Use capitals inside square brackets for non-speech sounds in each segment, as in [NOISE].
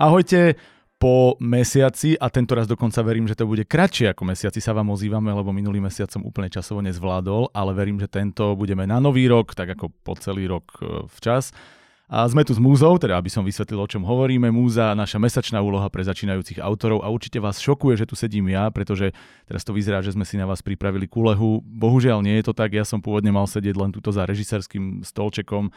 Ahojte, po mesiaci, a tento raz dokonca verím, že to bude kratšie ako mesiaci sa vám ozývame, lebo minulý mesiac som úplne časovo nezvládol, ale verím, že tento budeme na nový rok, tak ako po celý rok e, včas. A sme tu s Múzou, teda aby som vysvetlil, o čom hovoríme. Múza, naša mesačná úloha pre začínajúcich autorov a určite vás šokuje, že tu sedím ja, pretože teraz to vyzerá, že sme si na vás pripravili kulehu. Bohužiaľ nie je to tak, ja som pôvodne mal sedieť len tuto za režisérským stolčekom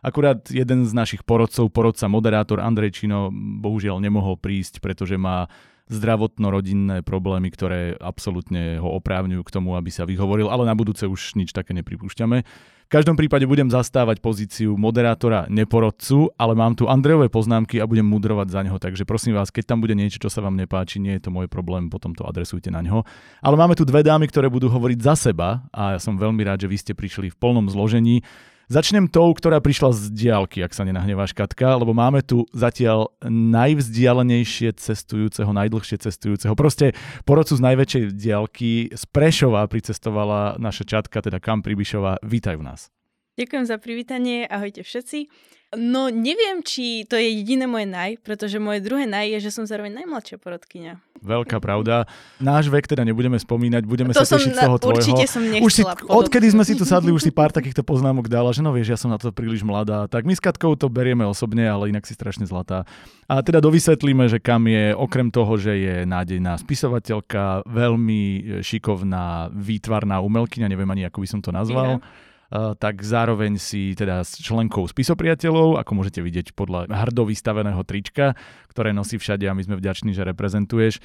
Akurát jeden z našich porodcov, porodca, moderátor Andrej Čino, bohužiaľ nemohol prísť, pretože má zdravotno-rodinné problémy, ktoré absolútne ho oprávňujú k tomu, aby sa vyhovoril, ale na budúce už nič také nepripúšťame. V každom prípade budem zastávať pozíciu moderátora, neporodcu, ale mám tu Andrejové poznámky a budem mudrovať za neho, takže prosím vás, keď tam bude niečo, čo sa vám nepáči, nie je to môj problém, potom to adresujte na ňo. Ale máme tu dve dámy, ktoré budú hovoriť za seba a ja som veľmi rád, že vy ste prišli v plnom zložení. Začnem tou, ktorá prišla z diálky, ak sa nenahneváš, Katka, lebo máme tu zatiaľ najvzdialenejšie cestujúceho, najdlhšie cestujúceho. Proste porodcu z najväčšej diálky z Prešova pricestovala naša čatka, teda Kam Pribišová. Vítaj v nás. Ďakujem za privítanie, ahojte všetci. No neviem, či to je jediné moje naj, pretože moje druhé naj je, že som zároveň najmladšia porodkynia. Veľká [LAUGHS] pravda. Náš vek teda nebudeme spomínať, budeme to sa tešiť z toho tvojho. Určite som už si, Odkedy sme si tu sadli, už si pár [LAUGHS] takýchto poznámok dala, že no vieš, ja som na to príliš mladá. Tak my s Katkou to berieme osobne, ale inak si strašne zlatá. A teda dovysvetlíme, že kam je, okrem toho, že je nádejná spisovateľka, veľmi šikovná výtvarná umelkyňa, neviem ani, ako by som to nazval. Yeah tak zároveň si teda s členkou spisopriateľov, ako môžete vidieť podľa hrdo vystaveného trička, ktoré nosí všade a my sme vďační, že reprezentuješ.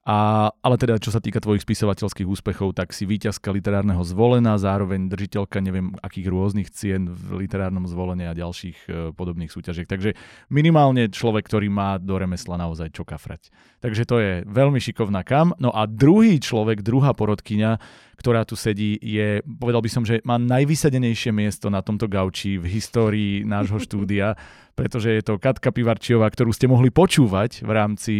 A, ale teda, čo sa týka tvojich spisovateľských úspechov, tak si víťazka literárneho zvolená, zároveň držiteľka neviem akých rôznych cien v literárnom zvolení a ďalších e, podobných súťažiek. Takže minimálne človek, ktorý má do remesla naozaj čo kafrať. Takže to je veľmi šikovná kam. No a druhý človek, druhá porodkyňa, ktorá tu sedí, je, povedal by som, že má najvysadenejšie miesto na tomto gauči v histórii nášho štúdia, [LAUGHS] pretože je to Katka Pivarčiová, ktorú ste mohli počúvať v rámci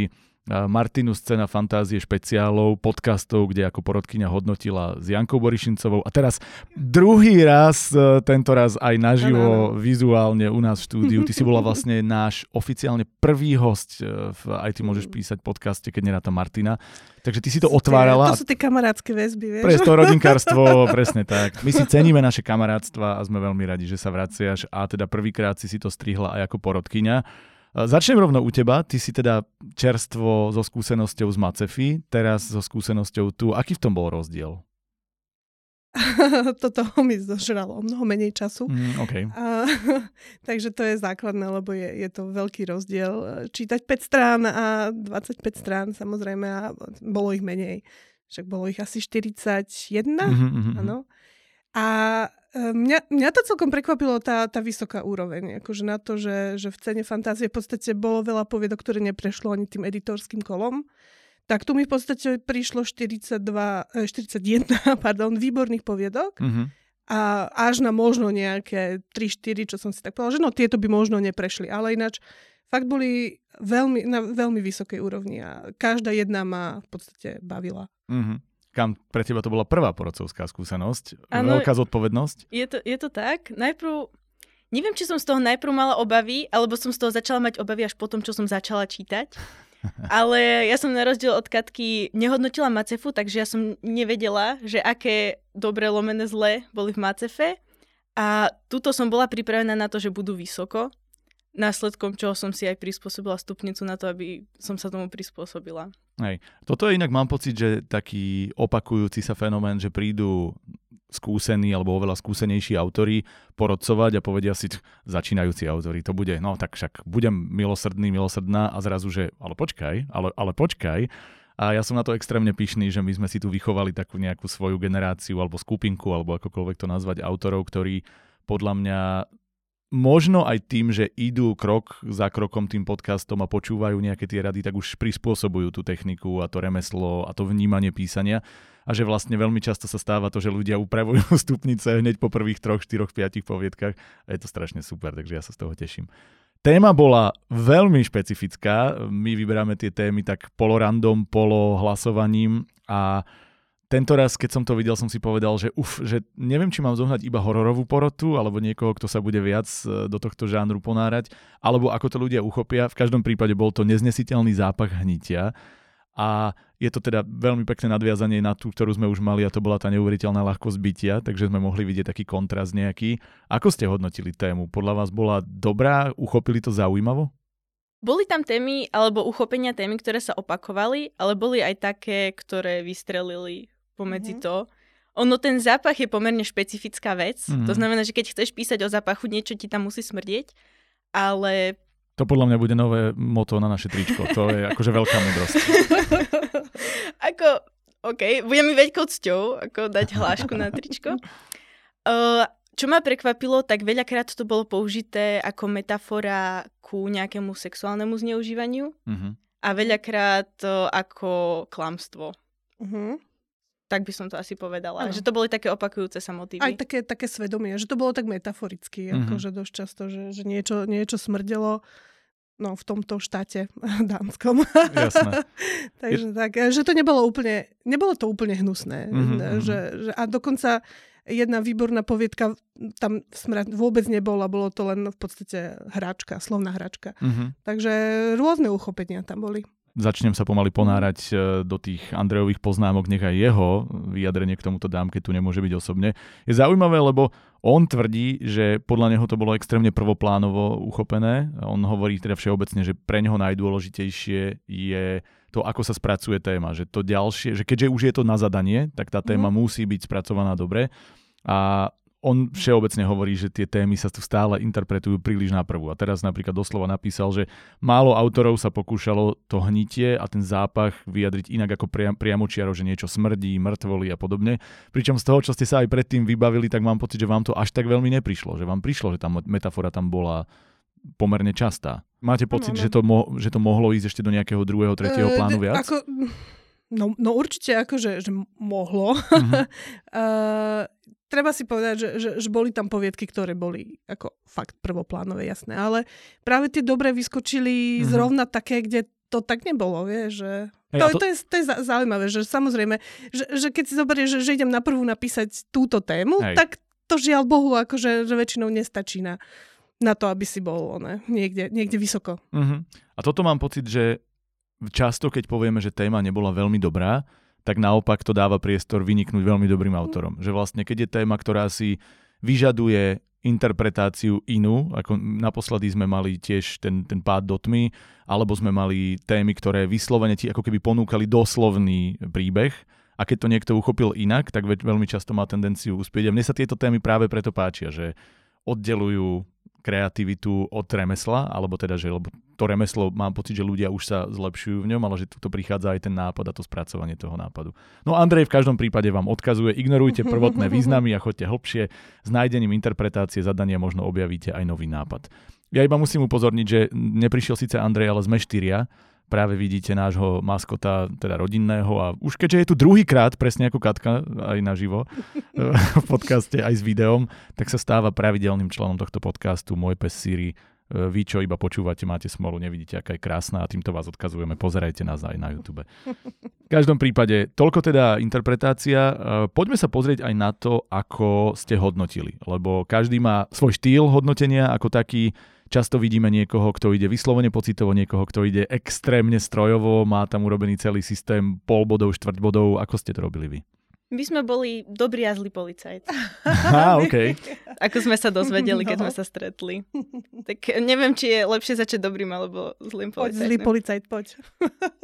Martinu scéna fantázie špeciálov, podcastov, kde ako porodkyňa hodnotila s Jankou Borišincovou. A teraz druhý raz, e, tento raz aj naživo, vizuálne u nás v štúdiu. Ty si bola [LAUGHS] vlastne náš oficiálne prvý host, e, v, aj ty môžeš písať podcaste, keď neráta Martina. Takže ty si to otvárala. To sú tie kamarátske väzby, vieš? Pre to rodinkárstvo, [LAUGHS] presne tak. My si ceníme naše kamarátstva a sme veľmi radi, že sa vraciaš a teda prvýkrát si si to strihla aj ako porodkyňa. Začnem rovno u teba. Ty si teda čerstvo so skúsenosťou z Macefy, teraz so skúsenosťou tu. Aký v tom bol rozdiel? [LAUGHS] Toto mi zožralo o mnoho menej času. Mm, okay. a, [LAUGHS] takže to je základné, lebo je, je to veľký rozdiel. Čítať 5 strán a 25 strán samozrejme a bolo ich menej. Však bolo ich asi 41, mm-hmm, áno. A e, mňa, mňa to celkom prekvapilo, tá, tá vysoká úroveň. Akože na to, že, že v cene fantázie v podstate bolo veľa poviedok, ktoré neprešlo ani tým editorským kolom. Tak tu mi v podstate prišlo 42, 41 e, [LAUGHS] pardon, výborných poviedok. Mm-hmm. A až na možno nejaké 3-4, čo som si tak povedala, že no tieto by možno neprešli. Ale ináč fakt boli veľmi, na veľmi vysokej úrovni a každá jedna ma v podstate bavila. Mm-hmm kam pre teba to bola prvá porodcovská skúsenosť. Ano, Veľká zodpovednosť. Je to, je to tak. Najprv, neviem, či som z toho najprv mala obavy, alebo som z toho začala mať obavy až potom, čo som začala čítať. [LAUGHS] Ale ja som na rozdiel od Katky nehodnotila Macefu, takže ja som nevedela, že aké dobré lomené zlé boli v Macefe. A tuto som bola pripravená na to, že budú vysoko následkom čoho som si aj prispôsobila stupnicu na to, aby som sa tomu prispôsobila. Hej. Toto je inak, mám pocit, že taký opakujúci sa fenomén, že prídu skúsení alebo oveľa skúsenejší autory porodcovať a povedia si, začínajúci autory, to bude, no tak však budem milosrdný, milosrdná a zrazu, že ale počkaj, ale, ale počkaj. A ja som na to extrémne pyšný, že my sme si tu vychovali takú nejakú svoju generáciu alebo skupinku, alebo akokoľvek to nazvať, autorov, ktorí podľa mňa možno aj tým, že idú krok za krokom tým podcastom a počúvajú nejaké tie rady, tak už prispôsobujú tú techniku a to remeslo a to vnímanie písania a že vlastne veľmi často sa stáva to, že ľudia upravujú [LAUGHS] stupnice hneď po prvých troch, štyroch, piatich poviedkach a je to strašne super, takže ja sa z toho teším. Téma bola veľmi špecifická, my vyberáme tie témy tak polorandom, polo hlasovaním a tento raz, keď som to videl, som si povedal, že uf, že neviem, či mám zohnať iba hororovú porotu, alebo niekoho, kto sa bude viac e, do tohto žánru ponárať, alebo ako to ľudia uchopia. V každom prípade bol to neznesiteľný zápach hnitia. A je to teda veľmi pekné nadviazanie na tú, ktorú sme už mali a to bola tá neuveriteľná ľahkosť bytia, takže sme mohli vidieť taký kontrast nejaký. Ako ste hodnotili tému? Podľa vás bola dobrá? Uchopili to zaujímavo? Boli tam témy alebo uchopenia témy, ktoré sa opakovali, ale boli aj také, ktoré vystrelili pomedzi mm-hmm. to. Ono, ten zápach je pomerne špecifická vec. Mm-hmm. To znamená, že keď chceš písať o zápachu, niečo ti tam musí smrdieť, ale... To podľa mňa bude nové moto na naše tričko. To je akože veľká múdrosť. [LAUGHS] ako, OK, bude mi veľkou cťou, ako dať hlášku na tričko. Uh, čo ma prekvapilo, tak veľakrát to bolo použité ako metafora ku nejakému sexuálnemu zneužívaniu mm-hmm. a veľakrát uh, ako klamstvo. Mm-hmm. Tak by som to asi povedala. Ano. Že to boli také opakujúce sa motívy. Aj také, také svedomie, že to bolo tak metaforicky, mm-hmm. akože dosť často, že, že niečo, niečo smrdelo no, v tomto štáte [LAUGHS] dánskom. Jasné. [LAUGHS] Takže je... tak, že to nebolo úplne, nebolo to úplne hnusné. Mm-hmm. Že, že, a dokonca jedna výborná poviedka tam vôbec nebola, bolo to len v podstate hračka, slovná hračka. Mm-hmm. Takže rôzne uchopenia tam boli začnem sa pomaly ponárať e, do tých Andrejových poznámok, nech aj jeho vyjadrenie k tomuto dám, keď tu nemôže byť osobne. Je zaujímavé, lebo on tvrdí, že podľa neho to bolo extrémne prvoplánovo uchopené. On hovorí teda všeobecne, že pre neho najdôležitejšie je to, ako sa spracuje téma. Že to ďalšie, že keďže už je to na zadanie, tak tá téma mm. musí byť spracovaná dobre. A on všeobecne hovorí, že tie témy sa tu stále interpretujú príliš na prvú. A teraz napríklad doslova napísal, že málo autorov sa pokúšalo to hnitie a ten zápach vyjadriť inak ako priam, priamočiaro, že niečo smrdí, mŕtvoly a podobne. Pričom z toho, čo ste sa aj predtým vybavili, tak mám pocit, že vám to až tak veľmi neprišlo. Že vám prišlo, že tá metafora tam bola pomerne častá. Máte pocit, no, no. Že, to mo- že to mohlo ísť ešte do nejakého druhého, tretieho plánu viac? Ako... No, no určite akože že mohlo. [LAUGHS] Mm-hmm. uh, treba si povedať, že, že, že boli tam poviedky, ktoré boli ako fakt prvoplánové, jasné, ale práve tie dobré vyskočili mm-hmm. zrovna také, kde to tak nebolo, vieš, že... To, to... to, je, to je zaujímavé, že samozrejme, že, že keď si zoberieš, že, že idem na prvú napísať túto tému, Hej. tak to žiaľ Bohu akože že väčšinou nestačí na, na to, aby si bol ne, niekde, niekde vysoko. Uh-huh. A toto mám pocit, že často, keď povieme, že téma nebola veľmi dobrá, tak naopak to dáva priestor vyniknúť veľmi dobrým autorom. Že vlastne keď je téma, ktorá si vyžaduje interpretáciu inú, ako naposledy sme mali tiež ten, ten pád do tmy, alebo sme mali témy, ktoré vyslovene ti ako keby ponúkali doslovný príbeh, a keď to niekto uchopil inak, tak veľmi často má tendenciu uspieť. A mne sa tieto témy práve preto páčia, že oddelujú kreativitu od remesla, alebo teda, že lebo to remeslo mám pocit, že ľudia už sa zlepšujú v ňom, ale že tu prichádza aj ten nápad a to spracovanie toho nápadu. No Andrej v každom prípade vám odkazuje, ignorujte prvotné [LAUGHS] významy a choďte hlbšie, s nájdením interpretácie zadania možno objavíte aj nový nápad. Ja iba musím upozorniť, že neprišiel síce Andrej, ale sme štyria, práve vidíte nášho maskota, teda rodinného a už keďže je tu druhýkrát, presne ako Katka, aj naživo [LAUGHS] v podcaste, aj s videom, tak sa stáva pravidelným členom tohto podcastu Môj pes Siri. E, vy, čo iba počúvate, máte smolu, nevidíte, aká je krásna a týmto vás odkazujeme. Pozerajte nás aj na YouTube. [LAUGHS] V každom prípade, toľko teda interpretácia. E, poďme sa pozrieť aj na to, ako ste hodnotili, lebo každý má svoj štýl hodnotenia ako taký Často vidíme niekoho, kto ide vyslovene pocitovo, niekoho, kto ide extrémne strojovo, má tam urobený celý systém pol bodov, štvrť bodov. Ako ste to robili vy? My sme boli dobrý a zlý policajt. Aha, [LAUGHS] okay. Ako sme sa dozvedeli, keď no. sme sa stretli. Tak neviem, či je lepšie začať dobrým alebo zlým policajtom. Poď, zlý policajt, poď.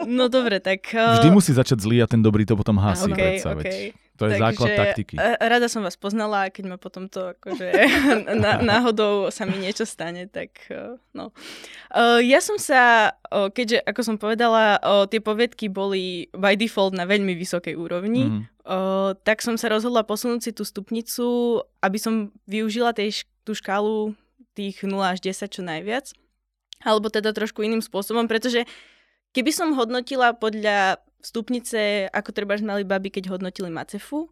No dobre, tak... Vždy musí začať zlý a ten dobrý to potom hasí. Okay, okay. To je Takže, základ taktiky. E, rada som vás poznala a keď ma potom to akože [LAUGHS] náhodou sa mi niečo stane, tak e, no. E, ja som sa, keďže ako som povedala, tie poviedky boli by default na veľmi vysokej úrovni, mm. tak som sa rozhodla posunúť si tú stupnicu, aby som využila tej, tú škálu tých 0 až 10 čo najviac. Alebo teda trošku iným spôsobom, pretože keby som hodnotila podľa stupnice, ako treba mali baby, keď hodnotili Macefu,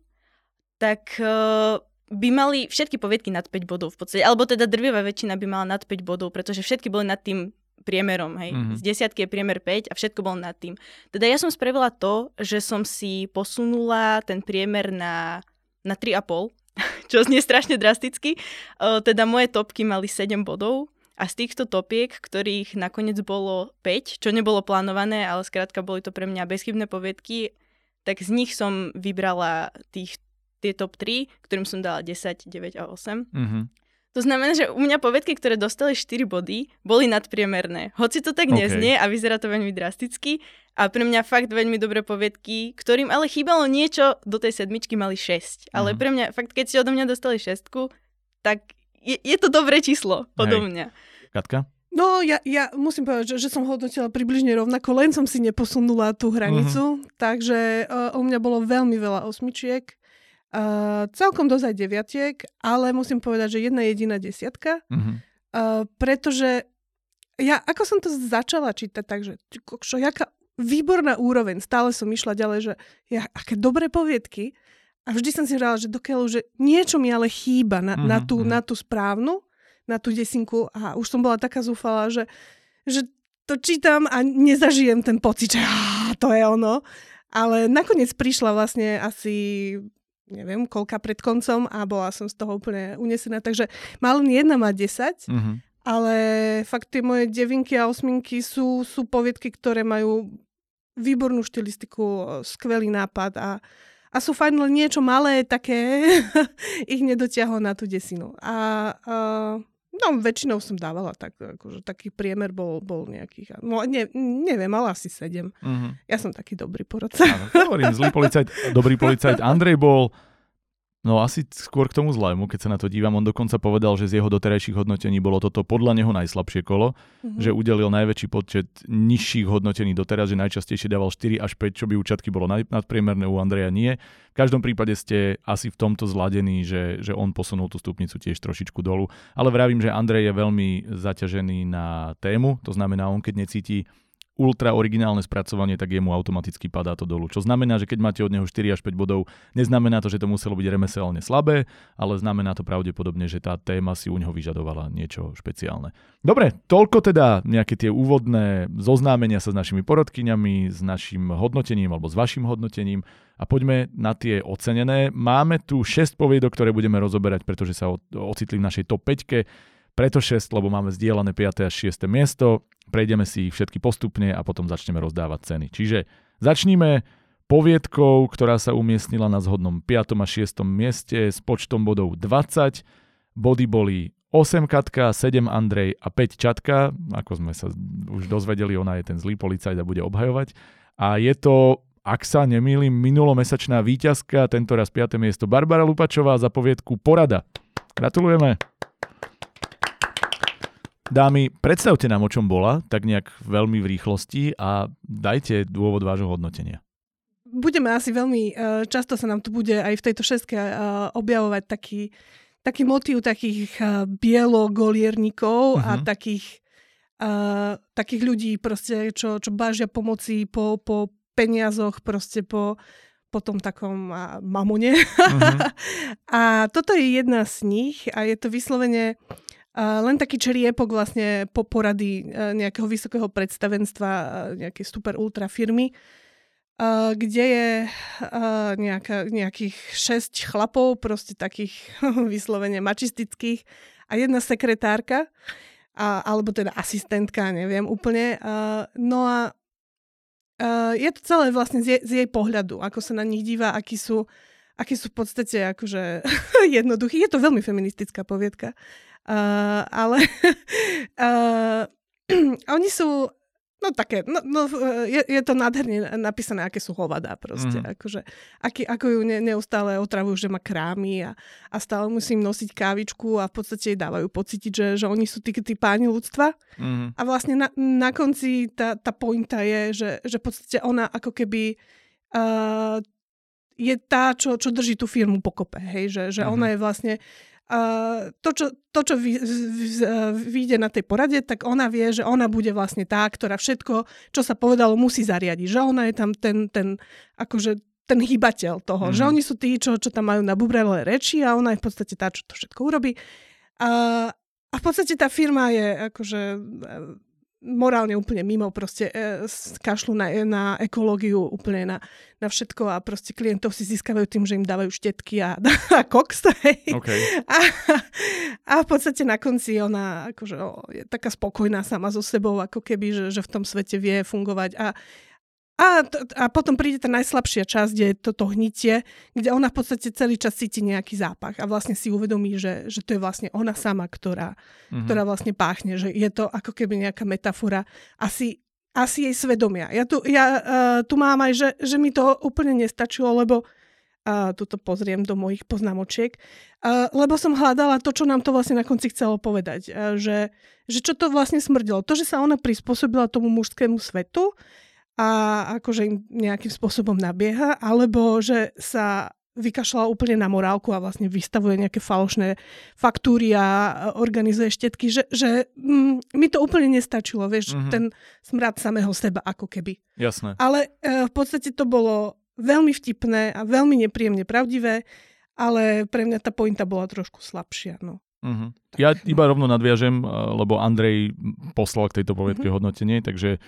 tak uh, by mali všetky poviedky nad 5 bodov v podstate, alebo teda drvivá väčšina by mala nad 5 bodov, pretože všetky boli nad tým priemerom, hej. Mm-hmm. Z desiatky je priemer 5 a všetko bolo nad tým. Teda ja som spravila to, že som si posunula ten priemer na, na 3,5, [LAUGHS] čo znie strašne drasticky. Uh, teda moje topky mali 7 bodov a z týchto topiek, ktorých nakoniec bolo 5, čo nebolo plánované, ale skrátka boli to pre mňa bezchybné poviedky, tak z nich som vybrala tých, tie top 3, ktorým som dala 10, 9 a 8. Mm-hmm. To znamená, že u mňa povedky, ktoré dostali 4 body, boli nadpriemerné. Hoci to tak okay. neznie a vyzerá to veľmi drasticky, a pre mňa fakt veľmi dobré povedky, ktorým ale chýbalo niečo, do tej sedmičky mali 6. Ale mm. pre mňa, fakt keď si odo mňa dostali šestku, tak je, je to dobré číslo odo Hej. mňa. Katka? No, ja, ja musím povedať, že, že som hodnotila približne rovnako, len som si neposunula tú hranicu, uh-huh. takže uh, u mňa bolo veľmi veľa osmičiek, uh, celkom dosť aj deviatiek, ale musím povedať, že jedna jediná desiatka, uh-huh. uh, pretože ja, ako som to začala čítať, takže čo, jaká výborná úroveň, stále som išla ďalej, že ja, aké dobré poviedky, a vždy som si hovorila, že dokiaľ, že niečo mi ale chýba na, uh-huh, na, tú, uh-huh. na tú správnu, na tú desinku a už som bola taká zúfalá, že, že to čítam a nezažijem ten pocit, že á, to je ono. Ale nakoniec prišla vlastne asi neviem, koľka pred koncom a bola som z toho úplne unesená. Takže má len jedna má 10, uh-huh. ale fakt tie moje devinky a osminky sú, sú poviedky, ktoré majú výbornú štilistiku, skvelý nápad a a sú fajn len niečo malé, také [LAUGHS] ich nedotiahlo na tú desinu. A uh, no, väčšinou som dávala tak, akože taký priemer bol, bol nejakých, no ne, neviem, ale asi sedem. Uh-huh. Ja som taký dobrý porodca. Áno, hovorím, zlý policajt, dobrý policajt. [LAUGHS] Andrej bol No asi skôr k tomu zlému, keď sa na to dívam. On dokonca povedal, že z jeho doterajších hodnotení bolo toto podľa neho najslabšie kolo, mm-hmm. že udelil najväčší počet nižších hodnotení doteraz, že najčastejšie dával 4 až 5, čo by u Čatky bolo nadpriemerné, u Andreja nie. V každom prípade ste asi v tomto zladení, že, že on posunul tú stupnicu tiež trošičku dolu. Ale vravím, že Andrej je veľmi zaťažený na tému, to znamená, on keď necíti ultra originálne spracovanie, tak jemu automaticky padá to dolu. Čo znamená, že keď máte od neho 4 až 5 bodov, neznamená to, že to muselo byť remeselne slabé, ale znamená to pravdepodobne, že tá téma si u neho vyžadovala niečo špeciálne. Dobre, toľko teda nejaké tie úvodné zoznámenia sa s našimi porodkyňami, s našim hodnotením alebo s vašim hodnotením a poďme na tie ocenené. Máme tu 6 poviedok, ktoré budeme rozoberať, pretože sa ocitli v našej top 5 preto 6, lebo máme zdieľané 5. a 6. miesto. Prejdeme si ich všetky postupne a potom začneme rozdávať ceny. Čiže začníme poviedkou, ktorá sa umiestnila na zhodnom 5. a 6. mieste s počtom bodov 20. Body boli 8 Katka, 7 Andrej a 5 Čatka. Ako sme sa už dozvedeli, ona je ten zlý policajt a bude obhajovať. A je to, ak sa nemýlim, minulomesačná víťazka, tento raz 5. miesto Barbara Lupačová za poviedku Porada. Gratulujeme. Dámy, predstavte nám, o čom bola, tak nejak veľmi v rýchlosti a dajte dôvod vášho hodnotenia. Budeme asi veľmi, eh, často sa nám tu bude aj v tejto šestke eh, objavovať taký, taký motív takých eh, bielogolierníkov uh-huh. a mhm. takých, uh, takých ľudí, proste, čo, čo bážia pomoci po, po peniazoch, proste po, po tom takom mamone. Uh-huh. [LAUGHS] a toto je jedna z nich a je to vyslovene len taký čeriepok vlastne po porady e, nejakého vysokého predstavenstva e, nejakej super ultra firmy, e, kde je nejaká, nejakých šesť chlapov, proste takých [LAUGHS] vyslovene mačistických a jedna sekretárka, a, alebo teda asistentka, neviem úplne. No a je to celé vlastne z jej, z jej pohľadu, ako sa na nich díva, akí sú, akí sú v podstate akože [LAUGHS] jednoduchí. Je to veľmi feministická poviedka. Uh, ale uh, [LAUGHS] [CLEARS THROAT] oni sú no také, no, no je, je to nádherne napísané, aké sú hovadá proste. Mm. Akože, aký, ako ju ne, neustále otravujú, že má krámy a, a stále musím nosiť kávičku a v podstate jej dávajú pocítiť, že, že oni sú tí, tí páni ľudstva. Mm. A vlastne na, na konci tá, tá pointa je, že, že v podstate ona ako keby uh, je tá, čo, čo drží tú firmu pokope. Hej? Že, že mm. ona je vlastne to, čo, to, čo vy, vyjde na tej porade, tak ona vie, že ona bude vlastne tá, ktorá všetko, čo sa povedalo, musí zariadiť. Že ona je tam ten, ten akože ten hýbateľ toho. Mm. Že mhm. oni sú tí, čo, čo tam majú na bubrele reči a ona je v podstate tá, čo to všetko urobí. A, a v podstate tá firma je akože morálne úplne mimo, proste e, kašľú na, na ekológiu, úplne na, na všetko a proste klientov si získavajú tým, že im dávajú štetky a, [LAUGHS] a koks. Okay. A, a v podstate na konci ona akože, o, je taká spokojná sama so sebou, ako keby, že, že v tom svete vie fungovať a a, a potom príde tá najslabšia časť, kde je toto hnitie, kde ona v podstate celý čas cíti nejaký zápach a vlastne si uvedomí, že, že to je vlastne ona sama, ktorá, mm-hmm. ktorá vlastne páchne, že je to ako keby nejaká metafora asi, asi jej svedomia. Ja tu, ja, uh, tu mám aj, že, že mi to úplne nestačilo, lebo uh, tuto pozriem do mojich poznámočiek, uh, lebo som hľadala to, čo nám to vlastne na konci chcelo povedať. Uh, že, že čo to vlastne smrdilo. To, že sa ona prispôsobila tomu mužskému svetu, a akože im nejakým spôsobom nabieha, alebo že sa vykašľala úplne na morálku a vlastne vystavuje nejaké falošné faktúry a organizuje štetky, že, že mm, mi to úplne nestačilo, vieš, mm-hmm. ten smrad samého seba ako keby. Jasné. Ale e, v podstate to bolo veľmi vtipné a veľmi nepríjemne pravdivé, ale pre mňa tá pointa bola trošku slabšia. No. Uh-huh. Ja iba rovno nadviažem, e, lebo Andrej poslal k tejto poviedke uh-huh. hodnotenie, takže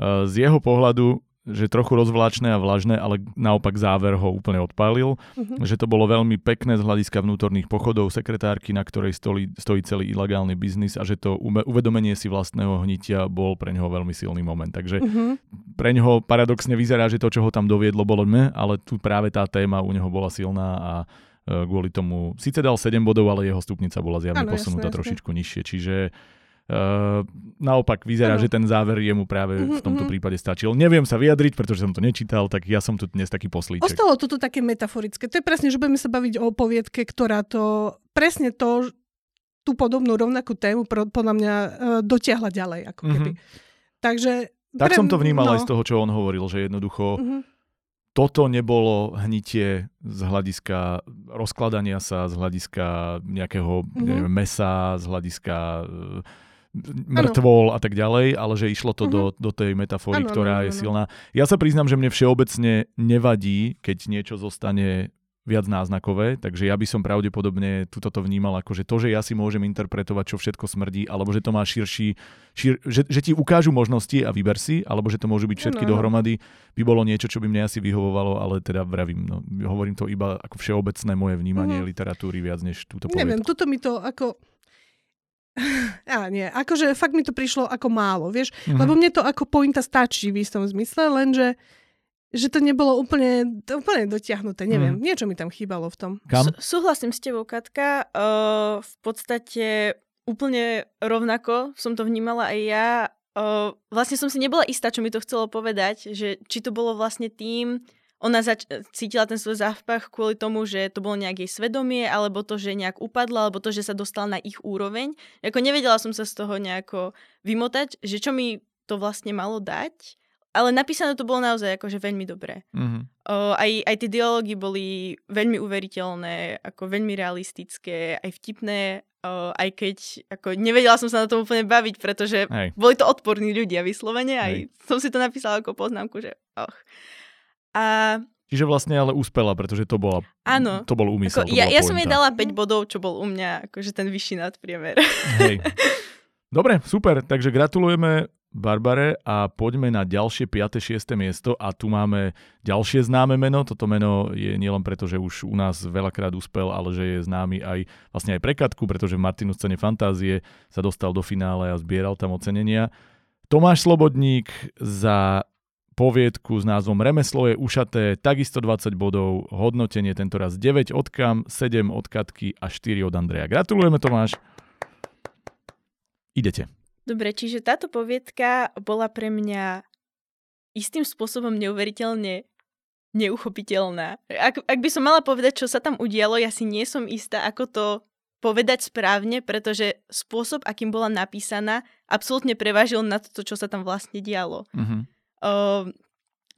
z jeho pohľadu že trochu rozvláčne a vlažné, ale naopak záver ho úplne odpálil. Uh-huh. Že to bolo veľmi pekné z hľadiska vnútorných pochodov sekretárky, na ktorej stojí, stojí celý ilegálny biznis a že to uvedomenie si vlastného hnitia bol pre neho veľmi silný moment. Takže uh-huh. pre neho paradoxne vyzerá, že to, čo ho tam doviedlo, bolo mne, ale tu práve tá téma u neho bola silná a eh, kvôli tomu, síce dal 7 bodov, ale jeho stupnica bola zjavne ano, posunutá jasne, trošičku jasne. nižšie, čiže Uh, naopak vyzerá, ano. že ten záver jemu práve uh-huh, v tomto uh-huh. prípade stačil. Neviem sa vyjadriť, pretože som to nečítal, tak ja som tu dnes taký poslíček. Ostalo to tu také metaforické. To je presne, že budeme sa baviť o poviedke, ktorá to, presne to, tú podobnú rovnakú tému podľa mňa uh, dotiahla ďalej. Ako keby. Uh-huh. Takže... Tak pre... som to vnímal no. aj z toho, čo on hovoril, že jednoducho uh-huh. toto nebolo hnitie z hľadiska rozkladania sa, z hľadiska nejakého uh-huh. neviem, mesa, z hľadiska... Mŕtvol a tak ďalej, ale že išlo to uh-huh. do, do tej metafory, ano, ktorá ano, je ano. silná. Ja sa priznám, že mne všeobecne nevadí, keď niečo zostane viac náznakové, takže ja by som pravdepodobne túto to vnímal ako, že to, že ja si môžem interpretovať, čo všetko smrdí, alebo že to má širší, šir, že, že ti ukážu možnosti a vyber si, alebo že to môžu byť všetky no. dohromady, by bolo niečo, čo by mne asi vyhovovalo, ale teda vravím, no, hovorím to iba ako všeobecné moje vnímanie mm. literatúry viac než túto. Neviem, tuto mi to ako [LAUGHS] a nie, akože fakt mi to prišlo ako málo, vieš, mm-hmm. lebo mne to ako pointa stačí v istom zmysle, lenže že to nebolo úplne, úplne dotiahnuté, neviem, mm. niečo mi tam chýbalo v tom. Kam? S- súhlasím s tebou, Katka, uh, v podstate úplne rovnako som to vnímala aj ja. Uh, vlastne som si nebola istá, čo mi to chcelo povedať, že či to bolo vlastne tým, ona zač- cítila ten svoj zápach kvôli tomu, že to bolo nejaké svedomie, alebo to, že nejak upadla, alebo to, že sa dostala na ich úroveň. Ako nevedela som sa z toho nejako vymotať, že čo mi to vlastne malo dať. Ale napísané to bolo naozaj akože veľmi dobré. Mm-hmm. O, aj, aj tie dialógy boli veľmi uveriteľné, ako veľmi realistické, aj vtipné, o, aj keď ako nevedela som sa na tom úplne baviť, pretože Hej. boli to odporní ľudia vyslovene, aj Hej. som si to napísala ako poznámku, že och. A Čiže vlastne ale úspela, pretože to, bola, Áno. to bol úmysel. Ako, ja, ja som jej dala 5 bodov, čo bol u mňa akože ten vyšší nadpriemer. Hej. [LAUGHS] Dobre, super. Takže gratulujeme Barbare a poďme na ďalšie 5. 6. miesto a tu máme ďalšie známe meno. Toto meno je nielen preto, že už u nás veľakrát úspel, ale že je známy aj vlastne aj prekatku, pretože v Martinu scéne fantázie sa dostal do finále a zbieral tam ocenenia. Tomáš Slobodník za poviedku s názvom Remeslo je ušaté, takisto 20 bodov, hodnotenie tento raz 9 od Kam, 7 od Katky a 4 od Andreja. Gratulujeme Tomáš. Idete. Dobre, čiže táto poviedka bola pre mňa istým spôsobom neuveriteľne neuchopiteľná. Ak, ak by som mala povedať, čo sa tam udialo, ja si nie som istá, ako to povedať správne, pretože spôsob, akým bola napísaná, absolútne prevážil na to, čo sa tam vlastne dialo. Uh-huh uh,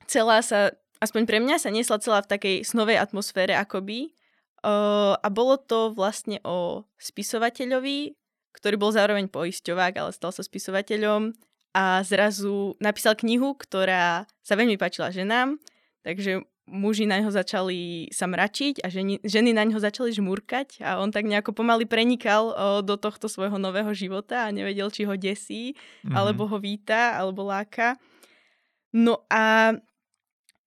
celá sa, aspoň pre mňa sa nesla celá v takej snovej atmosfére akoby. Uh, a bolo to vlastne o spisovateľovi, ktorý bol zároveň poisťovák, ale stal sa spisovateľom a zrazu napísal knihu, ktorá sa veľmi páčila ženám, takže muži na ňo začali sa mračiť a ženy, ženy na ňo začali žmurkať a on tak nejako pomaly prenikal o, do tohto svojho nového života a nevedel, či ho desí, mm-hmm. alebo ho víta, alebo láka. No a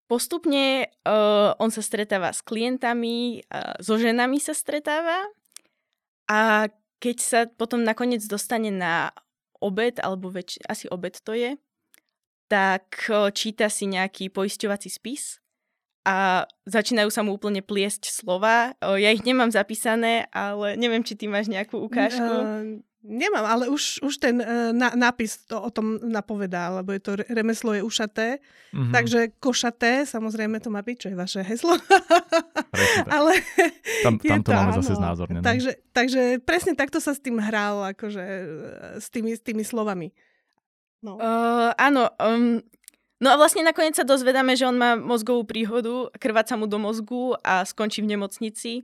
postupne uh, on sa stretáva s klientami, uh, so ženami sa stretáva a keď sa potom nakoniec dostane na obed, alebo väč- asi obed to je, tak uh, číta si nejaký poisťovací spis a začínajú sa mu úplne pliesť slova. Ja ich nemám zapísané, ale neviem, či ty máš nejakú ukážku. Uh, Nemám, ale už, už ten uh, na, nápis to o tom napovedá, lebo je to remeslo je ušaté, mm-hmm. takže košaté, samozrejme to má byť, čo je vaše heslo. [LAUGHS] ale tam, tam to, to máme áno. zase znázorne. Takže, takže presne takto sa s tým hral, akože e, s tými, s tými slovami. No. Uh, áno, um, no a vlastne nakoniec sa dozvedáme, že on má mozgovú príhodu, krváca mu do mozgu a skončí v nemocnici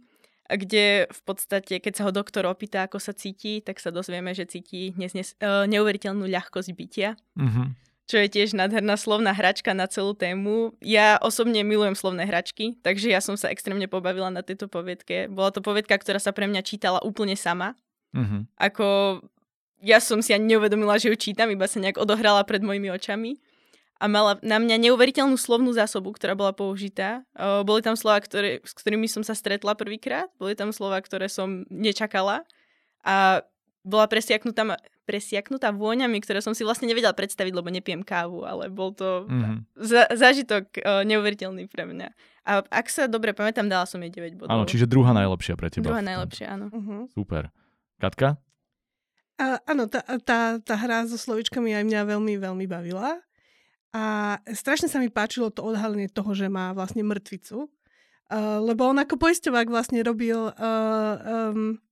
kde v podstate, keď sa ho doktor opýta, ako sa cíti, tak sa dozvieme, že cíti nesnes, uh, neuveriteľnú ľahkosť bytia. Mm-hmm. Čo je tiež nádherná slovná hračka na celú tému. Ja osobne milujem slovné hračky, takže ja som sa extrémne pobavila na tejto poviedke. Bola to poviedka, ktorá sa pre mňa čítala úplne sama. Mm-hmm. Ako ja som si ani neuvedomila, že ju čítam, iba sa nejak odohrala pred mojimi očami a mala na mňa neuveriteľnú slovnú zásobu, ktorá bola použitá. O, boli tam slova, ktoré, s ktorými som sa stretla prvýkrát, boli tam slova, ktoré som nečakala a bola presiaknutá, presiaknutá vôňami, ktoré som si vlastne nevedela predstaviť, lebo nepijem kávu, ale bol to mm-hmm. za, zážitok o, neuveriteľný pre mňa. A ak sa dobre pamätám, dala som jej 9 bodov. Áno, čiže druhá najlepšia pre teba. Druhá najlepšia, áno. Uh-huh. Super. Katka? A, áno, tá, tá, tá hra so slovičkami aj mňa veľmi, veľmi bavila. A strašne sa mi páčilo to odhalenie toho, že má vlastne mŕtvicu. Uh, lebo on ako poisťovák vlastne robil uh, um,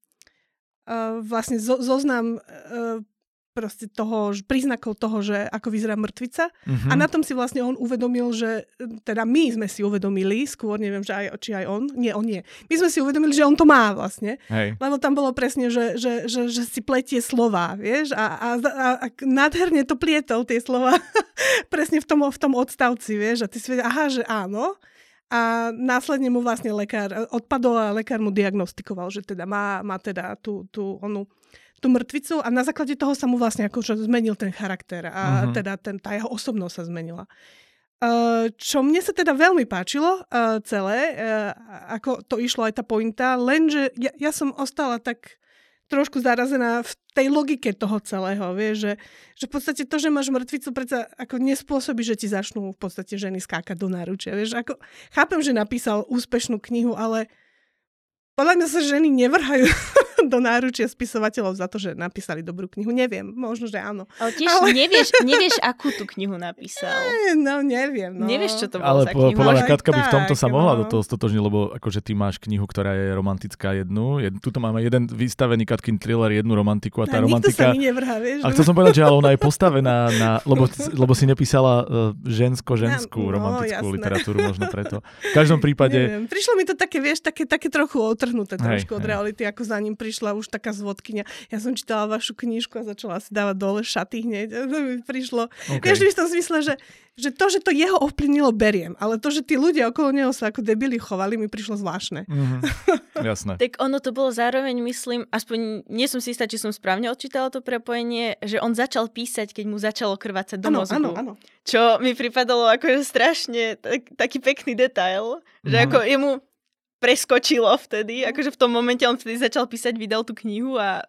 uh, vlastne zo, zoznam uh, proste toho, príznakov toho, že ako vyzerá mŕtvica. Mm-hmm. A na tom si vlastne on uvedomil, že teda my sme si uvedomili, skôr neviem, že aj, či aj on, nie, on nie. My sme si uvedomili, že on to má vlastne. Hej. Lebo tam bolo presne, že, že, že, že si pletie slova, vieš, a, a, a, a nádherne to plietol tie slova [LAUGHS] presne v tom, v tom odstavci, vieš, a ty si vedel, aha, že áno. A následne mu vlastne lekár odpadol a lekár mu diagnostikoval, že teda má, má teda tú, tú onu tú mŕtvicu a na základe toho sa mu vlastne akože zmenil ten charakter a uh-huh. teda ten, tá jeho osobnosť sa zmenila. Uh, čo mne sa teda veľmi páčilo uh, celé, uh, ako to išlo aj tá pointa, lenže ja, ja som ostala tak trošku zarazená v tej logike toho celého, vieš, že, že v podstate to, že máš mŕtvicu, predsa ako nespôsobí, že ti začnú v podstate ženy skákať do náručia, vieš, ako chápem, že napísal úspešnú knihu, ale podľa mňa sa ženy nevrhajú [LAUGHS] do náručia spisovateľov za to, že napísali dobrú knihu. Neviem, možno, že áno. Ale tiež ale... nevieš, [LAUGHS] nevieš, akú tú knihu napísal. No, neviem. No. Nevieš, čo to bolo ale za knihu. podľa mňa Katka by v tomto sa mohla no. do toho stotožniť, lebo akože ty máš knihu, ktorá je romantická jednu. Jed, tuto máme jeden vystavený Katkin thriller, jednu romantiku a tá a romantika... sa mi nevrha, vieš. A chcel som povedať, že ale ona je postavená na... Lebo, lebo si nepísala uh, žensko-ženskú no, romantickú jasné. literatúru, možno preto. V každom prípade... Neviem. Prišlo mi to také, vieš, také, také trochu otrhnuté trošku hej, od reality, ako za ním prišla už taká zvod vodkynia. Ja som čítala vašu knižku a začala si dávať dole šaty hneď. [LAUGHS] To mi prišlo. Okay. Vieš, v tom zmysle, že, že to, že to jeho ovplyvnilo, beriem. Ale to, že tí ľudia okolo neho sa ako debili chovali, mi prišlo zvláštne. Mm-hmm. [LAUGHS] Jasné. tak ono to bolo zároveň, myslím, aspoň nie som si istá, či som správne odčítala to prepojenie, že on začal písať, keď mu začalo krvácať do ano, mozgu. Áno, áno. Čo mi pripadalo ako strašne tak, taký pekný detail, že mm-hmm. ako jemu preskočilo vtedy, akože v tom momente on vtedy začal písať, vydal tú knihu a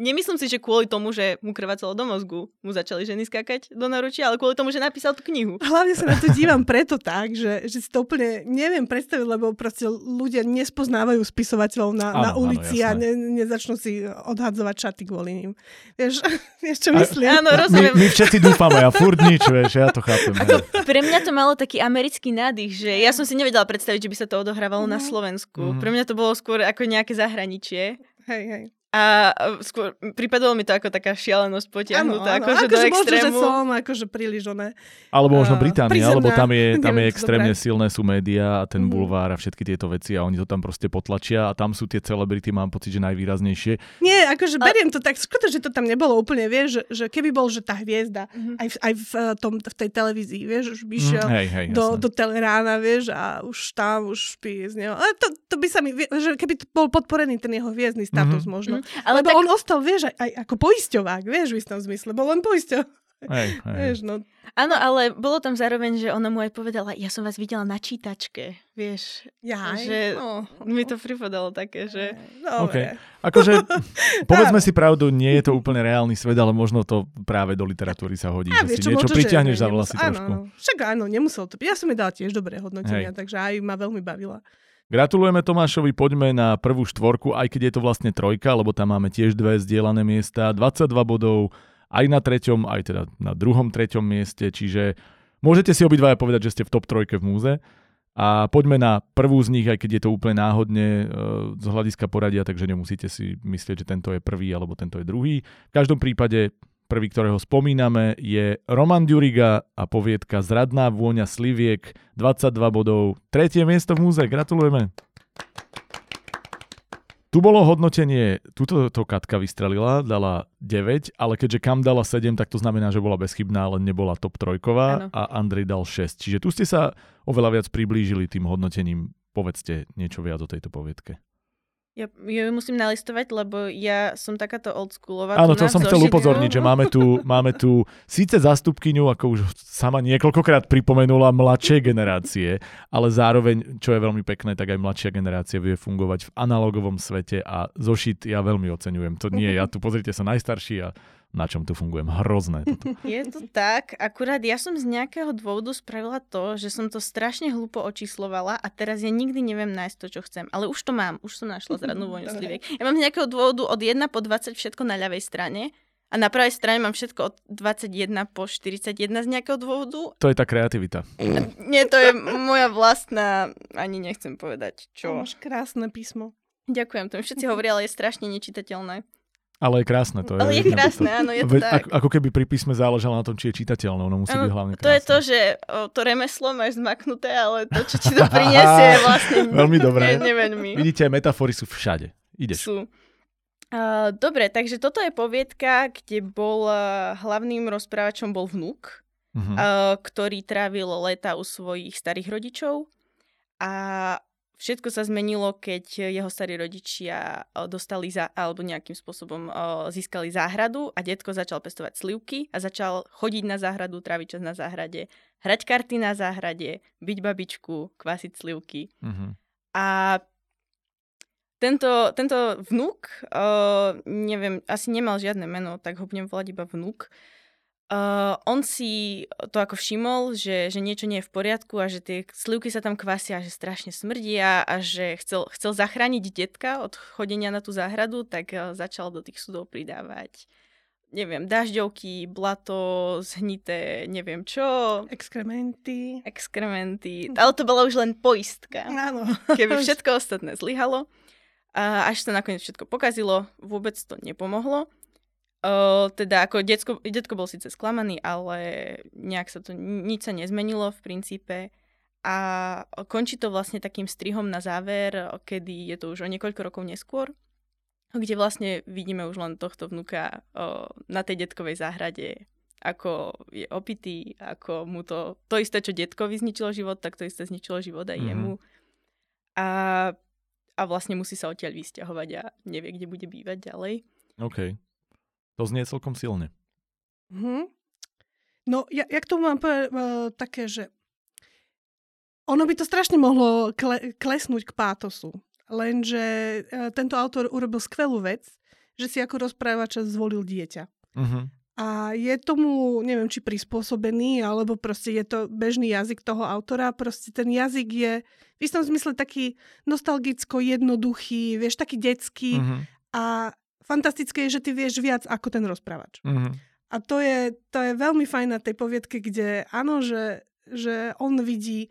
nemyslím si, že kvôli tomu, že mu krvácalo do mozgu, mu začali ženy skakať do naručia, ale kvôli tomu, že napísal tú knihu. Hlavne sa na to [LAUGHS] dívam preto tak, že, že si to úplne neviem predstaviť, lebo proste ľudia nespoznávajú spisovateľov na, áno, na ulici áno, a ne, nezačnú si odhadzovať šaty kvôli ním. Vieš, [LAUGHS] vieš čo myslím? A, áno, rozumiem. My, my všetci dúfame, ja furt nič, vieš, ja to chápem. Ako, pre mňa to malo taký americký nádych, že ja som si nevedela predstaviť, že by sa to odohrávalo mm. na mhm. Slovensku. Mm. Pre mňa to bolo skôr ako nejaké zahraničie. Hej, hej. A skôr pripadalo mi to ako taká šialenosť potiahnutá, akože do akože extrému. Možno, že som akože príliš oné. Alebo možno Británia, prizemná. lebo tam je, tam je extrémne zobrať. silné sú médiá a ten Mhm. bulvár a všetky tieto veci a oni to tam proste potlačia a tam sú tie celebrity, mám pocit, že najvýraznejšie. Nie, akože A- beriem to tak, škoda, že to tam nebolo úplne, vieš, že, že keby bol, že tá hviezda, Mhm. aj v, aj v, eh, tom, v tej televízii, vieš, už by Mm, išiel hej, hej, do, jasné. do telerána, vieš, a už tam, už špí z neho. Ale to, to by sa mi, vie- že keby bol podporený ten jeho hviezdny status Mhm. možno. Ale Lebo tak, on ostal, vieš, aj, aj ako poisťovák, vieš, v istom zmysle, bol len poisťovák, Hej, [LAUGHS] hej. vieš, no. áno, ale bolo tam zároveň, že ona mu aj povedala, ja som vás videla na čítačke, vieš. Jaj, Že no. Mi to pripadalo také, že... Dobre. Akože, [LAUGHS] povedzme si pravdu, nie je to úplne reálny svet, ale možno to práve do literatúry sa hodí, A že vieš si čo, niečo pritiahneš za vlasy áno, trošku. Áno, však áno, nemusel to byť. Ja som jej dala tiež dobré hodnotenia, takže aj ma veľmi bavila. Gratulujeme Tomášovi, poďme na prvú štvorku, aj keď je to vlastne trojka, lebo tam máme tiež dve zdieľané miesta, 22 bodov, aj na treťom, aj teda na druhom, treťom mieste, čiže môžete si obidvaja povedať, že ste v top trojke v múze. A poďme na prvú z nich, aj keď je to úplne náhodne e, z hľadiska poradia, takže nemusíte si myslieť, že tento je prvý alebo tento je druhý. V každom prípade prvý, ktorého spomíname, je Roman Duriga a poviedka Zradná vôňa sliviek, 22 bodov, tretie miesto v múze, gratulujeme. Tu bolo hodnotenie, tuto to Katka vystrelila, dala 9, ale keďže kam dala 7, tak to znamená, že bola bezchybná, ale nebola top trojková a Andrej dal 6. Čiže tu ste sa oveľa viac priblížili tým hodnotením. Povedzte niečo viac o tejto poviedke. Ja, ju musím nalistovať, lebo ja som takáto oldschoolová. Áno, to som chcel upozorniť, že máme tu, [LAUGHS] máme tu síce zastupkyňu, ako už sama niekoľkokrát pripomenula, mladšej generácie, ale zároveň, čo je veľmi pekné, tak aj mladšia generácia vie fungovať v analogovom svete a zošit ja veľmi oceňujem. To nie, ja tu pozrite sa najstarší a na čom tu fungujem. Hrozné. Toto. [LAUGHS] Je to tak, akurát ja som z nejakého dôvodu spravila to, že som to strašne hlúpo očíslovala a teraz ja nikdy neviem nájsť to, čo chcem. Ale už to mám, už som našla zradnú [LAUGHS] Dobre. sliviek. Ja mám z nejakého dôvodu od 1 po 20 všetko na ľavej strane a na pravej strane mám všetko od 21 po 41 z nejakého dôvodu. To je tá kreativita. Nie, to je moja vlastná, ani nechcem povedať, Čo? čo. Máš krásne písmo. Ďakujem, to mi všetci hovoria, ale je strašne nečitateľné. Ale je krásne to. Ale je krásne, toto. áno, je to tak. Ako, ako keby pri písme záležalo na tom, či je čitateľné. Ono musí Áno, byť hlavne krásne. To je to, že o, to remeslo máš zmaknuté, ale to, čo ti to [LAUGHS] priniesie, je vlastne [LAUGHS] Veľmi dobré. [LAUGHS] ne, neveľmi. Vidíte, metafory sú všade. Ideš. Sú. Uh, dobre, takže toto je poviedka, kde bol uh, hlavným rozprávačom bol vnúk, Mhm. uh, ktorý trávil leta u svojich starých rodičov a všetko sa zmenilo, keď jeho starí rodičia uh, dostali za, alebo nejakým spôsobom uh, získali záhradu a detko začal pestovať slivky a začal chodiť na záhradu, tráviť čas na záhrade, hrať karty na záhrade, byť babičku, kvasiť slivky. Mhm. A tento, tento vnúk, uh, neviem, asi nemal žiadne meno, tak ho budem volať iba vnúk. Uh, on si to ako všimol, že, že niečo nie je v poriadku a že tie slivky sa tam kvasia, že strašne smrdia a že chcel, chcel zachrániť detka od chodenia na tú záhradu, tak uh, začal do tých sudov pridávať neviem, dažďovky, blato, zhnité, neviem čo, Exkrementy. exkrementy. Ale to bola už len poistka Áno. [LAUGHS] keby všetko ostatné zlyhalo. A až sa nakoniec všetko pokazilo, vôbec to nepomohlo. O, teda ako detsko, detko bol síce sklamaný, ale nejak sa to, nič sa nezmenilo v princípe. A končí to vlastne takým strihom na záver, kedy je to už o niekoľko rokov neskôr, kde vlastne vidíme už len tohto vnuka o, na tej detkovej záhrade, ako je opitý, ako mu to, to isté, čo detkovi zničilo život, tak to isté zničilo život aj Mhm. jemu. A, a vlastne musí sa odtiaľ vysťahovať a nevie, kde bude bývať ďalej. OK. To znie celkom silne. Mhm. No, ja, ja k tomu mám povedať, uh, také, že ono by to strašne mohlo kle, klesnúť k pátosu. Lenže uh, tento autor urobil skvelú vec, že si ako rozprávača zvolil dieťa. Mhm. A je tomu, neviem, či prispôsobený, alebo proste je to bežný jazyk toho autora. Proste ten jazyk je v istom zmysle taký nostalgicko jednoduchý, vieš, taký detský. Mhm. A fantastické je, že ty vieš viac ako ten rozprávač. Mhm. A to je, to je veľmi fajn na tej poviedke, kde áno, že, že on vidí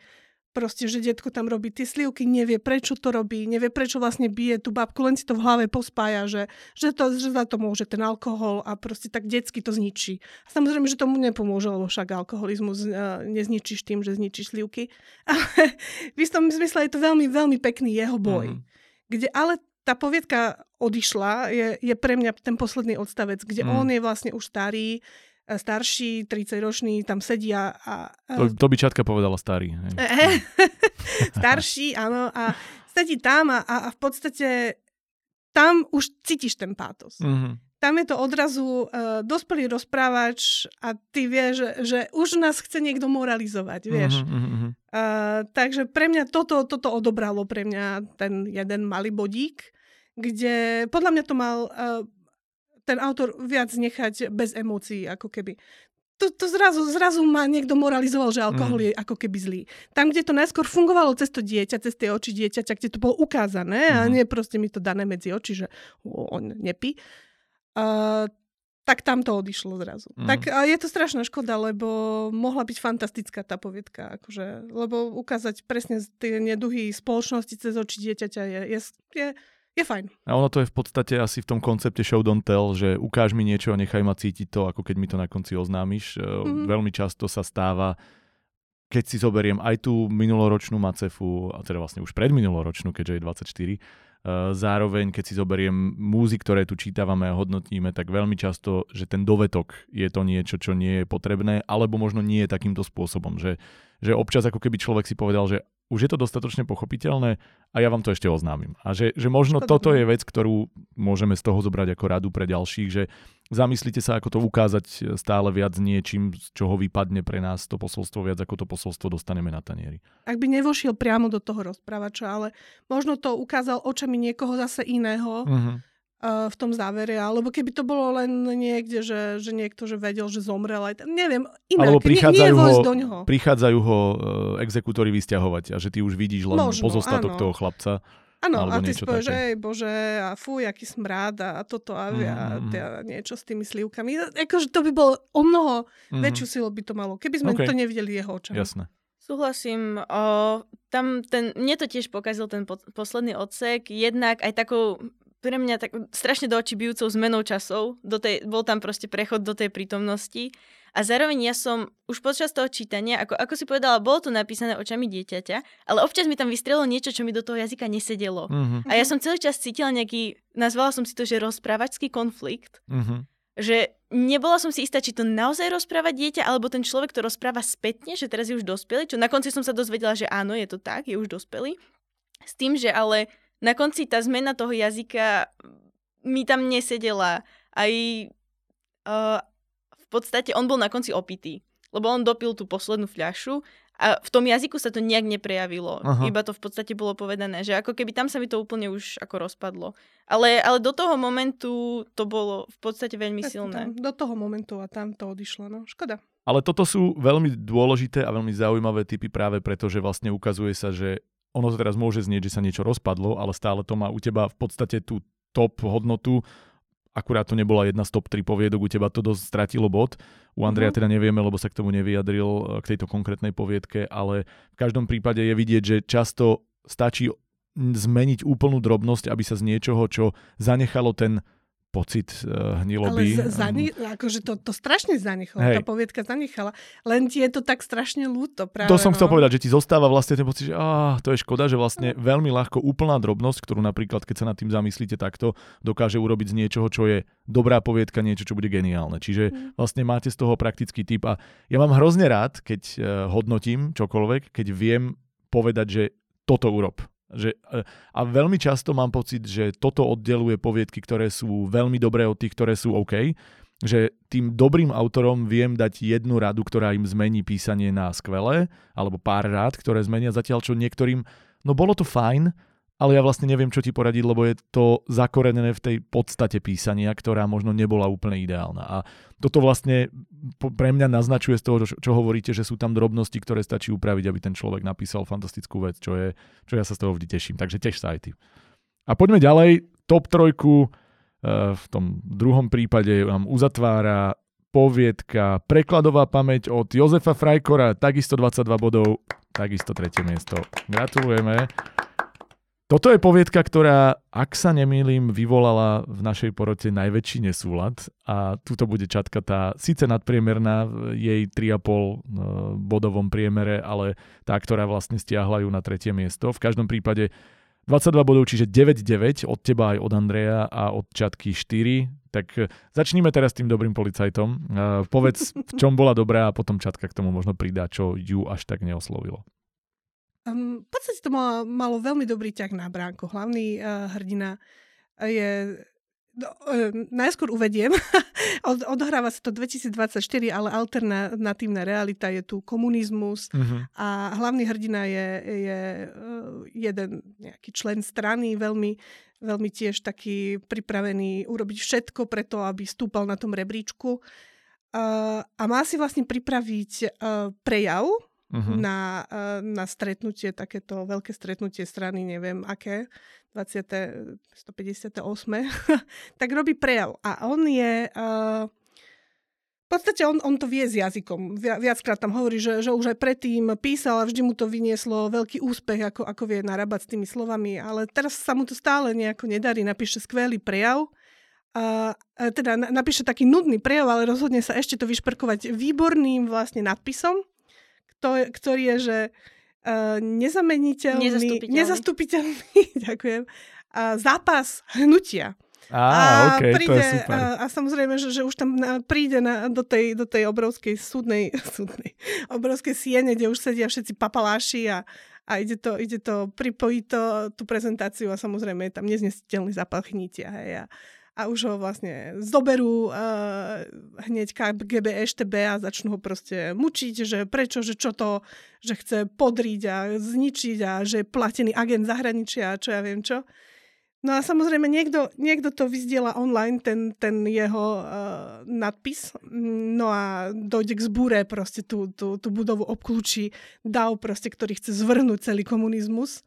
proste, že detko tam robí tie slivky, nevie prečo to robí, nevie prečo vlastne bije tú babku, len si to v hlave pospája, že, že, to, že za to môže ten alkohol a proste tak detsky to zničí. A samozrejme, že tomu nepomôže, lebo však alkoholizmus uh, nezničíš tým, že zničíš slivky. [LAUGHS] Ale v istom zmysle je to veľmi, veľmi pekný jeho boj. Mm. Kde ale tá poviedka odišla, je, je pre mňa ten posledný odstavec, kde mm. on je vlastne už starý, starší, 30-ročný, tam sedia a... To, to by Čatka povedala starý. [LAUGHS] starší, áno, a sedí tam a, a v podstate tam už cítiš ten pátos. Mm-hmm. Tam je to odrazu uh, dospelý rozprávač a ty vieš, že, že už nás chce niekto moralizovať, vieš. Mm-hmm. Uh, takže pre mňa toto, toto odobralo pre mňa ten jeden malý bodík, kde podľa mňa to mal uh, ten autor viac nechať bez emócií, ako keby. To, to zrazu, zrazu ma niekto moralizoval, že alkohol mm. je ako keby zlý. Tam, kde to najskôr fungovalo cez to dieťa, cez tie oči dieťaťa, kde to bolo ukázané mm. a mhm. nie proste mi to dané medzi oči, že on nepí, uh, tak tam to odišlo zrazu. Mm. Tak a je to strašná škoda, lebo mohla byť fantastická tá poviedka. Akože, lebo ukázať presne tie neduhy spoločnosti cez oči dieťaťa je, je, je je fajn. A ono to je v podstate asi v tom koncepte show don't tell, že ukáž mi niečo a nechaj ma cítiť to, ako keď mi to na konci oznámiš. Mm-hmm. Veľmi často sa stáva, keď si zoberiem aj tú minuloročnú Macefu, a teda vlastne už predminuloročnú, keďže je 24, Eh, zároveň, keď si zoberiem múzy, ktoré tu čítavame a hodnotíme, tak veľmi často, že ten dovetok je to niečo, čo nie je potrebné, alebo možno nie je takýmto spôsobom, že, že občas ako keby človek si povedal, že už je to dostatočne pochopiteľné a ja vám to ešte oznámim. A že, že možno toto je vec, ktorú môžeme z toho zobrať ako radu pre ďalších, že zamyslite sa, ako to ukázať stále viac niečím, z čoho vypadne pre nás to posolstvo viac, ako to posolstvo dostaneme na tanieri. Ak by nevošiel priamo do toho rozprávača, ale možno to ukázal očami niekoho zase iného, uh-huh v tom závere, alebo keby to bolo len niekde, že, že niekto že vedel, že zomrel aj neviem, inak, alebo prichádzajú nie, nie ho, do ňoho. Prichádzajú ho uh, exekútory vysťahovať a že ty už vidíš len Možno, pozostatok áno. toho chlapca. Áno, a ty si povieš, že bože, a fuj, aký smrad a toto a, mm, a tia, niečo s tými slivkami. Akože to by bolo o mnoho mm. väčšiu silu by to malo, keby sme okay. to nevideli jeho očami. Jasné. Súhlasím. O, tam ten, mne to tiež pokazil ten po, posledný odsek. Jednak aj takou pre mňa tak strašne do očí bijúcou zmenou časov. Do tej, bol tam proste prechod do tej prítomnosti. A zároveň ja som už počas toho čítania, ako, ako si povedala, bolo to napísané očami dieťaťa, ale občas mi tam vystrelo niečo, čo mi do toho jazyka nesedelo. Mm-hmm. A ja som celý čas cítila nejaký, nazvala som si to, že rozprávačský konflikt. Mm-hmm. Že nebola som si istá, či to naozaj rozpráva dieťa, alebo ten človek to rozpráva spätne, že teraz je už dospelý, čo na konci som sa dozvedela, že áno, je to tak, je už dospelý. S tým, že ale na konci tá zmena toho jazyka mi tam nesedela. Aj uh, podstate on bol na konci opitý, lebo on dopil tú poslednú fľašu a v tom jazyku sa to nejak neprejavilo. Aha. Iba to v podstate bolo povedané, že ako keby tam sa mi to úplne už ako rozpadlo. Ale, ale do toho momentu to bolo v podstate veľmi silné. Tam, do toho momentu a tam to odišlo, no škoda. Ale toto sú veľmi dôležité a veľmi zaujímavé typy práve preto, že vlastne ukazuje sa, že ono to teraz môže znieť, že sa niečo rozpadlo, ale stále to má u teba v podstate tú top hodnotu akurát to nebola jedna z top 3 poviedok, u teba to dosť stratilo bod. U Andreja uh-huh. teda nevieme, lebo sa k tomu nevyjadril eh, k tejto konkrétnej poviedke, ale v každom prípade je vidieť, že často stačí zmeniť úplnú drobnosť, aby sa z niečoho, čo zanechalo ten pocit uh, hniloby. Ale zani- akože to, to strašne zanechalo, Hej. tá poviedka zanechala. Len ti je to tak strašne ľúto práve. To som no. chcel povedať, že ti zostáva vlastne ten pocit, že ah, to je škoda, že vlastne no. veľmi ľahko úplná drobnosť, ktorú napríklad, keď sa nad tým zamyslíte takto, dokáže urobiť z niečoho, čo je dobrá poviedka, niečo, čo bude geniálne. Čiže mm. vlastne máte z toho praktický typ a ja mám hrozne rád, keď uh, hodnotím čokoľvek, keď viem povedať, že toto urob že, e, a veľmi často mám pocit, že toto oddeluje poviedky, ktoré sú veľmi dobré od tých, ktoré sú OK. Že tým dobrým autorom viem dať jednu radu, ktorá im zmení písanie na skvelé, alebo pár rád, ktoré zmenia zatiaľ, čo niektorým, no bolo to fajn, ale ja vlastne neviem, čo ti poradiť, lebo je to zakorenené v tej podstate písania, ktorá možno nebola úplne ideálna. A toto vlastne pre mňa naznačuje z toho, čo hovoríte, že sú tam drobnosti, ktoré stačí upraviť, aby ten človek napísal fantastickú vec, čo, je, čo ja sa z toho vždy teším. Takže tiež sa aj ty. A poďme ďalej. Top trojku eh, v tom druhom prípade vám uzatvára poviedka Prekladová pamäť od Jozefa Frajkora, takisto 22 bodov, takisto tretie miesto. Gratulujeme. Toto je poviedka, ktorá, ak sa nemýlim, vyvolala v našej porote najväčší nesúlad a tuto bude čatka tá síce nadpriemerná v jej 3,5 e, bodovom priemere, ale tá, ktorá vlastne stiahla ju na tretie miesto. V každom prípade 22 bodov, čiže 9-9 od teba aj od Andreja a od čatky 4. Tak e, začníme teraz tým dobrým policajtom. Uh, povedz, v čom bola dobrá a potom čatka k tomu možno pridá, čo ju až tak neoslovilo. Um, v podstate to malo, malo veľmi dobrý ťah na bránku. Hlavný uh, hrdina je No, e, najskôr uvediem, [LAUGHS] Od, odohráva sa to 2024, ale alternatívna realita je tu komunizmus uh-huh. a hlavný hrdina je, je uh, jeden nejaký člen strany, veľmi, veľmi tiež taký pripravený urobiť všetko preto, aby stúpal na tom rebríčku. Uh, a má si vlastne pripraviť uh, prejav, uh-huh. na, eh, na stretnutie, takéto veľké stretnutie strany, neviem aké, 20. 158. [LAUGHS] tak robí prejav. A on je... Uh, v podstate on, on to vie s jazykom. Viackrát tam hovorí, že, že už aj predtým písal a vždy mu to vynieslo veľký úspech, ako, ako vie narábať s tými slovami. Ale teraz sa mu to stále nejako nedarí. Napíše skvelý prejav. A, teda napíše taký nudný prejav, ale rozhodne sa ešte to vyšperkovať výborným vlastne nadpisom ktorý je, že uh, nezameniteľný, nezastupiteľný, nezastupiteľný [LAUGHS] ďakujem, uh, zápas hnutia. Á, a, okay, príde, to je super. A, a samozrejme, že, že už tam na, príde na, do, tej, do tej obrovskej súdnej, [LAUGHS] súdnej, obrovskej siene, kde už sedia všetci papaláši a, a ide to, ide to pripojiť to, tú prezentáciu a samozrejme je tam neznesiteľný zápal hnutia. Hej, a, a už ho vlastne zoberú uh, hneď KGB, EŠTB a začnú ho proste mučiť, že prečo, že čo to, že chce podriť a zničiť a že je platený agent zahraničia a čo ja viem čo. No a samozrejme niekto, niekto to vyzdiela online, ten, ten jeho uh, nadpis, no a dojde k zbúre, proste tú, tú, tú budovu obklúči dav, proste, ktorý chce zvrhnúť celý komunizmus.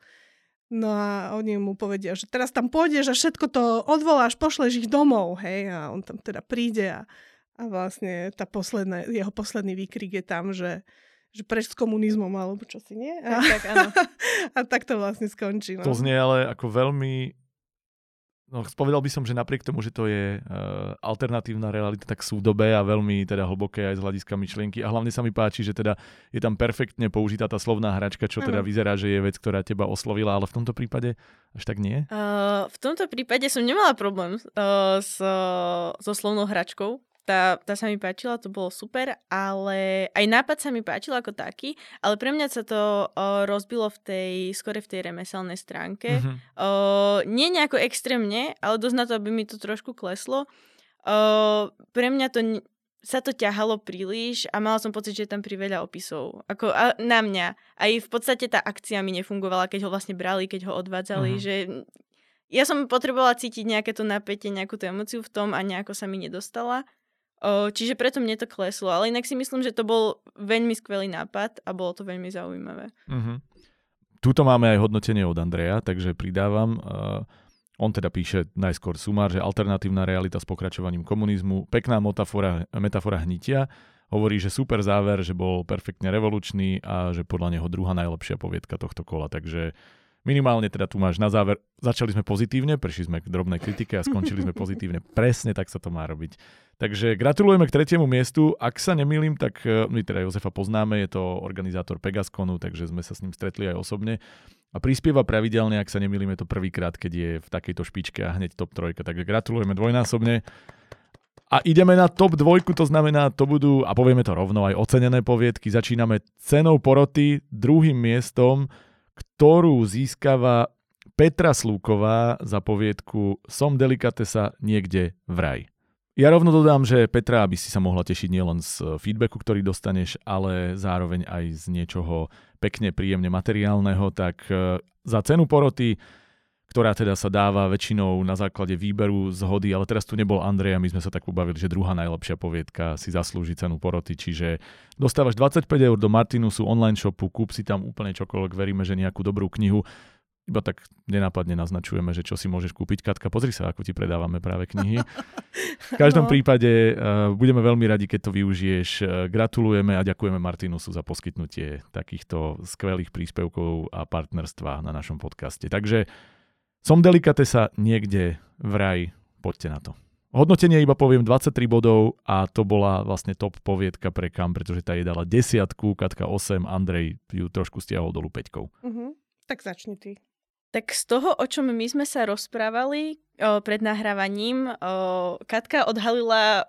No a oni mu povedia, že teraz tam pôjdeš a všetko to odvoláš, pošleš ich domov, hej, a on tam teda príde a, a vlastne tá posledná, jeho posledný výkrik je tam, že, že preč s komunizmom, alebo čo si nie? A, tak, áno. [LAUGHS] a tak to vlastne skončí. No. To znie ale ako veľmi No, spovedal by som, že napriek tomu, že to je uh, alternatívna realita, tak sú dobe a veľmi teda hlboké aj z hľadiska myšlienky. A hlavne sa mi páči, že teda je tam perfektne použitá tá slovná hračka, čo teda vyzerá, že je vec, ktorá teba oslovila, ale v tomto prípade až tak nie? Uh, v tomto prípade som nemala problém uh, s, so slovnou hračkou tá, tá sa mi páčila, to bolo super, ale aj nápad sa mi páčil ako taký, ale pre mňa sa to o, rozbilo v tej, skore v tej remeselnej stránke. Mm-hmm. O, nie nejako extrémne, ale dosť na to, aby mi to trošku kleslo. O, pre mňa to sa to ťahalo príliš a mala som pocit, že je tam priveľa opisov. Ako a, na mňa. Aj v podstate tá akcia mi nefungovala, keď ho vlastne brali, keď ho odvádzali, mm-hmm. že ja som potrebovala cítiť nejaké to napätie, nejakú tú emociu v tom a nejako sa mi nedostala. Čiže preto mne to kleslo, ale inak si myslím, že to bol veľmi skvelý nápad a bolo to veľmi zaujímavé. Uh-huh. Tuto máme aj hodnotenie od Andreja, takže pridávam. On teda píše najskôr sumár, že alternatívna realita s pokračovaním komunizmu, pekná metafora, metafora hnitia, hovorí, že super záver, že bol perfektne revolučný a že podľa neho druhá najlepšia poviedka tohto kola, takže minimálne teda tu máš na záver, začali sme pozitívne, prišli sme k drobnej kritike a skončili sme [LAUGHS] pozitívne. Presne tak sa to má robiť. Takže gratulujeme k tretiemu miestu. Ak sa nemýlim, tak e, my teda Jozefa poznáme, je to organizátor Pegasconu, takže sme sa s ním stretli aj osobne. A prispieva pravidelne, ak sa nemýlim, je to prvýkrát, keď je v takejto špičke a hneď top trojka. Takže gratulujeme dvojnásobne. A ideme na top dvojku, to znamená, to budú, a povieme to rovno, aj ocenené poviedky. Začíname cenou poroty, druhým miestom, ktorú získava Petra Slúková za poviedku Som delikatesa niekde v raj. Ja rovno dodám, že Petra, aby si sa mohla tešiť nielen z feedbacku, ktorý dostaneš, ale zároveň aj z niečoho pekne, príjemne materiálneho, tak e, za cenu poroty, ktorá teda sa dáva väčšinou na základe výberu zhody, ale teraz tu nebol Andrej a my sme sa tak pobavili, že druhá najlepšia poviedka si zaslúži cenu poroty, čiže dostávaš 25 eur do Martinusu online shopu, kúp si tam úplne čokoľvek, veríme, že nejakú dobrú knihu iba tak nenápadne naznačujeme, že čo si môžeš kúpiť. Katka, pozri sa, ako ti predávame práve knihy. V každom no. prípade uh, budeme veľmi radi, keď to využiješ. Uh, gratulujeme a ďakujeme Martinusu za poskytnutie takýchto skvelých príspevkov a partnerstva na našom podcaste. Takže som delikatesa niekde v raj, poďte na to. Hodnotenie iba poviem 23 bodov a to bola vlastne top poviedka pre kam, pretože tá jej dala desiatku, Katka 8, Andrej ju trošku stiahol dolu 5. Uh-huh. Tak začni ty. Tak z toho, o čom my sme sa rozprávali o, pred nahrávaním, o, Katka odhalila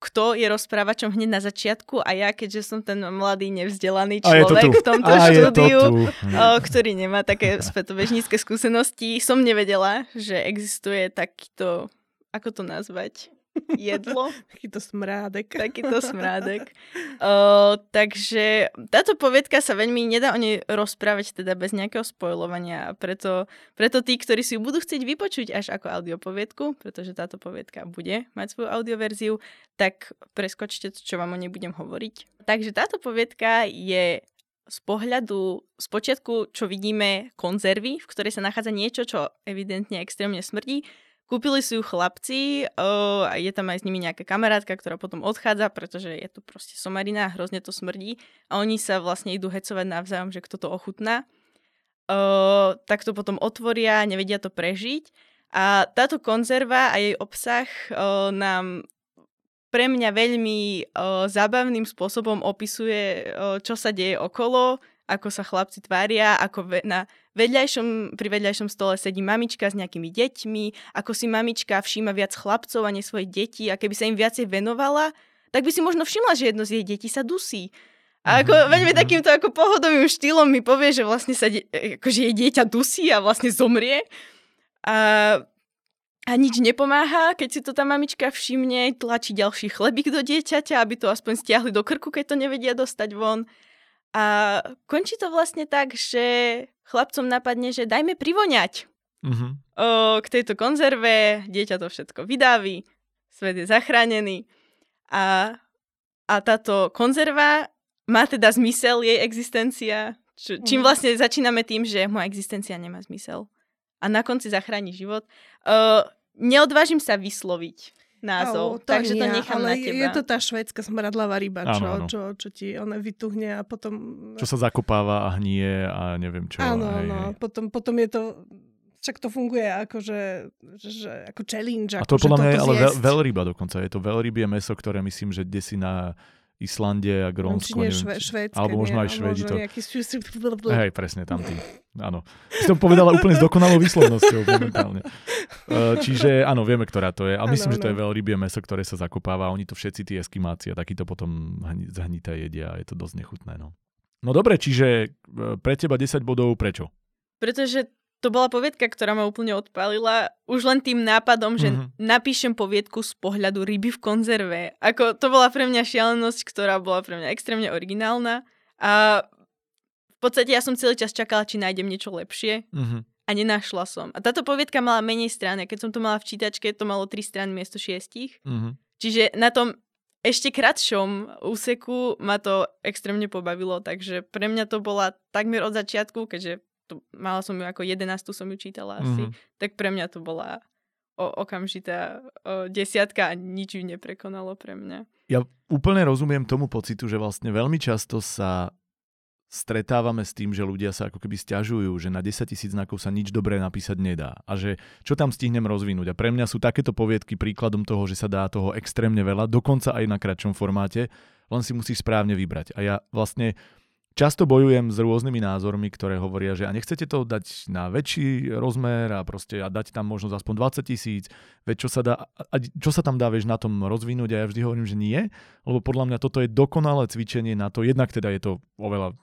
kto je rozprávačom hneď na začiatku a ja, keďže som ten mladý nevzdelaný človek to v tomto a štúdiu, to o, ktorý nemá také [LAUGHS] spätobežnícke skúsenosti, som nevedela, že existuje takýto, ako to nazvať, jedlo. [LAUGHS] Takýto smrádek. Takýto smrádek. [LAUGHS] Uh, takže táto poviedka sa veľmi nedá o nej rozprávať teda bez nejakého spojovania. Preto, preto tí, ktorí si ju budú chcieť vypočuť až ako audiopoviedku, pretože táto poviedka bude mať svoju audioverziu, tak preskočte to, čo vám o nej budem hovoriť. Takže táto poviedka je z pohľadu, z počiatku, čo vidíme, konzervy, v ktorej sa nachádza niečo, čo evidentne extrémne smrdí, Kúpili si ju chlapci a je tam aj s nimi nejaká kamarátka, ktorá potom odchádza, pretože je to proste somarina, hrozne to smrdí a oni sa vlastne idú hecovať navzájom, že kto to ochutná. Uh, tak to potom otvoria, nevedia to prežiť. A táto konzerva a jej obsah uh, nám pre mňa veľmi uh, zábavným spôsobom opisuje, uh, čo sa deje okolo, ako sa chlapci tvária, ako ve- na vedľajšom, pri vedľajšom stole sedí mamička s nejakými deťmi, ako si mamička všíma viac chlapcov a nie svoje deti a keby sa im viacej venovala, tak by si možno všimla, že jedno z jej detí sa dusí. A ako mm-hmm. veľmi takýmto ako pohodovým štýlom mi povie, že vlastne sa de- akože jej dieťa dusí a vlastne zomrie. A, a nič nepomáha, keď si to tá mamička všimne, tlačí ďalší chlebík do dieťaťa, aby to aspoň stiahli do krku, keď to nevedia dostať von. A končí to vlastne tak, že chlapcom napadne, že dajme privoňať uh-huh. o, k tejto konzerve, dieťa to všetko vydávi, svet je zachránený a, a táto konzerva má teda zmysel, jej existencia, čo, čím mhm. vlastne začíname tým, že moja existencia nemá zmysel. A na konci zachráni život. Uh, neodvážim sa vysloviť názov, oh, to takže nie, to nechám ale na teba. je to tá švédska smradlavá ryba, čo, áno, áno. Čo, čo ti ona vytuhne a potom... Čo sa zakopáva a hnie a neviem čo. Áno, hej, áno. Hej. Potom, potom je to však to funguje ako, že, že, ako challenge. A to podľa mňa je ale veľ, veľryba dokonca. Je to veľrybie meso, ktoré myslím, že desi na Islande a Grónsko. Neviem, šve, švédske, alebo možno aj Švedi. To... Nejaký... Hej, presne, tam tým. Áno. Si to povedala úplne s dokonalou výslovnosťou momentálne. Uh, čiže áno, vieme, ktorá to je. Ale myslím, ano, že to je veľrybie meso, ktoré sa zakopáva. Oni to všetci tí eskimáci a takýto potom zhnité jedia a je to dosť nechutné. No. no dobre, čiže e, pre teba 10 bodov prečo? Pretože to bola poviedka, ktorá ma úplne odpalila. Už len tým nápadom, že mm-hmm. napíšem poviedku z pohľadu ryby v konzerve. Ako to bola pre mňa šialenosť, ktorá bola pre mňa extrémne originálna. A v podstate ja som celý čas čakala, či nájdem niečo lepšie. Mm-hmm. A nenašla som. A táto poviedka mala menej strany. Keď som to mala v čítačke, to malo 3 strany miesto 6. Mm-hmm. Čiže na tom ešte kratšom úseku ma to extrémne pobavilo, takže pre mňa to bola takmer od začiatku, keďže to, mala som ju ako 11, som ju čítala asi, mm-hmm. tak pre mňa to bola o, okamžitá o, desiatka a nič ju neprekonalo pre mňa. Ja úplne rozumiem tomu pocitu, že vlastne veľmi často sa stretávame s tým, že ľudia sa ako keby stiažujú, že na 10 tisíc znakov sa nič dobré napísať nedá a že čo tam stihnem rozvinúť. A pre mňa sú takéto poviedky príkladom toho, že sa dá toho extrémne veľa, dokonca aj na kratšom formáte, len si musíš správne vybrať. A ja vlastne Často bojujem s rôznymi názormi, ktoré hovoria, že a nechcete to dať na väčší rozmer a proste a dať tam možno aspoň 20 tisíc, veď čo sa, dá, a čo sa tam dá vieš na tom rozvinúť? A ja vždy hovorím, že nie, lebo podľa mňa toto je dokonalé cvičenie na to, jednak teda je to oveľa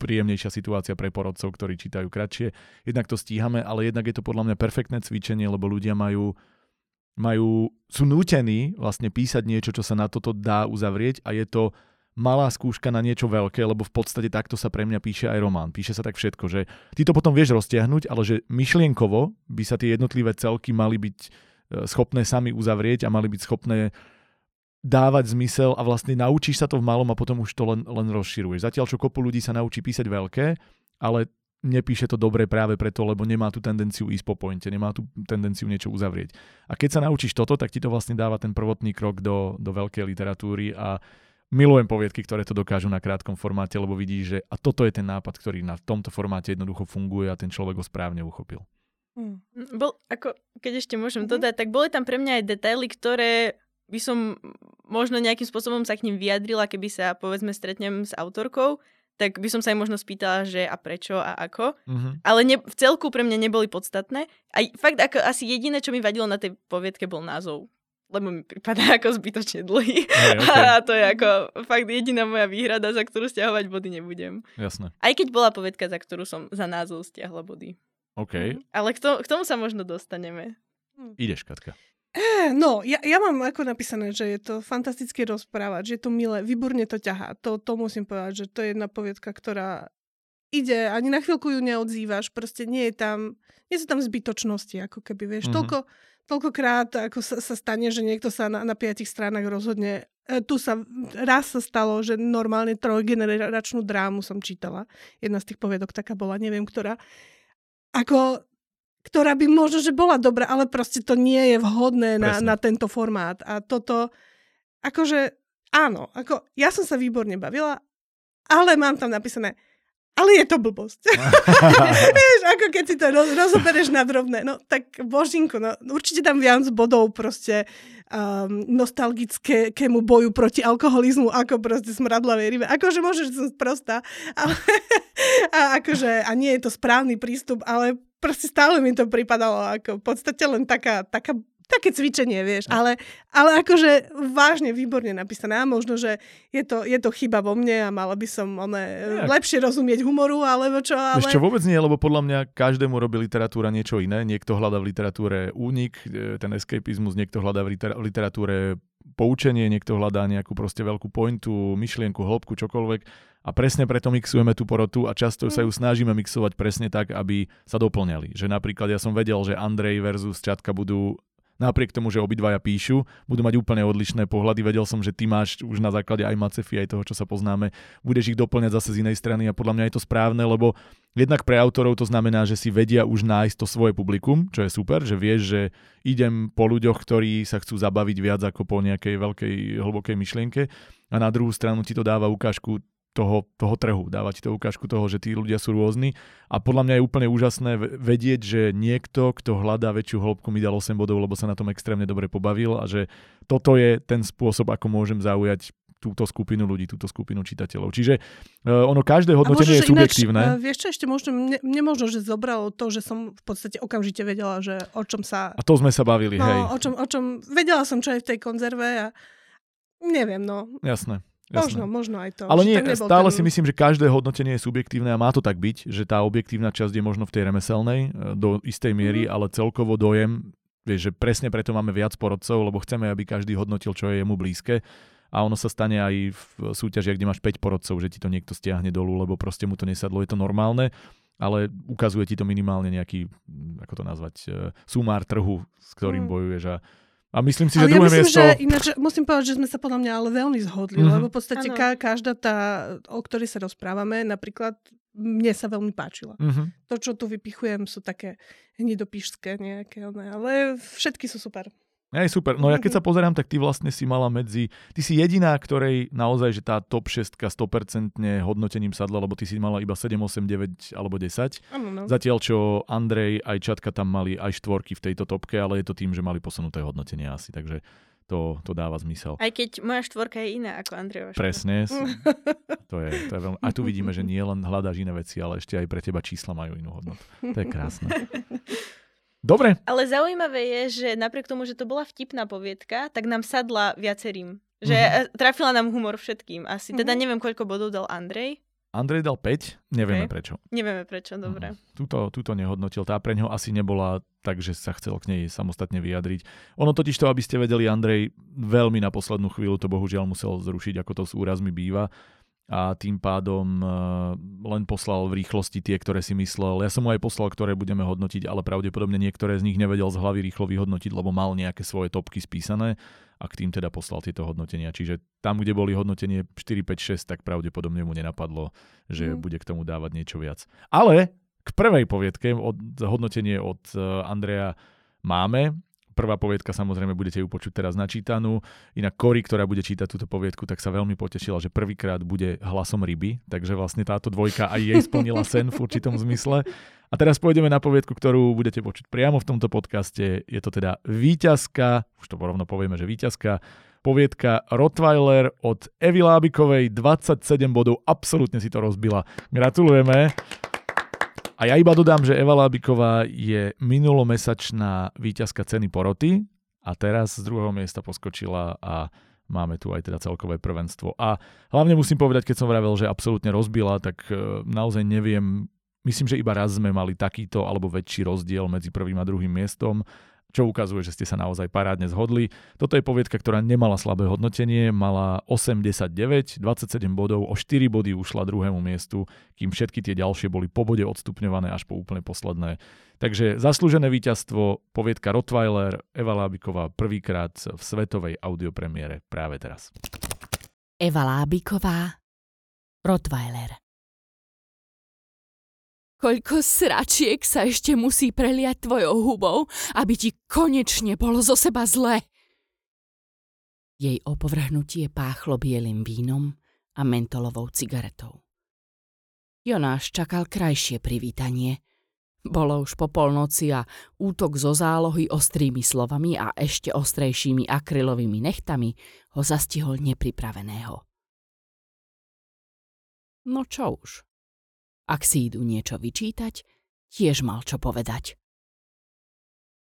príjemnejšia situácia pre porodcov, ktorí čítajú kratšie, jednak to stíhame, ale jednak je to podľa mňa perfektné cvičenie, lebo ľudia majú majú, sú nútení vlastne písať niečo, čo sa na toto dá uzavrieť a je to malá skúška na niečo veľké, lebo v podstate takto sa pre mňa píše aj román. Píše sa tak všetko, že ty to potom vieš roztiahnuť, ale že myšlienkovo by sa tie jednotlivé celky mali byť e, schopné sami uzavrieť a mali byť schopné dávať zmysel a vlastne naučíš sa to v malom a potom už to len, len rozširuješ. Zatiaľ, čo kopu ľudí sa naučí písať veľké, ale nepíše to dobre práve preto, lebo nemá tú tendenciu ísť po pointe, nemá tú tendenciu niečo uzavrieť. A keď sa naučíš toto, tak ti to vlastne dáva ten prvotný krok do, do veľkej literatúry a milujem poviedky, ktoré to dokážu na krátkom formáte, lebo vidíš, že a toto je ten nápad, ktorý na tomto formáte jednoducho funguje a ten človek ho správne uchopil. Hmm. Bol, ako, keď ešte môžem mm-hmm. dodať, tak boli tam pre mňa aj detaily, ktoré by som možno nejakým spôsobom sa k ním vyjadrila, keby sa povedzme stretnem s autorkou, tak by som sa aj možno spýtala, že a prečo a ako. Mm-hmm. Ale ne, v celku pre mňa neboli podstatné. A fakt ako asi jediné, čo mi vadilo na tej poviedke, bol názov. Lebo mi pripadá ako zbytočne dlhý. Hey, [LAUGHS] okay. A to je ako fakt jediná moja výhrada, za ktorú stiahovať body nebudem. Jasné. Aj keď bola povedka, za ktorú som za názov stiahla body. OK. Mm. Ale k, to, k tomu sa možno dostaneme. Ideš, Katka. Eh, no, ja, ja mám ako napísané, že je to fantastický rozprávať, že je to milé, výborne to ťahá. To, to musím povedať, že to je jedna poviedka, ktorá ide, ani na chvíľku ju neodzývaš, proste nie je tam, nie sú tam zbytočnosti, ako keby, vieš, mm-hmm. toľko, toľkokrát, ako sa, sa stane, že niekto sa na, na piatich stranách rozhodne. E, tu sa, raz sa stalo, že normálne trojgeneračnú drámu som čítala. Jedna z tých poviedok taká bola, neviem ktorá. Ako ktorá by možno, že bola dobrá, ale proste to nie je vhodné na, na tento formát. A toto, akože, áno, ako, ja som sa výborne bavila, ale mám tam napísané, ale je to blbosť. [LAUGHS] Vieš, ako keď si to roz, rozobereš na drobné, no tak božinku, no určite tam viac bodov proste um, nostalgickému boju proti alkoholizmu, ako proste smradlavej rybe. Akože môžeš, som prostá, ale, a akože, a nie je to správny prístup, ale proste stále mi to pripadalo ako v podstate len taká, taká také cvičenie, vieš, no. ale, ale akože vážne výborne napísané a možno, že je to, je to chyba vo mne a mala by som one, lepšie rozumieť humoru, alebo čo, ale... Vieš čo, vôbec nie, lebo podľa mňa každému robí literatúra niečo iné. Niekto hľadá v literatúre únik, e, ten escapizmus, niekto hľadá v literatúre poučenie, niekto hľadá nejakú proste veľkú pointu, myšlienku, hĺbku, čokoľvek a presne preto mixujeme tú porotu a často sa ju mm. snažíme mixovať presne tak, aby sa doplňali. Že napríklad ja som vedel, že Andrej versus Čatka budú napriek tomu, že obidvaja píšu, budú mať úplne odlišné pohľady. Vedel som, že ty máš už na základe aj Macefy, aj toho, čo sa poznáme, budeš ich doplňať zase z inej strany a podľa mňa je to správne, lebo jednak pre autorov to znamená, že si vedia už nájsť to svoje publikum, čo je super, že vieš, že idem po ľuďoch, ktorí sa chcú zabaviť viac ako po nejakej veľkej hlbokej myšlienke a na druhú stranu ti to dáva ukážku toho, toho trhu, dávať to ukážku toho, že tí ľudia sú rôzni a podľa mňa je úplne úžasné vedieť, že niekto, kto hľadá väčšiu hĺbku, mi dal 8 bodov, lebo sa na tom extrémne dobre pobavil a že toto je ten spôsob, ako môžem zaujať túto skupinu ľudí, túto skupinu čitateľov. Čiže uh, ono každé hodnotenie je subjektívne. Ináč, uh, vieš čo, ešte možno, mne, mne možno, že zobralo to, že som v podstate okamžite vedela, že o čom sa... A to sme sa bavili, no, hej. O čom, o čom, vedela som, čo je v tej konzerve a neviem, no. Jasné. Možno, možno aj to. Ale nie, stále ten... si myslím, že každé hodnotenie je subjektívne a má to tak byť, že tá objektívna časť je možno v tej remeselnej e, do istej miery, mm. ale celkovo dojem, vieš, že presne preto máme viac porodcov, lebo chceme, aby každý hodnotil, čo je jemu blízke a ono sa stane aj v súťaži, kde máš 5 porodcov, že ti to niekto stiahne dolu, lebo proste mu to nesadlo, je to normálne, ale ukazuje ti to minimálne nejaký, ako to nazvať, e, sumár trhu, s ktorým mm. bojuješ a a myslím si, že ale druhé ja myslím, miesto... Že ináč, musím povedať, že sme sa podľa mňa ale veľmi zhodli, mm-hmm. lebo v podstate ka, každá tá, o ktorej sa rozprávame, napríklad mne sa veľmi páčila. Mm-hmm. To, čo tu vypichujem, sú také hnidopíšské nejaké, ale všetky sú super. Aj super. No ja keď sa pozerám, tak ty vlastne si mala medzi... Ty si jediná, ktorej naozaj, že tá top 6 100% hodnotením sadla, lebo ty si mala iba 7, 8, 9 alebo 10. Ano, no. Zatiaľ, čo Andrej aj Čatka tam mali aj štvorky v tejto topke, ale je to tým, že mali posunuté hodnotenie asi, takže to, to dáva zmysel. Aj keď moja štvorka je iná ako Andrejova Presne. [LAUGHS] to je, to je veľmi... A tu vidíme, že nie len hľadáš iné veci, ale ešte aj pre teba čísla majú inú hodnotu. To je krásne. [LAUGHS] Dobre. Ale zaujímavé je, že napriek tomu, že to bola vtipná poviedka, tak nám sadla viacerým. Že mm-hmm. trafila nám humor všetkým. Asi mm-hmm. teda neviem, koľko bodov dal Andrej. Andrej dal 5, nevieme okay. prečo. Nevieme prečo, dobre. Mm. Tuto, tuto nehodnotil. Tá pre ňo asi nebola tak, že sa chcel k nej samostatne vyjadriť. Ono totiž to, aby ste vedeli, Andrej veľmi na poslednú chvíľu to bohužiaľ musel zrušiť, ako to s úrazmi býva a tým pádom uh, len poslal v rýchlosti tie, ktoré si myslel. Ja som mu aj poslal, ktoré budeme hodnotiť, ale pravdepodobne niektoré z nich nevedel z hlavy rýchlo vyhodnotiť, lebo mal nejaké svoje topky spísané a k tým teda poslal tieto hodnotenia. Čiže tam, kde boli hodnotenie 4, 5, 6, tak pravdepodobne mu nenapadlo, že mm. bude k tomu dávať niečo viac. Ale K prvej poviedke od, hodnotenie od Andreja máme. Prvá poviedka samozrejme budete ju počuť teraz načítanú. Inak Cory, ktorá bude čítať túto poviedku, tak sa veľmi potešila, že prvýkrát bude hlasom ryby, takže vlastne táto dvojka aj jej splnila sen v určitom zmysle. A teraz pôjdeme na poviedku, ktorú budete počuť priamo v tomto podcaste. Je to teda Výťazka, už to rovno povieme, že Výťazka, poviedka Rottweiler od Evy Lábikovej, 27 bodov, absolútne si to rozbila. Gratulujeme. A ja iba dodám, že Eva Lábiková je minulomesačná víťazka ceny poroty a teraz z druhého miesta poskočila a máme tu aj teda celkové prvenstvo. A hlavne musím povedať, keď som vravel, že absolútne rozbila, tak e, naozaj neviem, myslím, že iba raz sme mali takýto alebo väčší rozdiel medzi prvým a druhým miestom čo ukazuje, že ste sa naozaj parádne zhodli. Toto je poviedka, ktorá nemala slabé hodnotenie, mala 89, 27 bodov, o 4 body ušla druhému miestu, kým všetky tie ďalšie boli po bode odstupňované až po úplne posledné. Takže zaslúžené víťazstvo, poviedka Rottweiler, Eva Lábiková prvýkrát v svetovej audiopremiére práve teraz. Eva Lábiková, Rottweiler. Koľko sračiek sa ešte musí preliať tvojou hubou, aby ti konečne bolo zo seba zle. Jej opovrhnutie páchlo bielým vínom a mentolovou cigaretou. Jonáš čakal krajšie privítanie. Bolo už po polnoci a útok zo zálohy ostrými slovami a ešte ostrejšími akrylovými nechtami ho zastihol nepripraveného. No čo už, ak si idú niečo vyčítať, tiež mal čo povedať.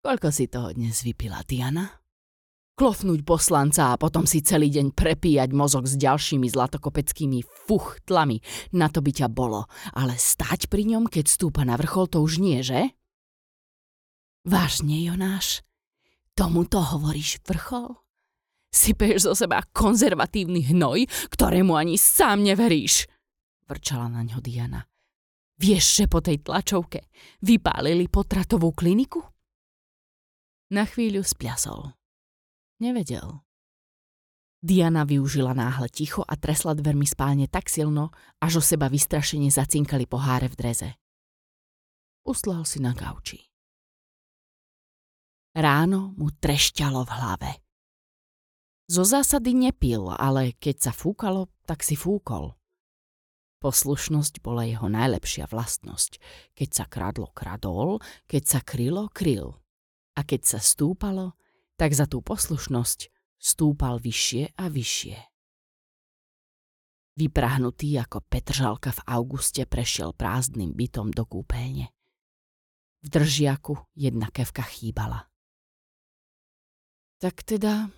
Koľko si toho dnes vypila, Diana? Klofnúť poslanca a potom si celý deň prepíjať mozog s ďalšími zlatokopeckými fuchtlami, na to by ťa bolo, ale stať pri ňom, keď stúpa na vrchol, to už nie, že? Vážne, Jonáš? Tomuto hovoríš vrchol? Sypeš zo seba konzervatívny hnoj, ktorému ani sám neveríš, vrčala na ňo Diana. Vieš, že po tej tlačovke vypálili potratovú kliniku? Na chvíľu spľasol. Nevedel. Diana využila náhle ticho a tresla dvermi spálne tak silno, až o seba vystrašene zacinkali poháre v dreze. Uslal si na gauči. Ráno mu trešťalo v hlave. Zo zásady nepil, ale keď sa fúkalo, tak si fúkol. Poslušnosť bola jeho najlepšia vlastnosť. Keď sa kradlo, kradol, keď sa krylo, kryl. A keď sa stúpalo, tak za tú poslušnosť stúpal vyššie a vyššie. Vyprahnutý ako Petržalka v auguste prešiel prázdnym bytom do kúpeľne. V držiaku jedna kevka chýbala. Tak teda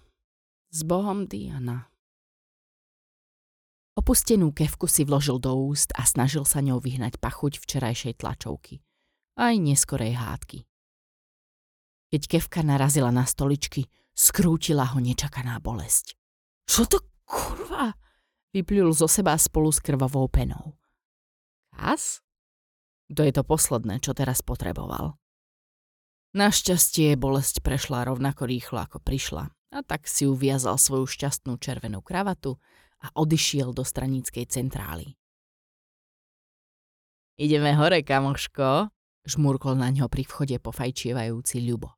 s Bohom Diana. Opustenú kevku si vložil do úst a snažil sa ňou vyhnať pachuť včerajšej tlačovky. Aj neskorej hádky. Keď kevka narazila na stoličky, skrútila ho nečakaná bolesť. Čo to kurva? Vyplul zo seba spolu s krvavou penou. Kas? To je to posledné, čo teraz potreboval. Našťastie bolesť prešla rovnako rýchlo, ako prišla a tak si uviazal svoju šťastnú červenú kravatu a odišiel do straníckej centrály. Ideme hore, kamoško, žmurkol na ňo pri vchode pofajčievajúci Ľubo.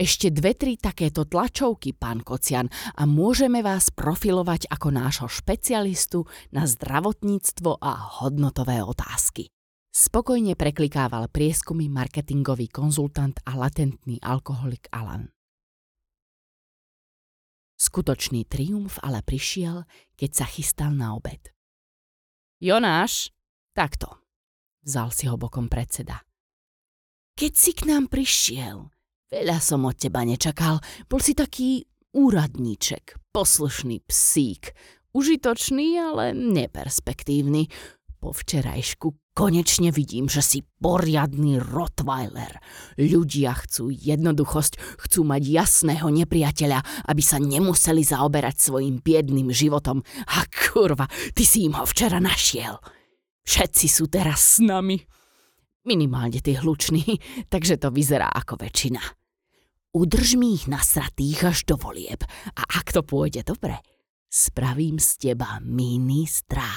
Ešte dve, tri takéto tlačovky, pán Kocian, a môžeme vás profilovať ako nášho špecialistu na zdravotníctvo a hodnotové otázky. Spokojne preklikával prieskumy marketingový konzultant a latentný alkoholik Alan. Skutočný triumf ale prišiel, keď sa chystal na obed. Jonáš, takto, vzal si ho bokom predseda. Keď si k nám prišiel, veľa som od teba nečakal, bol si taký úradníček, poslušný psík, užitočný, ale neperspektívny. Po včerajšku konečne vidím, že si poriadny Rottweiler. Ľudia chcú jednoduchosť, chcú mať jasného nepriateľa, aby sa nemuseli zaoberať svojim biedným životom. A kurva, ty si im ho včera našiel. Všetci sú teraz s nami. Minimálne tí hluční, [LAUGHS] takže to vyzerá ako väčšina. Udrž mi ich nasratých až do volieb a ak to pôjde dobre, spravím z teba ministra.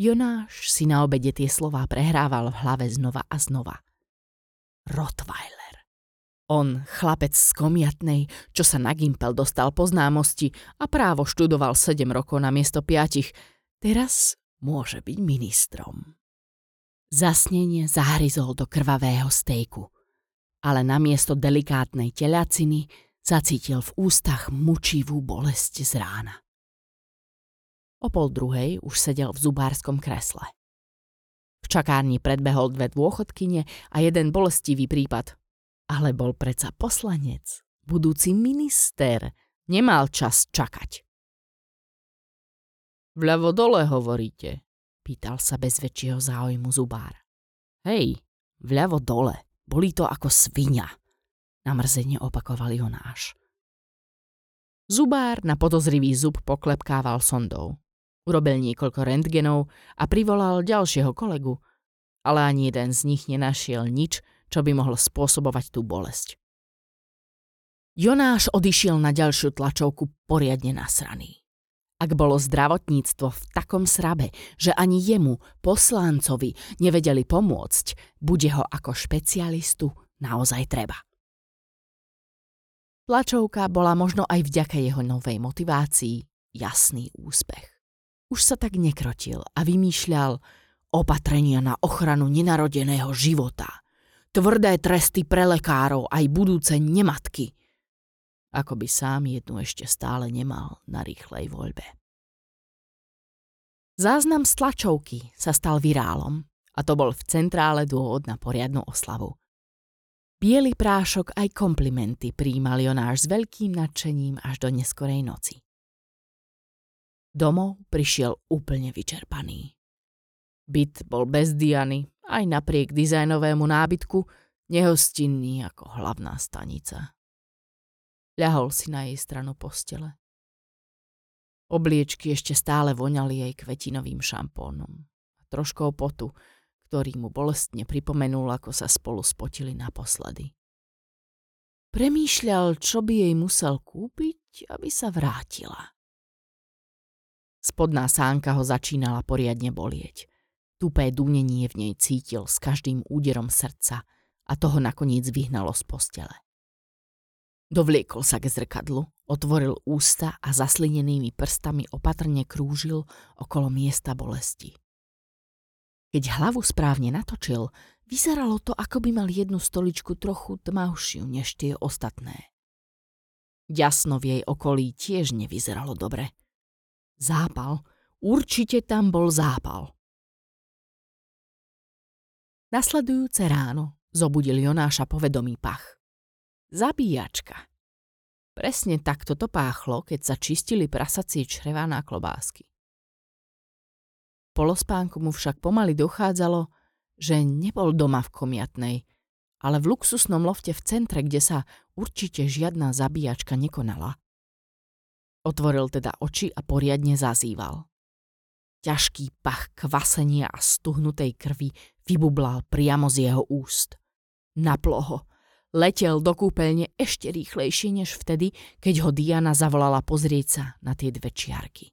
Jonáš si na obede tie slová prehrával v hlave znova a znova. Rottweiler. On, chlapec z komiatnej, čo sa na Gimpel dostal po známosti a právo študoval 7 rokov na miesto 5, teraz môže byť ministrom. Zasnenie zahryzol do krvavého stejku, ale namiesto delikátnej telaciny zacítil v ústach mučivú bolesť z rána. O pol druhej už sedel v zubárskom kresle. V čakárni predbehol dve dôchodkyne a jeden bolestivý prípad. Ale bol predsa poslanec, budúci minister, nemal čas čakať. Vľavo dole hovoríte, pýtal sa bez väčšieho záujmu zubár. Hej, vľavo dole, boli to ako svinia, namrzene opakoval Jonáš. Zubár na podozrivý zub poklepkával sondou. Urobil niekoľko rentgenov a privolal ďalšieho kolegu, ale ani jeden z nich nenašiel nič, čo by mohlo spôsobovať tú bolesť. Jonáš odišiel na ďalšiu tlačovku poriadne nasraný. Ak bolo zdravotníctvo v takom srabe, že ani jemu, poslancovi, nevedeli pomôcť, bude ho ako špecialistu naozaj treba. Tlačovka bola možno aj vďaka jeho novej motivácii jasný úspech. Už sa tak nekrotil a vymýšľal opatrenia na ochranu nenarodeného života, tvrdé tresty pre lekárov aj budúce nematky. Ako by sám jednu ešte stále nemal na rýchlej voľbe. Záznam z tlačovky sa stal virálom a to bol v centrále dôvod na poriadnu oslavu. Bielý prášok aj komplimenty príjmal Jonáš s veľkým nadšením až do neskorej noci. Domov prišiel úplne vyčerpaný. Byt bol bez Diany, aj napriek dizajnovému nábytku, nehostinný ako hlavná stanica. Ľahol si na jej stranu postele. Obliečky ešte stále voňali jej kvetinovým šampónom a troškou potu, ktorý mu bolestne pripomenul, ako sa spolu spotili naposledy. Premýšľal, čo by jej musel kúpiť, aby sa vrátila. Spodná sánka ho začínala poriadne bolieť. Tupé dunenie v nej cítil s každým úderom srdca a toho nakoniec vyhnalo z postele. Dovliekol sa k zrkadlu, otvoril ústa a zaslinenými prstami opatrne krúžil okolo miesta bolesti. Keď hlavu správne natočil, vyzeralo to, ako by mal jednu stoličku trochu tmavšiu než tie ostatné. Jasno v jej okolí tiež nevyzeralo dobre. Zápal. Určite tam bol zápal. Nasledujúce ráno zobudil Jonáša povedomý pach. Zabíjačka. Presne takto to páchlo, keď sa čistili prasacie črevá na klobásky. Polospánku mu však pomaly dochádzalo, že nebol doma v komiatnej, ale v luxusnom lofte v centre, kde sa určite žiadna zabíjačka nekonala. Otvoril teda oči a poriadne zazýval. Ťažký pach kvasenia a stuhnutej krvi vybublal priamo z jeho úst. Naploho. Letel do kúpeľne ešte rýchlejšie než vtedy, keď ho Diana zavolala pozrieť sa na tie dve čiarky.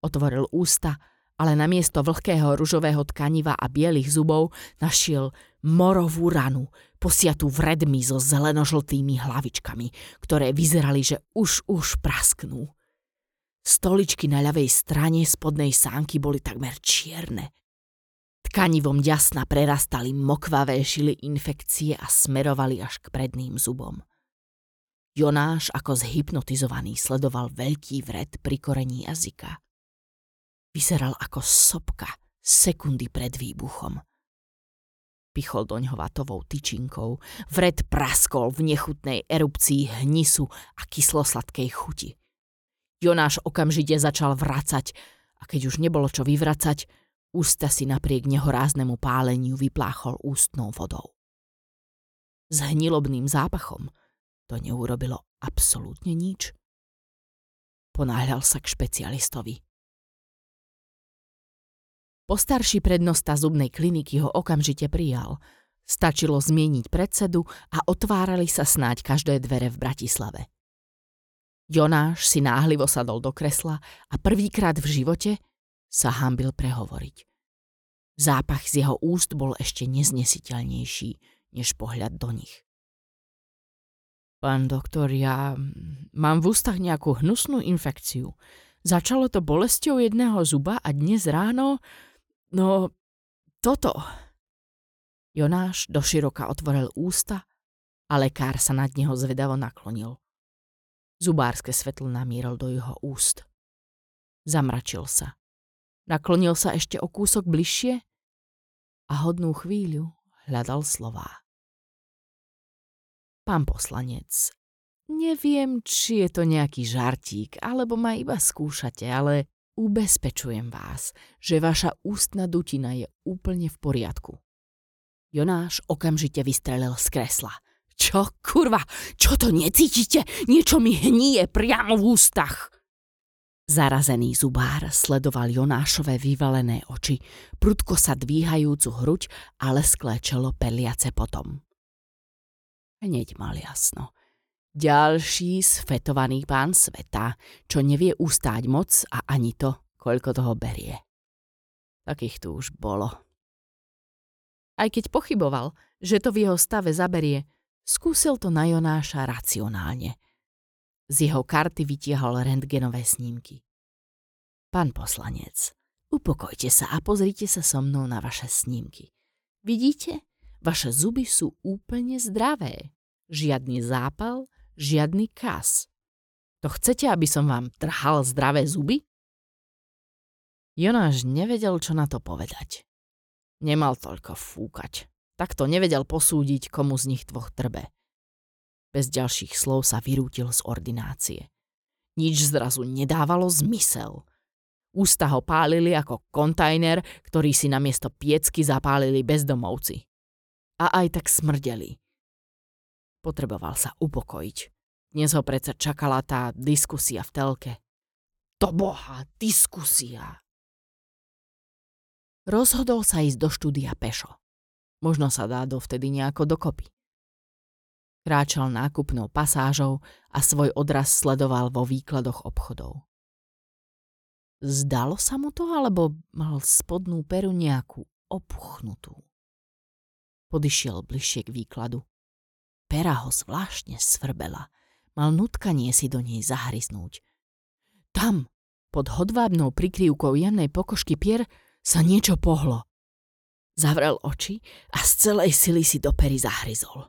Otvoril ústa ale namiesto vlhkého ružového tkaniva a bielých zubov našiel morovú ranu, posiatú vredmi so zelenožltými hlavičkami, ktoré vyzerali, že už už prasknú. Stoličky na ľavej strane spodnej sánky boli takmer čierne. Tkanivom jasna prerastali mokvavé šily infekcie a smerovali až k predným zubom. Jonáš ako zhypnotizovaný sledoval veľký vred pri korení jazyka. Vyzeral ako sopka sekundy pred výbuchom. Pichol doň vatovou tyčinkou, vred praskol v nechutnej erupcii hnisu a kyslosladkej chuti. Jonáš okamžite začal vracať a keď už nebolo čo vyvracať, ústa si napriek nehoráznemu páleniu vypláchol ústnou vodou. S hnilobným zápachom to neurobilo absolútne nič. Ponáhľal sa k špecialistovi. Postarší prednosta zubnej kliniky ho okamžite prijal. Stačilo zmieniť predsedu a otvárali sa snáď každé dvere v Bratislave. Jonáš si náhlivo sadol do kresla a prvýkrát v živote sa hambil prehovoriť. Zápach z jeho úst bol ešte neznesiteľnejší, než pohľad do nich. Pán doktor, ja mám v ústach nejakú hnusnú infekciu. Začalo to bolesťou jedného zuba a dnes ráno, no toto. Jonáš doširoka otvoril ústa a lekár sa nad neho zvedavo naklonil. Zubárske svetlo namíril do jeho úst. Zamračil sa. Naklonil sa ešte o kúsok bližšie a hodnú chvíľu hľadal slová. Pán poslanec, neviem, či je to nejaký žartík, alebo ma iba skúšate, ale ubezpečujem vás, že vaša ústna dutina je úplne v poriadku. Jonáš okamžite vystrelil z kresla. Čo, kurva, čo to necítite? Niečo mi hníje priamo v ústach. Zarazený zubár sledoval Jonášové vyvalené oči, prudko sa dvíhajúcu hruď ale skléčelo perliace potom. Hneď mal jasno. Ďalší sfetovaný pán sveta, čo nevie ustáť moc a ani to, koľko toho berie. Takých tu už bolo. Aj keď pochyboval, že to v jeho stave zaberie, skúsil to na Jonáša racionálne. Z jeho karty vytiahol rentgenové snímky. Pán poslanec, upokojte sa a pozrite sa so mnou na vaše snímky. Vidíte? Vaše zuby sú úplne zdravé. Žiadny zápal, žiadny kas. To chcete, aby som vám trhal zdravé zuby? Jonáš nevedel, čo na to povedať. Nemal toľko fúkať. Takto nevedel posúdiť, komu z nich dvoch trbe. Bez ďalších slov sa vyrútil z ordinácie. Nič zrazu nedávalo zmysel. Ústa ho pálili ako kontajner, ktorý si namiesto piecky zapálili bezdomovci a aj tak smrdeli. Potreboval sa upokojiť. Dnes ho predsa čakala tá diskusia v telke. To boha, diskusia! Rozhodol sa ísť do štúdia pešo. Možno sa dá dovtedy nejako dokopy. Kráčal nákupnou pasážou a svoj odraz sledoval vo výkladoch obchodov. Zdalo sa mu to, alebo mal spodnú peru nejakú opuchnutú. Podišiel bližšie k výkladu. Pera ho zvláštne svrbela. Mal nutkanie si do nej zahryznúť. Tam, pod hodvábnou prikryvkou jemnej pokožky pier, sa niečo pohlo. Zavrel oči a z celej sily si do pery zahryzol.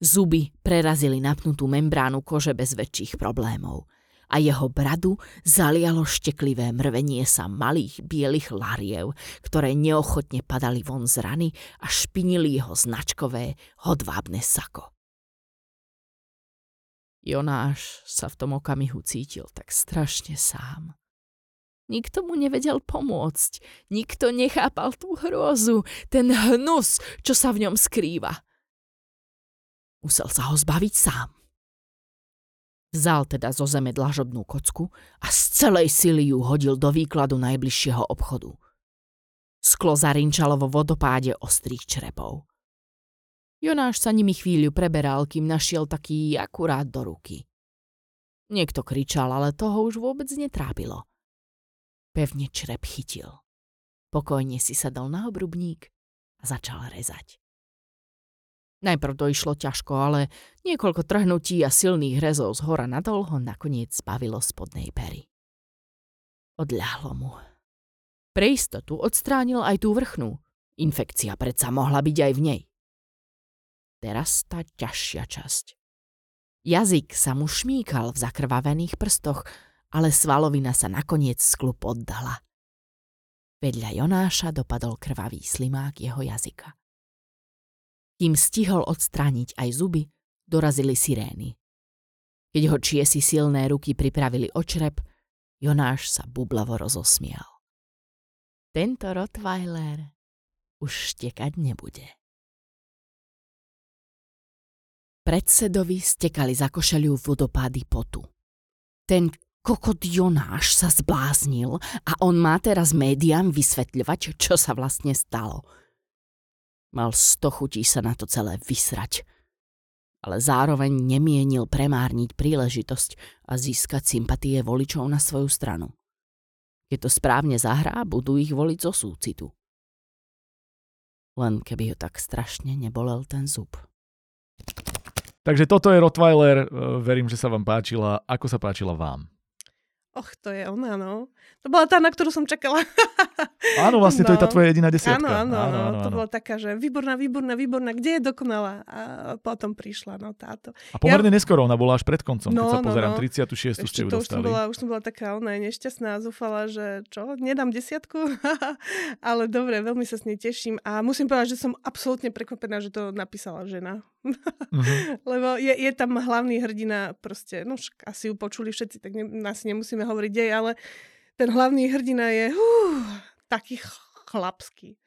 Zuby prerazili napnutú membránu kože bez väčších problémov – a jeho bradu zalialo šteklivé mrvenie sa malých bielých lariev, ktoré neochotne padali von z rany a špinili jeho značkové hodvábne sako. Jonáš sa v tom okamihu cítil tak strašne sám. Nikto mu nevedel pomôcť, nikto nechápal tú hrôzu, ten hnus, čo sa v ňom skrýva. Musel sa ho zbaviť sám. Vzal teda zo zeme dlažobnú kocku a z celej sily ju hodil do výkladu najbližšieho obchodu. Sklo zarinčalo vo vodopáde ostrých črepov. Jonáš sa nimi chvíľu preberal, kým našiel taký akurát do ruky. Niekto kričal, ale toho už vôbec netrápilo. Pevne črep chytil. Pokojne si sadol na obrubník a začal rezať. Najprv to išlo ťažko, ale niekoľko trhnutí a silných rezov z hora nadol ho nakoniec zbavilo spodnej pery. Odľahlo mu. Pre istotu odstránil aj tú vrchnú. Infekcia predsa mohla byť aj v nej. Teraz tá ťažšia časť. Jazyk sa mu šmíkal v zakrvavených prstoch, ale svalovina sa nakoniec sklup oddala. Vedľa Jonáša dopadol krvavý slimák jeho jazyka. Kým stihol odstrániť aj zuby, dorazili sirény. Keď ho čiesi silné ruky pripravili očrep, Jonáš sa bublavo rozosmial. Tento Rottweiler už štekať nebude. Predsedovi stekali za košeliu vodopády potu. Ten kokot Jonáš sa zbláznil a on má teraz médiám vysvetľovať, čo sa vlastne stalo – Mal sto chutí sa na to celé vysrať. Ale zároveň nemienil premárniť príležitosť a získať sympatie voličov na svoju stranu. Keď to správne zahrá, budú ich voliť zo súcitu. Len keby ho tak strašne nebolel ten zub. Takže toto je Rottweiler, verím, že sa vám páčila. Ako sa páčila vám? Och, to je ona, no. To bola tá, na ktorú som čakala. [LAUGHS] Áno, vlastne no. to je tá no. tvoja jediná desiatka. Áno, áno, áno, áno, to áno. bola taká, že výborná, výborná, výborná, kde je dokonalá? A potom prišla, no táto. A pomerne ja... neskoro, ona bola až pred koncom, no, keď sa no, pozerám, no. 36. Ešte ste ju dostali. Už som, bola, už som bola taká, ona je nešťastná zúfala, že čo, nedám desiatku? [LAUGHS] Ale dobre, veľmi sa s nej teším a musím povedať, že som absolútne prekvapená, že to napísala žena. Uh-huh. [LAUGHS] Lebo je, je tam hlavný hrdina, proste, no asi ju počuli všetci, tak ne, asi nemusíme hovoriť dej, ale ten hlavný hrdina je uh, taký chlapský.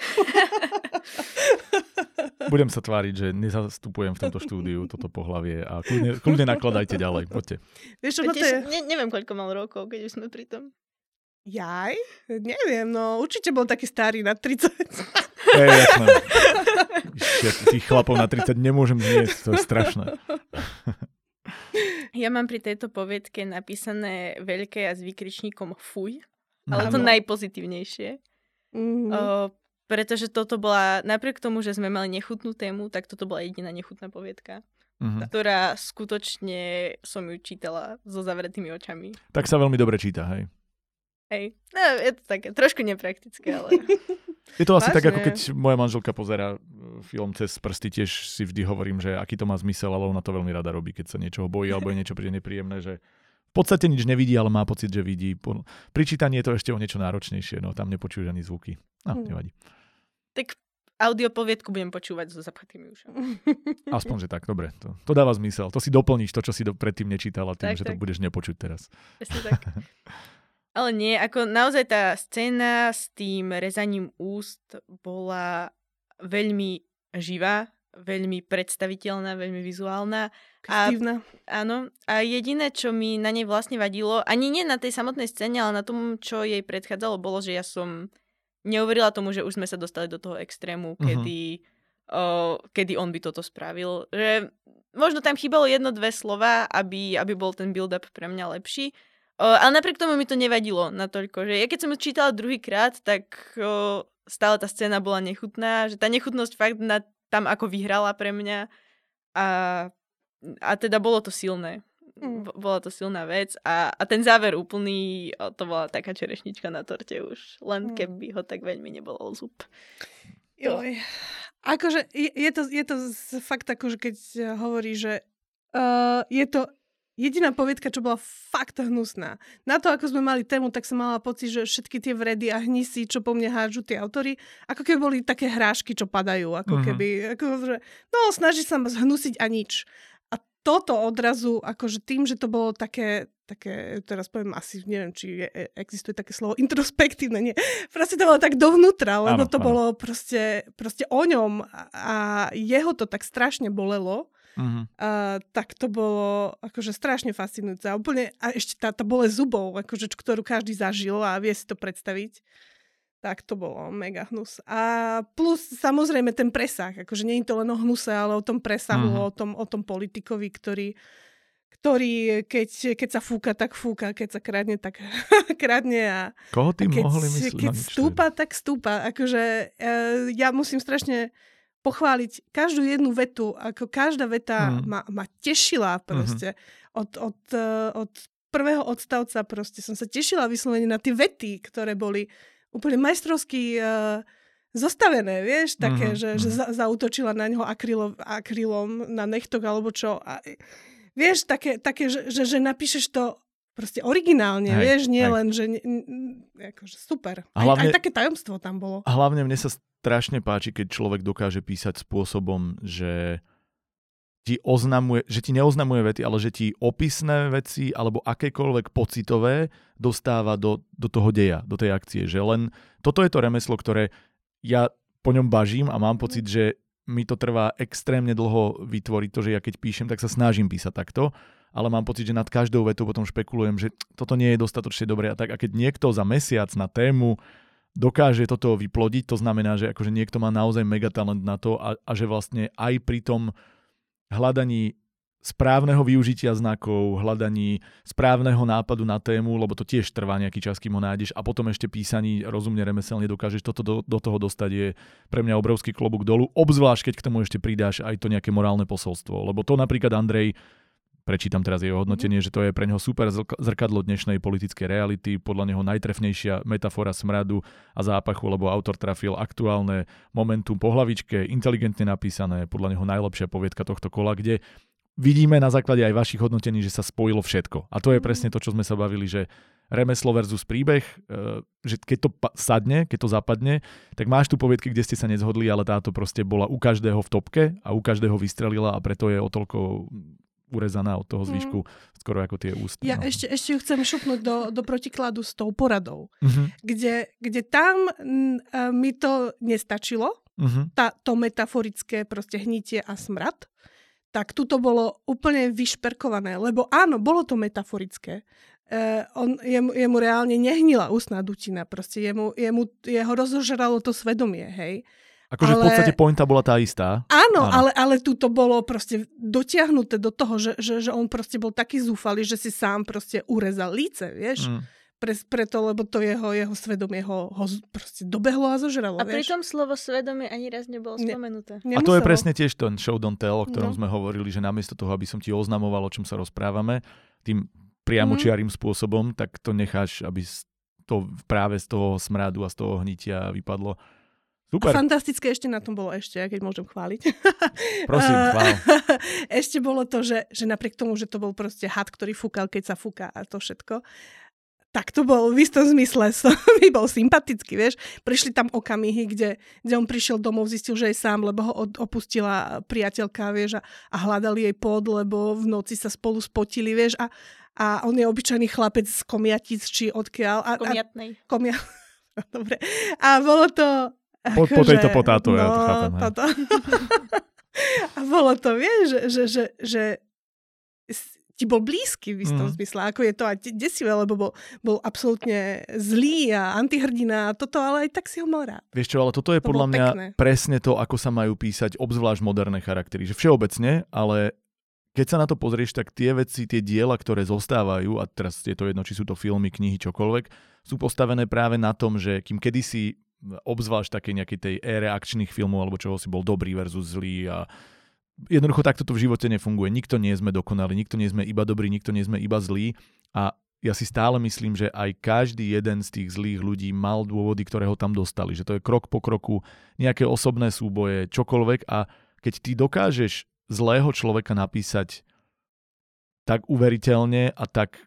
[LAUGHS] Budem sa tváriť, že nezastupujem v tomto štúdiu toto pohlavie a kľudne, kľudne nakladajte ďalej. Poďte. Vieš, čo, no je... ne, neviem, koľko mal rokov, keď už sme pri tom. Jaj? Neviem, no určite bol taký starý na 30. Ej, jasné. Tých chlapov na 30 nemôžem zniesť, to je strašné. Ja mám pri tejto poviedke napísané veľké a s výkričníkom fuj, ale to najpozitívnejšie. Mm-hmm. O, pretože toto bola, napriek tomu, že sme mali nechutnú tému, tak toto bola jediná nechutná poviedka. Mm-hmm. ktorá skutočne som ju čítala so zavretými očami. Tak sa veľmi dobre číta, hej? Hej, no, je to také trošku nepraktické, ale... [LAUGHS] Je to asi Vážne. tak, ako keď moja manželka pozera e, film cez prsty, tiež si vždy hovorím, že aký to má zmysel, ale ona to veľmi rada robí, keď sa niečoho bojí alebo je niečo príde nepríjemné, že v podstate nič nevidí, ale má pocit, že vidí. Pri čítaní je to ešte o niečo náročnejšie, no tam nepočuješ ani zvuky. No, hm. nevadí. Tak audiopoviedku budem počúvať so zapchatými ušami. [LAUGHS] Aspoň, že tak, dobre. To, to dáva zmysel. To si doplníš to, čo si do, predtým nečítala tým, tak, že tak. to budeš nepočuť teraz. Presne tak. [LAUGHS] Ale nie, ako naozaj tá scéna s tým rezaním úst bola veľmi živá, veľmi predstaviteľná, veľmi vizuálna. A, áno. A jediné, čo mi na nej vlastne vadilo, ani nie na tej samotnej scéne, ale na tom, čo jej predchádzalo, bolo, že ja som neuverila tomu, že už sme sa dostali do toho extrému, uh-huh. kedy, o, kedy on by toto spravil. Že možno tam chýbalo jedno, dve slova, aby, aby bol ten build-up pre mňa lepší. O, ale napriek tomu mi to nevadilo natoľko, že ja keď som ju čítala druhýkrát, tak o, stále tá scéna bola nechutná, že tá nechutnosť fakt na, tam ako vyhrala pre mňa a, a teda bolo to silné. Mm. Bola to silná vec a, a ten záver úplný, o, to bola taká čerešnička na torte už, len mm. keby ho tak veľmi nebolo zub. Joj. Akože je, je, to, je to fakt ako, že keď hovorí, že uh, je to jediná poviedka, čo bola fakt hnusná. Na to, ako sme mali tému, tak som mala pocit, že všetky tie vredy a hnisy, čo po mne hážu tie autory, ako keby boli také hrášky, čo padajú. Ako uh-huh. keby, ako, že, no, snaží sa ma zhnusiť a nič. A toto odrazu, akože tým, že to bolo také, také, teraz poviem asi, neviem, či je, e, existuje také slovo introspektívne, nie. Proste to bolo tak dovnútra, lebo ano, to ano. bolo proste, proste o ňom a jeho to tak strašne bolelo Uh-huh. A, tak to bolo akože strašne fascinujúce. A úplne, a ešte tá, tá bole zubov, akože, ktorú každý zažil a vie si to predstaviť. Tak to bolo mega hnus. A plus samozrejme ten presah. Akože nie je to len o hnuse, ale o tom presahu, uh-huh. o, tom, o tom politikovi, ktorý, ktorý keď, keď sa fúka, tak fúka, keď sa kradne, tak [LAUGHS] kradne. A, Koho tým keď, mohli myslieť? Keď stúpa, tak stúpa. Akože e, ja musím strašne pochváliť každú jednu vetu, ako každá veta mm. ma, ma tešila proste. Mm-hmm. Od, od, eh, od prvého odstavca proste som sa tešila vyslovene na tie vety, ktoré boli úplne majstrovsky uh, zostavené, vieš, také, mm-hmm. že, že mhm. za, zautočila na ňo akrylo, akrylom na nechtok alebo čo. A, vieš, také, také že, že, že napíšeš to proste originálne, hej, vieš, nie hej. len, že ne, akože super. A hlavne, aj, aj také tajomstvo tam bolo. A hlavne mne sa strašne páči, keď človek dokáže písať spôsobom, že ti oznamuje, že ti neoznamuje vety, ale že ti opisné veci alebo akékoľvek pocitové dostáva do, do toho deja, do tej akcie. Že len toto je to remeslo, ktoré ja po ňom bažím a mám pocit, že mi to trvá extrémne dlho vytvoriť to, že ja keď píšem, tak sa snažím písať takto ale mám pocit, že nad každou vetou potom špekulujem, že toto nie je dostatočne dobré a tak. A keď niekto za mesiac na tému dokáže toto vyplodiť, to znamená, že akože niekto má naozaj megatalent na to a, a že vlastne aj pri tom hľadaní správneho využitia znakov, hľadaní správneho nápadu na tému, lebo to tiež trvá nejaký čas, kým ho nájdeš a potom ešte písaní rozumne remeselne dokážeš toto do, do toho dostať je pre mňa obrovský klobúk dolu, obzvlášť keď k tomu ešte pridáš aj to nejaké morálne posolstvo, lebo to napríklad Andrej prečítam teraz jeho hodnotenie, mm-hmm. že to je pre neho super zrkadlo dnešnej politickej reality, podľa neho najtrefnejšia metafora smradu a zápachu, lebo autor trafil aktuálne momentum po hlavičke, inteligentne napísané, podľa neho najlepšia poviedka tohto kola, kde vidíme na základe aj vašich hodnotení, že sa spojilo všetko. A to je mhm. presne to, čo sme sa bavili, že remeslo versus príbeh, e, že keď to sadne, keď to zapadne, tak máš tu poviedky, kde ste sa nezhodli, ale táto proste bola u každého v topke a u každého vystrelila a preto je o toľko urezaná od toho mhm. zvyšku, mm. skoro ako tie ústa. Ja no. ešte, ešte ju chcem šupnúť do, do protikladu s tou poradou, mm-hmm. kde, kde tam m, mi to nestačilo, mm-hmm. tá, to metaforické proste hnitie a smrad, tak tu to bolo úplne vyšperkované, lebo áno, bolo to metaforické. Uh, on, jemu, jemu reálne nehnila ústná dutina, proste jemu, jemu, jeho rozožralo to svedomie, hej. Akože ale... v podstate pointa bola tá istá. Áno, Áno. ale, ale tu to bolo proste dotiahnuté do toho, že, že, že on proste bol taký zúfalý, že si sám proste urezal líce, vieš. Mm. Pre, preto, lebo to jeho, jeho svedomie ho, ho proste dobehlo a zožralo. A pritom slovo svedomie ani raz nebolo spomenuté. Ne, a to je presne tiež ten show don't tell, o ktorom no. sme hovorili, že namiesto toho, aby som ti oznamoval, o čom sa rozprávame, tým priamočiarým mm. spôsobom, tak to necháš, aby to práve z toho smradu a z toho hnitia vypadlo Super. A fantastické ešte na tom bolo ešte, keď môžem chváliť. [LAUGHS] Prosím, chvál. [LAUGHS] ešte bolo to, že, že napriek tomu, že to bol proste had, ktorý fúkal, keď sa fúka a to všetko, tak to bol v istom zmysle, [LAUGHS] mi bol sympatický, vieš. Prišli tam okamihy, kde, kde on prišiel domov, zistil, že je sám, lebo ho opustila priateľka, vieš, a, a hľadali jej pod, lebo v noci sa spolu spotili, vieš, a, a on je obyčajný chlapec z komiatic, či odkiaľ. A, Komiatnej. A, komia... Dobre. A bolo to, po, po tejto potáto, no, ja to no, chápem. Toto. [LAUGHS] a bolo to, vieš, že, že, že, že ti bol blízky v istom mm. zmysle, ako je to aj desivé, lebo bol, bol absolútne zlý a antihrdina a toto, ale aj tak si ho mal rád. Vieš čo, ale toto je to podľa mňa pekné. presne to, ako sa majú písať obzvlášť moderné charaktery. Že všeobecne, ale keď sa na to pozrieš, tak tie veci, tie diela, ktoré zostávajú, a teraz je to jedno, či sú to filmy, knihy, čokoľvek, sú postavené práve na tom, že kým kedysi obzvlášť také nejakej tej ére akčných filmov alebo čoho si bol dobrý versus zlý a jednoducho takto to v živote nefunguje. Nikto nie sme dokonali, nikto nie sme iba dobrý, nikto nie sme iba zlý a ja si stále myslím, že aj každý jeden z tých zlých ľudí mal dôvody, ktoré ho tam dostali. Že to je krok po kroku, nejaké osobné súboje, čokoľvek a keď ty dokážeš zlého človeka napísať tak uveriteľne a tak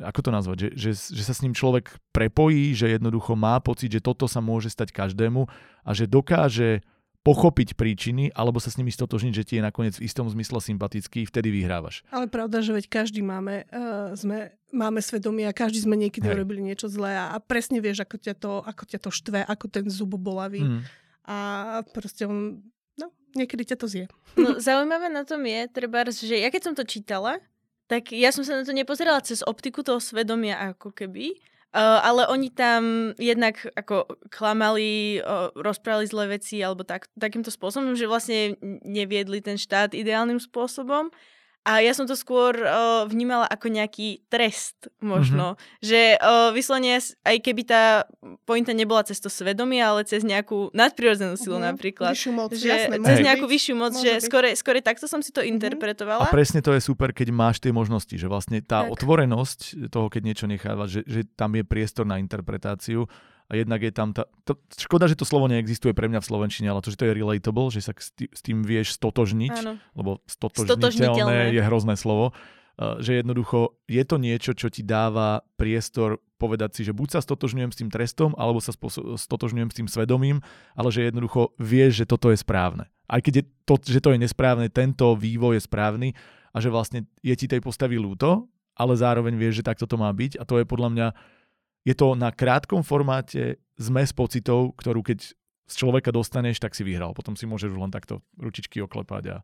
ako to nazvať, že, že, že sa s ním človek prepojí, že jednoducho má pocit, že toto sa môže stať každému a že dokáže pochopiť príčiny alebo sa s nimi stotožniť, že ti je nakoniec v istom zmysle sympatický, vtedy vyhrávaš. Ale pravda, že veď každý máme, uh, sme, máme svedomie a každý sme niekedy Hej. urobili niečo zlé a, a presne vieš, ako ťa to, ako ťa to štve, ako ten zub bolavý. Mm. A proste on, no, niekedy ťa to zje. No, [LAUGHS] zaujímavé na tom je, treba, že ja keď som to čítala, tak ja som sa na to nepozerala cez optiku toho svedomia ako keby, uh, ale oni tam jednak ako klamali, uh, rozprávali zlé veci alebo tak, takýmto spôsobom, že vlastne neviedli ten štát ideálnym spôsobom a ja som to skôr uh, vnímala ako nejaký trest možno. Mm-hmm. Že uh, vyslanie, aj keby tá pointa nebola cez to svedomie, ale cez nejakú nadprirodzenú silu mm-hmm. napríklad. Vyššiu moc, že, jasné. Cez nejakú vyššiu moc, Môže že skore, skore takto som si to mm-hmm. interpretovala. A presne to je super, keď máš tie možnosti, že vlastne tá tak. otvorenosť toho, keď niečo necháva, že, že tam je priestor na interpretáciu a jednak je tam tá... To, škoda, že to slovo neexistuje pre mňa v slovenčine, ale to, že to je relatable, že sa s tým vieš stotožniť, Áno. lebo stotožniteľné je hrozné slovo, že jednoducho je to niečo, čo ti dáva priestor povedať si, že buď sa stotožňujem s tým trestom, alebo sa stotožňujem s tým svedomím, ale že jednoducho vieš, že toto je správne. Aj keď je to, že to je nesprávne, tento vývoj je správny a že vlastne je ti tej postavy ľúto, ale zároveň vieš, že takto to má byť a to je podľa mňa je to na krátkom formáte zmes pocitov, ktorú keď z človeka dostaneš, tak si vyhral. Potom si môžeš len takto ručičky oklepať a,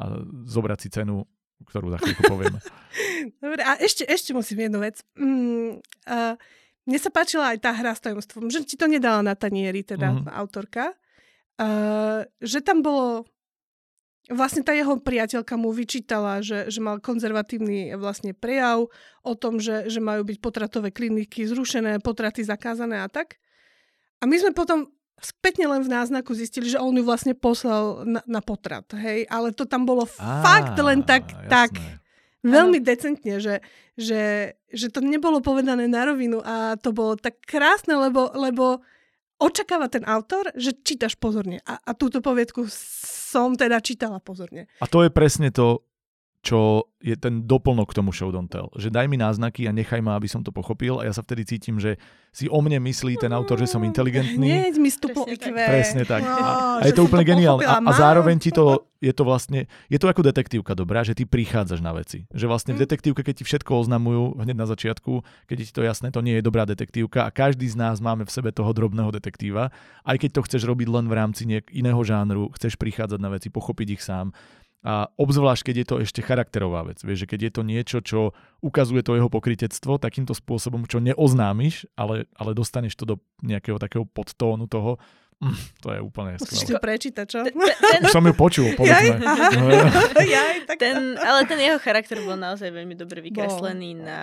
a zobrať si cenu, ktorú za chvíľku povieme. [LAUGHS] Dobre, a ešte, ešte musím jednu vec. Mm, uh, mne sa páčila aj tá hra s tajomstvom, že ti to nedala na tanieri, teda mm-hmm. autorka. Uh, že tam bolo vlastne tá jeho priateľka mu vyčítala, že, že mal konzervatívny vlastne prejav o tom, že, že majú byť potratové kliniky zrušené, potraty zakázané a tak. A my sme potom spätne len v náznaku zistili, že on ju vlastne poslal na, na potrat, hej, ale to tam bolo Á, fakt len tak, jasné. tak veľmi ano. decentne, že, že, že to nebolo povedané na rovinu a to bolo tak krásne, lebo, lebo očakáva ten autor, že čítaš pozorne. A, a túto poviedku som teda čítala pozorne. A to je presne to, čo je ten doplnok k tomu show don't tell. Že daj mi náznaky a nechaj ma, aby som to pochopil a ja sa vtedy cítim, že si o mne myslí ten autor, že som inteligentný. Hneď mi stúplo IQ. Presne tak. No, a, je to úplne geniálne. A, a zároveň ti to, je to vlastne, je to ako detektívka dobrá, že ty prichádzaš na veci. Že vlastne v hm. detektívke, keď ti všetko oznamujú hneď na začiatku, keď ti to jasné, to nie je dobrá detektívka a každý z nás máme v sebe toho drobného detektíva. Aj keď to chceš robiť len v rámci iného žánru, chceš prichádzať na veci, pochopiť ich sám a obzvlášť, keď je to ešte charakterová vec. Vieš, že keď je to niečo, čo ukazuje to jeho pokritectvo takýmto spôsobom, čo neoznámiš, ale, ale dostaneš to do nejakého takého podtónu toho, mm, to je úplne skvelé. Musíš to prečítať, čo? Už som ju počul, [LAUGHS] povedzme. Jaj, [LAUGHS] tak ten, ale ten jeho charakter bol naozaj veľmi dobre vykreslený na,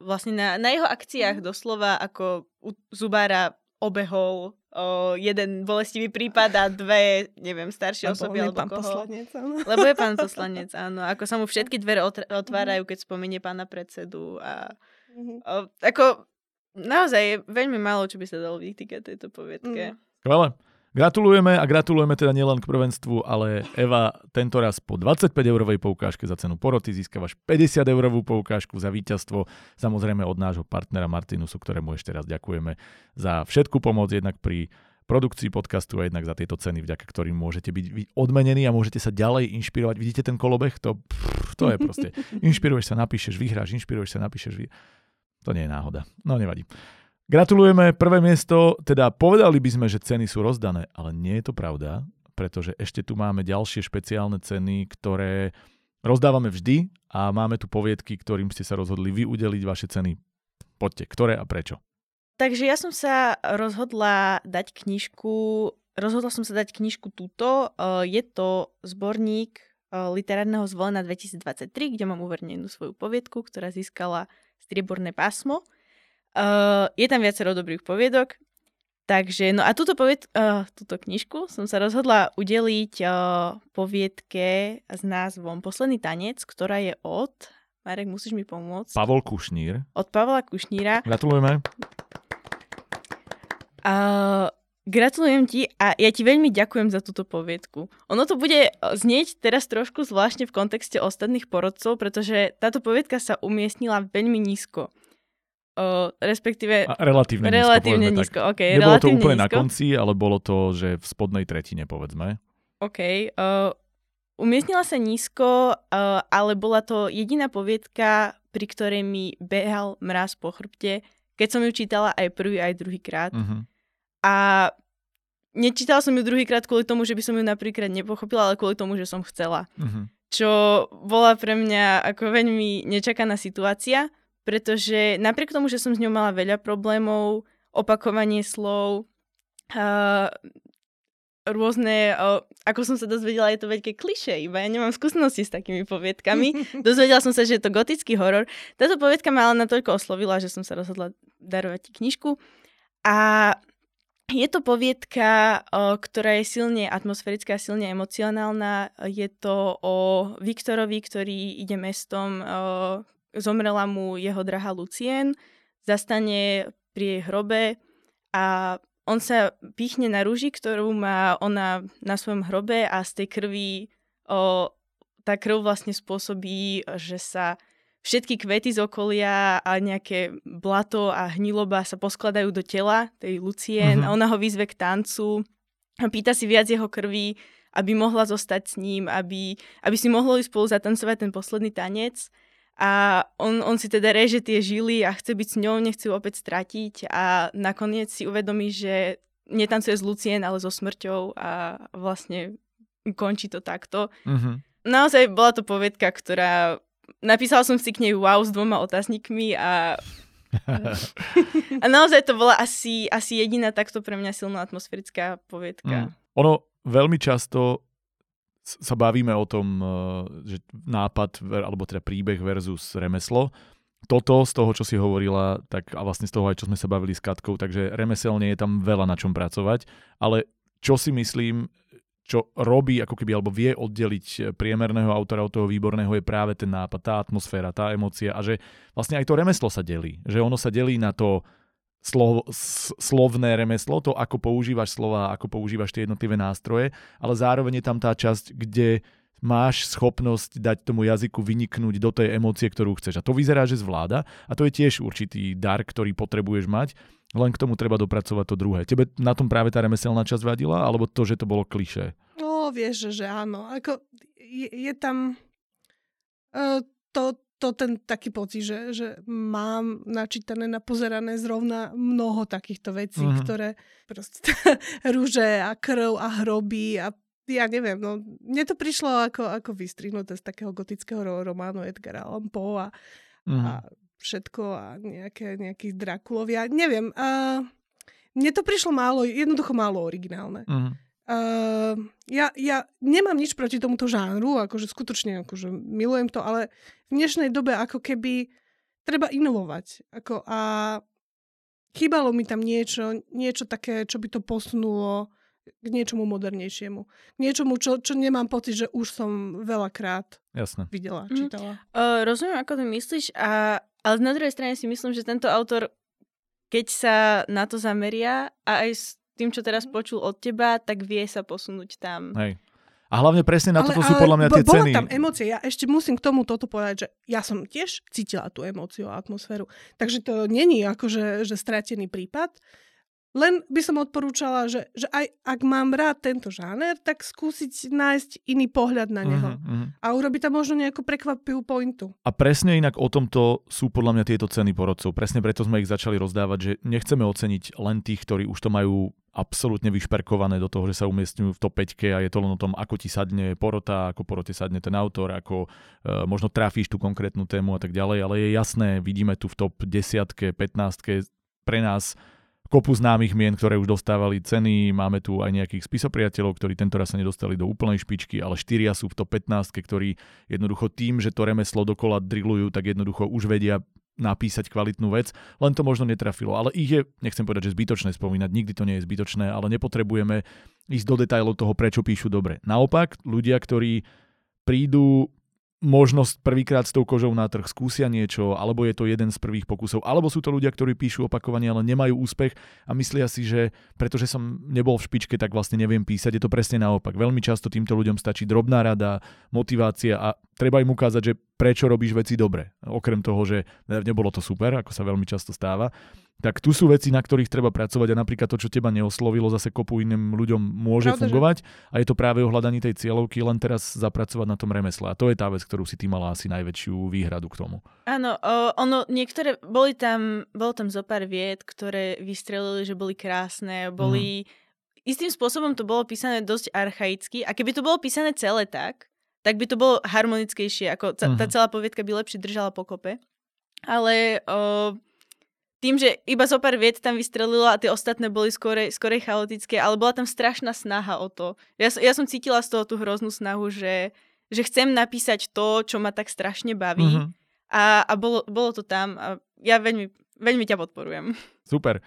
vlastne na, na jeho akciách doslova, ako u zubára obehol o jeden bolestivý prípad a dve, neviem, staršie Lebo osoby alebo pán koho. Poslanec, áno. Lebo je pán poslanec, áno. Ako sa mu všetky dvere otvárajú, keď spomenie pána predsedu a mm-hmm. o, ako naozaj veľmi málo, čo by sa dalo vytýkať tejto poviedke. Mm. Skvelé. Gratulujeme a gratulujeme teda nielen k prvenstvu, ale Eva tento raz po 25-eurovej poukážke za cenu poroty získavaš 50-eurovú poukážku za víťazstvo. Samozrejme od nášho partnera Martinusu, ktorému ešte raz ďakujeme za všetku pomoc jednak pri produkcii podcastu a jednak za tieto ceny, vďaka ktorým môžete byť odmenení a môžete sa ďalej inšpirovať. Vidíte ten kolobeh? To, pff, to je proste. [LAUGHS] Inšpiruješ sa, napíšeš, vyhráš, inšpiruješ sa, napíšeš, vy... To nie je náhoda. No nevadí. Gratulujeme, prvé miesto, teda povedali by sme, že ceny sú rozdané, ale nie je to pravda, pretože ešte tu máme ďalšie špeciálne ceny, ktoré rozdávame vždy a máme tu poviedky, ktorým ste sa rozhodli vy udeliť vaše ceny. Poďte, ktoré a prečo? Takže ja som sa rozhodla dať knižku, rozhodla som sa dať knižku túto. E, je to zborník e, literárneho zvolena 2023, kde mám uverejnenú svoju poviedku, ktorá získala strieborné pásmo. Uh, je tam viacero dobrých poviedok. Takže, no a túto, povied, uh, túto knižku som sa rozhodla udeliť uh, poviedke s názvom Posledný tanec, ktorá je od... Marek, musíš mi pomôcť. Pavol Kušnír. Od Pavla Kušníra. Gratulujeme. Uh, gratulujem ti a ja ti veľmi ďakujem za túto poviedku. Ono to bude znieť teraz trošku zvláštne v kontexte ostatných porodcov, pretože táto poviedka sa umiestnila veľmi nízko. O, respektíve... A relatívne, relatívne nízko. nízko. Okay, Nebolo relatívne to úplne nízko. na konci, ale bolo to, že v spodnej tretine, povedzme. OK. Uh, umiestnila sa nízko, uh, ale bola to jediná poviedka, pri ktorej mi behal mraz po chrbte, keď som ju čítala aj prvý, aj druhýkrát. Uh-huh. A nečítala som ju druhýkrát kvôli tomu, že by som ju napríklad nepochopila, ale kvôli tomu, že som chcela. Uh-huh. Čo bola pre mňa ako veľmi nečakaná situácia, pretože napriek tomu, že som s ňou mala veľa problémov, opakovanie slov, uh, rôzne, uh, ako som sa dozvedela, je to veľké kliše, iba ja nemám skúsenosti s takými poviedkami. [LAUGHS] Dozvedela som sa, že je to gotický horor. Táto poviedka ma ale natoľko oslovila, že som sa rozhodla darovať ti knižku. A je to poviedka, ktorá je silne atmosférická, silne emocionálna. Je to o Viktorovi, ktorý ide mestom zomrela mu jeho drahá Lucien, zastane pri jej hrobe a on sa píchne na rúži, ktorú má ona na svojom hrobe a z tej krvi o, tá krv vlastne spôsobí, že sa všetky kvety z okolia a nejaké blato a hniloba sa poskladajú do tela tej Lucien uh-huh. a ona ho vyzve k tancu a pýta si viac jeho krvi, aby mohla zostať s ním, aby, aby si mohlo spolu zatancovať ten posledný tanec a on, on si teda reže tie žily a chce byť s ňou, nechce ju opäť stratiť a nakoniec si uvedomí, že netancuje s Lucien, ale so smrťou a vlastne končí to takto. Uh-huh. Naozaj bola to povedka, ktorá... Napísala som si k nej wow s dvoma otáznikmi a... [LAUGHS] a naozaj to bola asi, asi jediná takto pre mňa silná atmosférická povedka. Mm. Ono veľmi často sa bavíme o tom, uh, že nápad, alebo teda príbeh versus remeslo, toto z toho, čo si hovorila, tak a vlastne z toho aj, čo sme sa bavili s Katkou, takže remeselne je tam veľa na čom pracovať, ale čo si myslím, čo robí ako keby, alebo vie oddeliť priemerného autora od toho výborného je práve ten nápad, tá atmosféra, tá emócia a že vlastne aj to remeslo sa delí. Že ono sa delí na to slov, slovné remeslo, to ako používaš slova, ako používaš tie jednotlivé nástroje, ale zároveň je tam tá časť, kde máš schopnosť dať tomu jazyku vyniknúť do tej emócie, ktorú chceš. A to vyzerá, že zvláda a to je tiež určitý dar, ktorý potrebuješ mať len k tomu treba dopracovať to druhé. Tebe na tom práve tá remeselná časť vadila, alebo to, že to bolo klišé? No, vieš, že áno. Ako, je, je tam uh, to, to ten taký pocit, že, že mám načítané, napozerané zrovna mnoho takýchto vecí, uh-huh. ktoré proste [LAUGHS] rúže a krv a hroby a ja neviem, no mne to prišlo ako, ako vystrihnuté z takého gotického románu Edgara Allan Poe a, uh-huh. a všetko a nejaké, nejakých Drakulovia. Neviem, uh, mne to prišlo málo, jednoducho málo originálne. Uh-huh. Uh, ja, ja nemám nič proti tomuto žánru, akože skutočne akože milujem to, ale v dnešnej dobe ako keby treba inovovať. Ako, a chýbalo mi tam niečo, niečo také, čo by to posunulo k niečomu modernejšiemu. K niečomu, čo, čo nemám pocit, že už som veľakrát Jasne. videla, mhm. čítala. Mm. Uh, rozumiem, ako to myslíš, a, ale na druhej strane si myslím, že tento autor, keď sa na to zameria a aj s tým, čo teraz mhm. počul od teba, tak vie sa posunúť tam. Hej. A hlavne presne na ale, toto sú podľa mňa tie bola ceny. tam emócie. Ja ešte musím k tomu toto povedať, že ja som tiež cítila tú emóciu a atmosféru. Takže to není akože že stratený prípad. Len by som odporúčala, že, že aj ak mám rád tento žáner, tak skúsiť nájsť iný pohľad na neho. Uh-huh, uh-huh. A urobiť tam možno nejakú prekvapivú pointu. A presne inak o tomto sú podľa mňa tieto ceny porodcov. Presne preto sme ich začali rozdávať, že nechceme oceniť len tých, ktorí už to majú absolútne vyšperkované do toho, že sa umiestňujú v top 5 a je to len o tom, ako ti sadne porota, ako porote sadne ten autor, ako e, možno trafíš tú konkrétnu tému a tak ďalej, ale je jasné, vidíme tu v top 10 15 pre nás kopu známych mien, ktoré už dostávali ceny. Máme tu aj nejakých spisopriateľov, ktorí tento raz sa nedostali do úplnej špičky, ale štyria sú v top 15, ktorí jednoducho tým, že to remeslo dokola drillujú, tak jednoducho už vedia napísať kvalitnú vec, len to možno netrafilo. Ale ich je, nechcem povedať, že zbytočné spomínať, nikdy to nie je zbytočné, ale nepotrebujeme ísť do detajlov toho, prečo píšu dobre. Naopak, ľudia, ktorí prídu možnosť prvýkrát s tou kožou na trh skúsia niečo, alebo je to jeden z prvých pokusov, alebo sú to ľudia, ktorí píšu opakovanie, ale nemajú úspech a myslia si, že pretože som nebol v špičke, tak vlastne neviem písať. Je to presne naopak. Veľmi často týmto ľuďom stačí drobná rada, motivácia a treba im ukázať, že prečo robíš veci dobre. Okrem toho, že nebolo to super, ako sa veľmi často stáva, tak tu sú veci, na ktorých treba pracovať a napríklad to, čo teba neoslovilo, zase kopu iným ľuďom môže Pravda, fungovať že? a je to práve o hľadaní tej cieľovky, len teraz zapracovať na tom remesle. A to je tá vec, ktorú si ty mala asi najväčšiu výhradu k tomu. Áno, ono, niektoré, boli tam, bolo tam zo pár vied, ktoré vystrelili, že boli krásne, boli... Mm. Istým spôsobom to bolo písané dosť archaicky a keby to bolo písané celé tak, tak by to bolo harmonickejšie, ako tá, tá mhm. celá poviedka by lepšie držala pokope. Ale o, tým, že iba zo pár viet tam vystrelilo a tie ostatné boli skorej, skorej chaotické, ale bola tam strašná snaha o to. Ja, ja som cítila z toho tú hroznú snahu, že, že chcem napísať to, čo ma tak strašne baví. Uh-huh. A, a bolo, bolo to tam a ja veľmi, veľmi ťa podporujem. Super.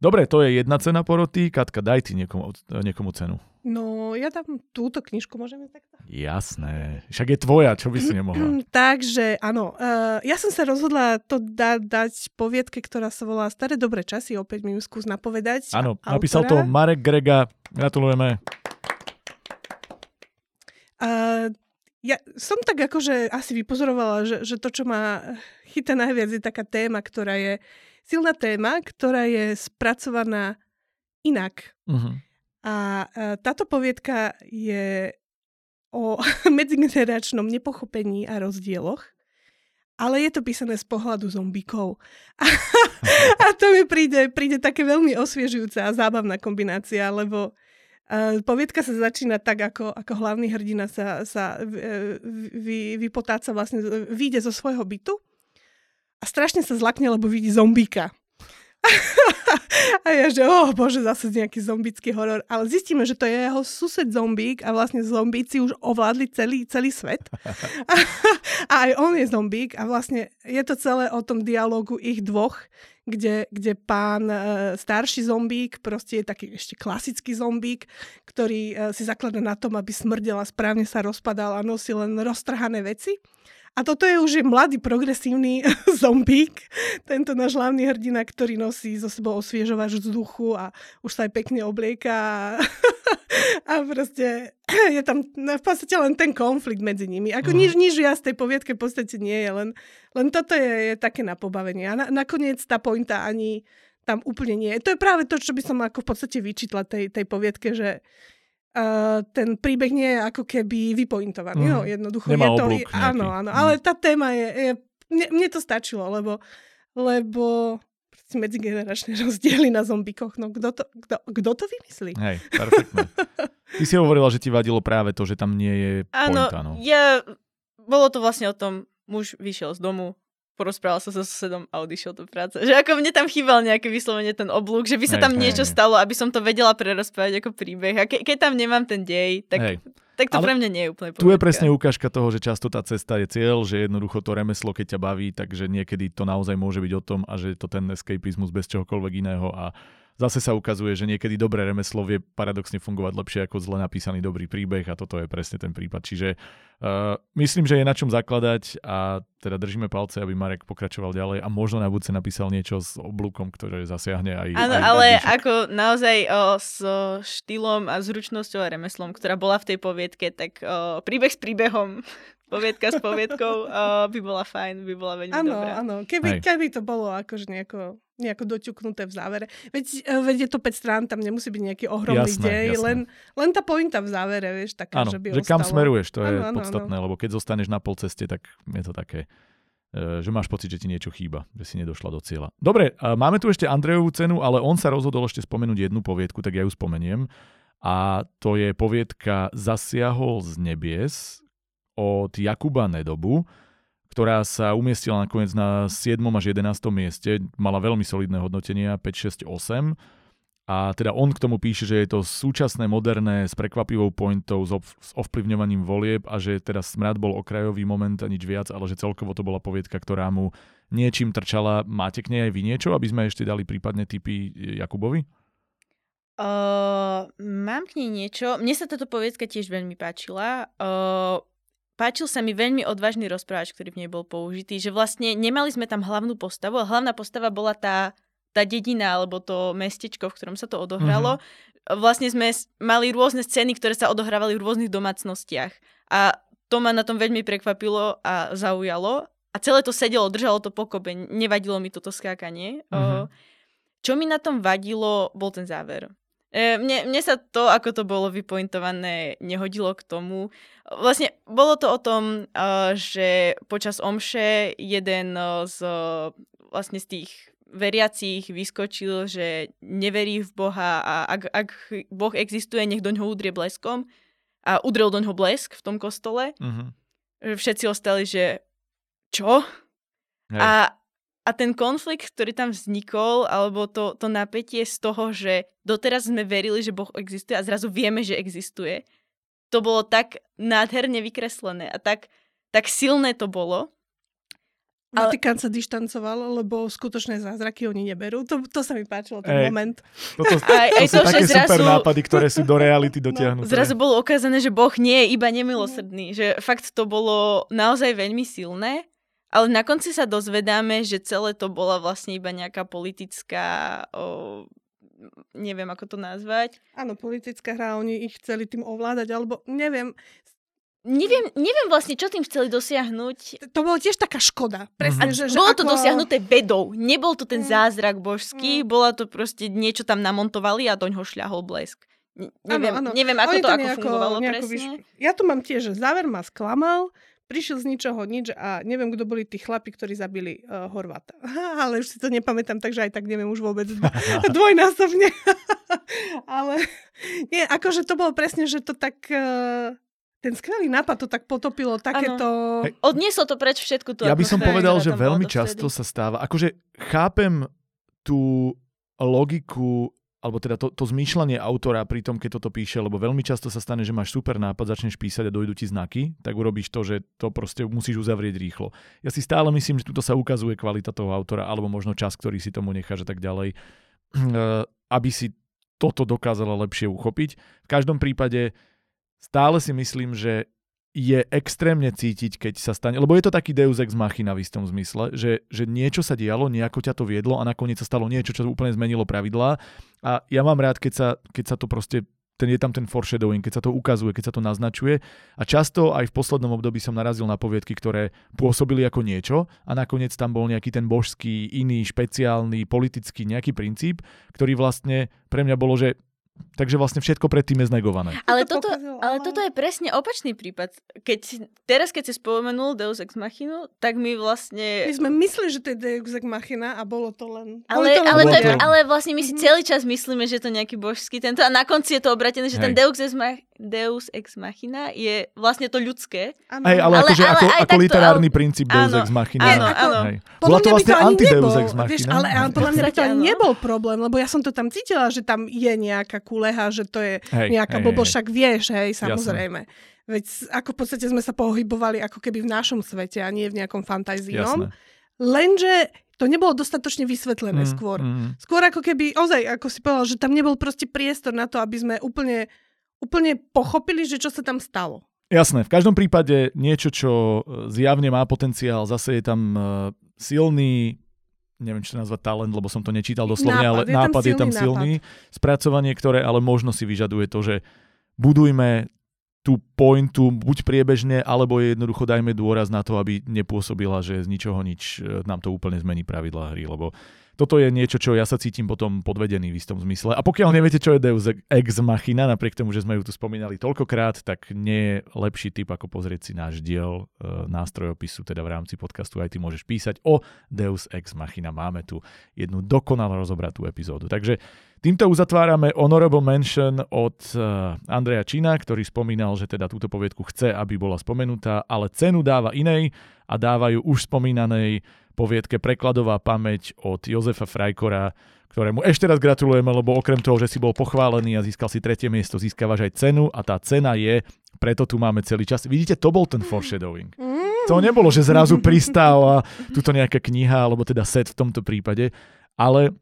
Dobre, to je jedna cena poroty. Katka, daj ty niekomu, niekomu cenu. No, ja tam túto knižku môžeme takto? Jasné. Však je tvoja, čo by si nemohla? Takže, áno. Uh, ja som sa rozhodla to da- dať poviedke, ktorá sa volá Staré dobré časy. Opäť mi ju skús napovedať. Áno, napísal to Marek Grega. Gratulujeme. Uh, ja som tak akože asi vypozorovala, že, že to, čo ma chytá najviac, je taká téma, ktorá je silná téma, ktorá je spracovaná inak. Uh-huh. A táto poviedka je o [LAUGHS] medzigeneračnom nepochopení a rozdieloch, ale je to písané z pohľadu zombíkov. [LAUGHS] A, a to mi príde, príde také veľmi osviežujúca a zábavná kombinácia, lebo uh, poviedka sa začína tak, ako, ako hlavný hrdina sa, sa vy, vypotáca, vlastne vyjde zo svojho bytu a strašne sa zlakne, lebo vidí zombíka. [LAUGHS] a ja, že oh bože, zase nejaký zombický horor. Ale zistíme, že to je jeho sused zombík a vlastne zombíci už ovládli celý, celý svet. [LAUGHS] a, aj on je zombík a vlastne je to celé o tom dialogu ich dvoch, kde, kde pán e, starší zombík proste je taký ešte klasický zombík, ktorý e, si zaklada na tom, aby smrdel a správne sa rozpadal a nosil len roztrhané veci. A toto je už mladý progresívny [LAUGHS] zombík, tento náš hlavný hrdina, ktorý nosí zo sebou osviežovač vzduchu a už sa aj pekne oblieka [LAUGHS] a, proste [CLEARS THROAT] je tam v podstate len ten konflikt medzi nimi. Ako nič, nič viac tej poviedke v podstate nie je, len, len toto je, je také na pobavenie. A na, nakoniec tá pointa ani tam úplne nie je. To je práve to, čo by som ako v podstate vyčítla tej, tej poviedke, že Uh, ten príbeh nie je ako keby vypointovaný. Mm. No, jednoducho Nemá je to... Oblúk áno, áno, mm. ale tá téma je... je mne, mne to stačilo, lebo, lebo medzigeneračné [LAUGHS] rozdiely na zombikoch. No kto to, kto, kto to vymyslí? Hej, perfektne. Ty si hovorila, že ti vadilo práve to, že tam nie je Áno. No. ja... Bolo to vlastne o tom, muž vyšiel z domu, porozprával sa so susedom a odišiel do práce. Že ako mne tam chýbal nejaké vyslovene ten oblúk, že by sa Hej, tam hej, niečo hej. stalo, aby som to vedela prerozprávať ako príbeh. A ke, keď tam nemám ten dej, tak, Hej. tak to Ale pre mňa nie je úplne Tu je presne ukážka toho, že často tá cesta je cieľ, že jednoducho to remeslo, keď ťa baví, takže niekedy to naozaj môže byť o tom a že je to ten escapizmus bez čohokoľvek iného a zase sa ukazuje, že niekedy dobré remeslo vie paradoxne fungovať lepšie ako zle napísaný dobrý príbeh a toto je presne ten prípad. Čiže uh, myslím, že je na čom zakladať a teda držíme palce, aby Marek pokračoval ďalej a možno na budúce napísal niečo s oblúkom, ktoré zasiahne aj Áno, ale aj ako naozaj o, s štýlom a zručnosťou a remeslom, ktorá bola v tej poviedke, tak o, príbeh s príbehom, [LAUGHS] poviedka s poviedkou o, by bola fajn, by bola veľmi Áno, dobrá. áno. Keby, Hej. keby to bolo akože nejako, nejako doťuknuté v závere. Veď, eh, veď je to 5 strán, tam nemusí byť nejaký ohromný Jasné, dej, jasné. len, len tá pointa v závere, vieš, taká, Áno, že by že kam smeruješ, to je Áno, áno, podstatné, lebo keď zostaneš na pol ceste, tak je to také, e, že máš pocit, že ti niečo chýba, že si nedošla do cieľa. Dobre, máme tu ešte Andrejovú cenu, ale on sa rozhodol ešte spomenúť jednu poviedku, tak ja ju spomeniem. A to je poviedka Zasiahol z nebies od Jakuba Nedobu, ktorá sa umiestnila nakoniec na 7. až 11. mieste, mala veľmi solidné hodnotenia, 5, 6, 8. A teda on k tomu píše, že je to súčasné, moderné, s prekvapivou pointou, s, ov- s ovplyvňovaním volieb a že teda smrad bol okrajový moment a nič viac, ale že celkovo to bola poviedka, ktorá mu niečím trčala. Máte k nej aj vy niečo, aby sme ešte dali prípadne tipy Jakubovi? Uh, mám k nej niečo. Mne sa táto poviedka tiež veľmi páčila. Uh, páčil sa mi veľmi odvážny rozprávač, ktorý v nej bol použitý, že vlastne nemali sme tam hlavnú postavu a hlavná postava bola tá, tá dedina alebo to mestečko, v ktorom sa to odohralo. Mm-hmm. Vlastne sme mali rôzne scény, ktoré sa odohrávali v rôznych domácnostiach. A to ma na tom veľmi prekvapilo a zaujalo. A celé to sedelo, držalo to pokope, nevadilo mi toto skákanie. Mhm. Uh, čo mi na tom vadilo, bol ten záver. E, mne, mne sa to, ako to bolo vypointované, nehodilo k tomu. Vlastne bolo to o tom, uh, že počas omše jeden uh, z, vlastne z tých veriacich vyskočil, že neverí v Boha a ak, ak Boh existuje, nech do ňoho udrie bleskom. A udrel do ňoho blesk v tom kostole. Uh-huh. Všetci ostali, že čo? Hej. A, a ten konflikt, ktorý tam vznikol, alebo to, to napätie z toho, že doteraz sme verili, že Boh existuje a zrazu vieme, že existuje, to bolo tak nádherne vykreslené a tak, tak silné to bolo. Ale- Vatikán sa dištancoval, lebo skutočné zázraky oni neberú. To, to sa mi páčilo, ten Hej. moment. Toto, Aj, to aj sú to, také že super zrazu, nápady, ktoré sú do reality [LAUGHS] dotiahnuté. zrazu bolo ukázané, že Boh nie je iba nemilosrdný. Že fakt to bolo naozaj veľmi silné. Ale na konci sa dozvedáme, že celé to bola vlastne iba nejaká politická, o, neviem ako to nazvať, Áno, politická hra, oni ich chceli tým ovládať, alebo neviem. Neviem, neviem vlastne, čo tým chceli dosiahnuť. To bolo tiež taká škoda. Presne, Mhm. že, že Bolo to ako... dosiahnuté vedou. Nebol to ten Mm. zázrak božský, bola to proste niečo tam namontovali a doňho šľahol blesk. Ne- Neviem, Áno, áno. neviem ako Oni to, ako nejako- fungovalo nejako presne. vyš- Ja tu mám tiež, že záver ma sklamal, prišiel z ničoho nič a neviem, kto boli tí chlapi, ktorí zabili uh, Horváta. [LAUGHS] Ale už si to nepamätám, takže aj tak neviem už vôbec dvo- [LAUGHS] dvojnásobne. [LAUGHS] ale nie, akože to bolo presne, že to tak... Uh, ten skvelý nápad to tak potopilo, takéto... Hej. Odnieslo to preč všetku tú Ja by som povedal, že veľmi často sa stáva. Akože chápem tú logiku alebo teda to, to zmýšľanie autora pri tom, keď toto píše, lebo veľmi často sa stane, že máš super nápad, začneš písať a dojdu ti znaky, tak urobíš to, že to proste musíš uzavrieť rýchlo. Ja si stále myslím, že tuto sa ukazuje kvalita toho autora, alebo možno čas, ktorý si tomu necháš a tak ďalej, [CLEARS THROAT] aby si toto dokázala lepšie uchopiť. V každom prípade stále si myslím, že je extrémne cítiť, keď sa stane, lebo je to taký deus ex machina v istom zmysle, že, že niečo sa dialo, nejako ťa to viedlo a nakoniec sa stalo niečo, čo úplne zmenilo pravidlá a ja mám rád, keď sa, keď sa to proste ten, je tam ten foreshadowing, keď sa to ukazuje, keď sa to naznačuje. A často aj v poslednom období som narazil na poviedky, ktoré pôsobili ako niečo a nakoniec tam bol nejaký ten božský, iný, špeciálny, politický nejaký princíp, ktorý vlastne pre mňa bolo, že Takže vlastne všetko predtým je znegované. Ale, toto, ale toto je presne opačný prípad. Keď, teraz, keď si spomenul Deus Ex Machinu, tak my vlastne... My sme mysleli, že to je Deus Ex Machina a bolo to len... Ale, to len ale, to je, ale vlastne my si mm-hmm. celý čas myslíme, že to je nejaký božský tento a na konci je to obratené, že Hej. ten Deus Ex, Mach, Deus Ex Machina je vlastne to ľudské. Hej, ale, ale, akože ale, ako, ako literárny to, princíp Deus Ex Machina. Áno, áno. Bola to vlastne anti-Deus Ex Machina. Vieš, ale, ale podľa mňa to nebol problém, lebo ja som to tam cítila, že tam je nejaká kuleha, že to je hej, nejaká hej, blbo, však vieš, hej, samozrejme. Jasne. Veď ako v podstate sme sa pohybovali ako keby v našom svete a nie v nejakom fantazínom. Lenže to nebolo dostatočne vysvetlené mm, skôr. Mm. Skôr ako keby, ozaj, ako si povedal, že tam nebol proste priestor na to, aby sme úplne, úplne pochopili, že čo sa tam stalo. Jasné, v každom prípade niečo, čo e, zjavne má potenciál, zase je tam e, silný neviem, či to nazvať talent, lebo som to nečítal doslovne, nápad, ale je nápad je tam silný. Nápad. Spracovanie, ktoré ale možno si vyžaduje to, že budujme tú pointu buď priebežne, alebo jednoducho dajme dôraz na to, aby nepôsobila, že z ničoho nič e, nám to úplne zmení pravidlá hry, lebo toto je niečo, čo ja sa cítim potom podvedený v istom zmysle. A pokiaľ neviete, čo je Deus Ex Machina, napriek tomu, že sme ju tu spomínali toľkokrát, tak nie je lepší typ, ako pozrieť si náš diel e, nástrojopisu, teda v rámci podcastu aj ty môžeš písať o Deus Ex Machina. Máme tu jednu dokonale rozobratú epizódu. Takže Týmto uzatvárame Honorable Mention od uh, Andreja Čína, ktorý spomínal, že teda túto poviedku chce, aby bola spomenutá, ale cenu dáva inej a dávajú už spomínanej poviedke Prekladová pamäť od Jozefa Frajkora, ktorému ešte raz gratulujeme, lebo okrem toho, že si bol pochválený a získal si tretie miesto, získavaš aj cenu a tá cena je, preto tu máme celý čas. Vidíte, to bol ten foreshadowing. To nebolo, že zrazu pristal a tuto nejaká kniha, alebo teda set v tomto prípade, ale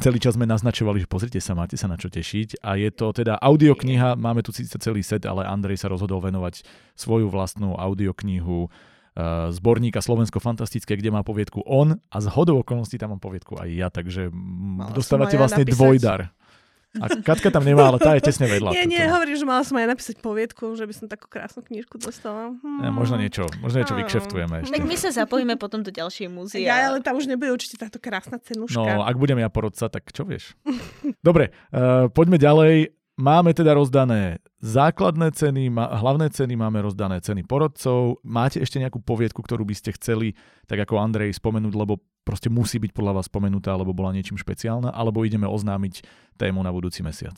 celý čas sme naznačovali, že pozrite sa, máte sa na čo tešiť. A je to teda audiokniha, máme tu síce celý set, ale Andrej sa rozhodol venovať svoju vlastnú audioknihu uh, zborníka Slovensko fantastické, kde má poviedku on a z hodou okolností tam mám poviedku aj ja, takže Mala dostávate vlastne napísať. dvojdar. A Katka tam nemá, ale tá je tesne vedľa. Nie, nie, hovorím, že mala som aj napísať poviedku, že by som takú krásnu knižku dostala. Hmm. Ja, možno niečo, možno niečo vykšeftujeme ešte. Tak my sa zapojíme potom do ďalšej múzie. Ja, ale tam už nebude určite táto krásna cenuška. No, ak budem ja porodca, tak čo vieš? Dobre, uh, poďme ďalej. Máme teda rozdané základné ceny, hlavné ceny, máme rozdané ceny porodcov. Máte ešte nejakú poviedku, ktorú by ste chceli, tak ako Andrej, spomenúť, lebo proste musí byť podľa vás spomenutá, alebo bola niečím špeciálna, alebo ideme oznámiť tému na budúci mesiac?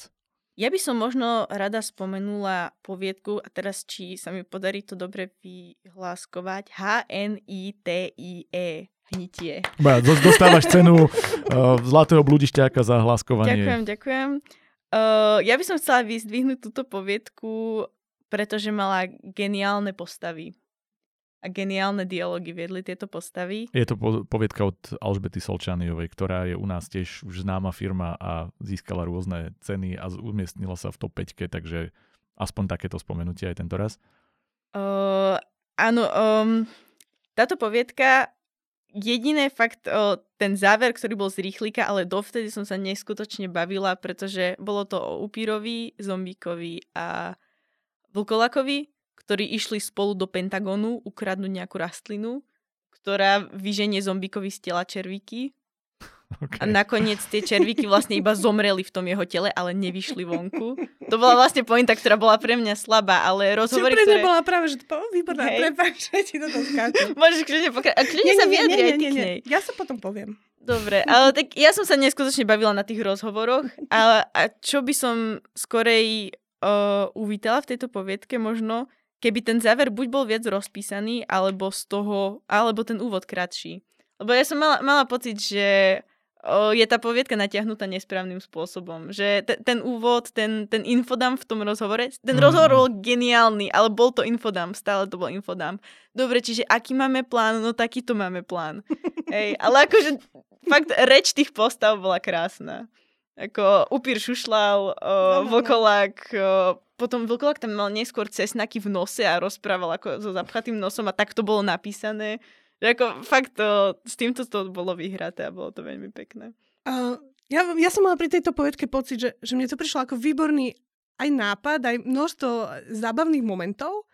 Ja by som možno rada spomenula poviedku, a teraz či sa mi podarí to dobre vyhláskovať, H-N-I-T-I-E, hnitie. Dostávaš cenu uh, zlatého bludišťáka za hláskovanie. Ďakujem, ďakujem. Uh, ja by som chcela vyzdvihnúť túto poviedku, pretože mala geniálne postavy. A geniálne dialógy viedli tieto postavy. Je to po- poviedka od Alžbety Solčaniovej, ktorá je u nás tiež už známa firma a získala rôzne ceny a umiestnila sa v top 5, takže aspoň takéto spomenutie aj tento raz. Uh, áno, um, táto poviedka jediné fakt o, ten záver, ktorý bol z rýchlika, ale dovtedy som sa neskutočne bavila, pretože bolo to o upírovi, zombíkovi a vlkolakovi, ktorí išli spolu do Pentagonu ukradnúť nejakú rastlinu, ktorá vyženie zombíkovi z tela červíky Okay. A nakoniec tie červíky vlastne iba zomreli v tom jeho tele, ale nevyšli vonku. To bola vlastne pointa, ktorá bola pre mňa slabá, ale rozhovory, ktoré... bola práve, že to bola výborná, hey. prepáč, že ti to skáču. Môžeš kľudne pokračovať. A kľudne sa vyjadri aj ty k nej. Ja sa potom poviem. Dobre, ale tak ja som sa neskutočne bavila na tých rozhovoroch a, a čo by som skorej uh, uvítala v tejto poviedke možno, keby ten záver buď bol viac rozpísaný, alebo z toho, alebo ten úvod kratší. Lebo ja som mala, mala pocit, že je tá poviedka natiahnutá nesprávnym spôsobom. Že t- ten úvod, ten, ten infodam v tom rozhovore, ten mm. rozhovor bol geniálny, ale bol to infodam, stále to bol infodam. Dobre, čiže aký máme plán? No takýto máme plán. Hej, [LAUGHS] ale akože fakt reč tých postav bola krásna. Ako upír šušľal, o, vlkolák, o, potom vlkolák tam mal neskôr cesnaky v nose a rozprával ako so zapchatým nosom a tak to bolo napísané. Že ako fakt to, s týmto to bolo vyhraté a bolo to veľmi pekné. Uh, ja, ja som mala pri tejto povedke pocit, že, že mne to prišlo ako výborný aj nápad, aj množstvo zábavných momentov,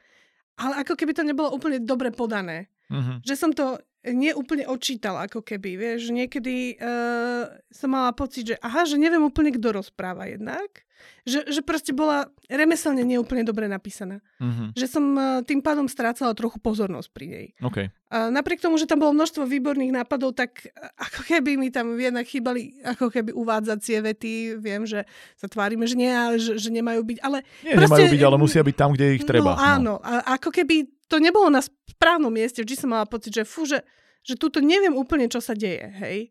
ale ako keby to nebolo úplne dobre podané. Uh-huh. Že som to nie úplne odčítala, ako keby, vieš, niekedy uh, som mala pocit, že aha, že neviem úplne, kto rozpráva jednak, že, že proste bola remeselne neúplne dobre napísaná. Uh-huh. Že som uh, tým pádom strácala trochu pozornosť pri nej. Okay. Uh, napriek tomu, že tam bolo množstvo výborných nápadov, tak uh, ako keby mi tam jednak chýbali ako keby uvádzacie vety, viem, že sa tvárime, že nie, že, že nemajú byť, ale... Nie, proste, nemajú byť, ale musia byť tam, kde ich treba. No áno, no. a ako keby to nebolo na správnom mieste. Vždy som mala pocit, že fú, že, že tuto neviem úplne, čo sa deje, hej.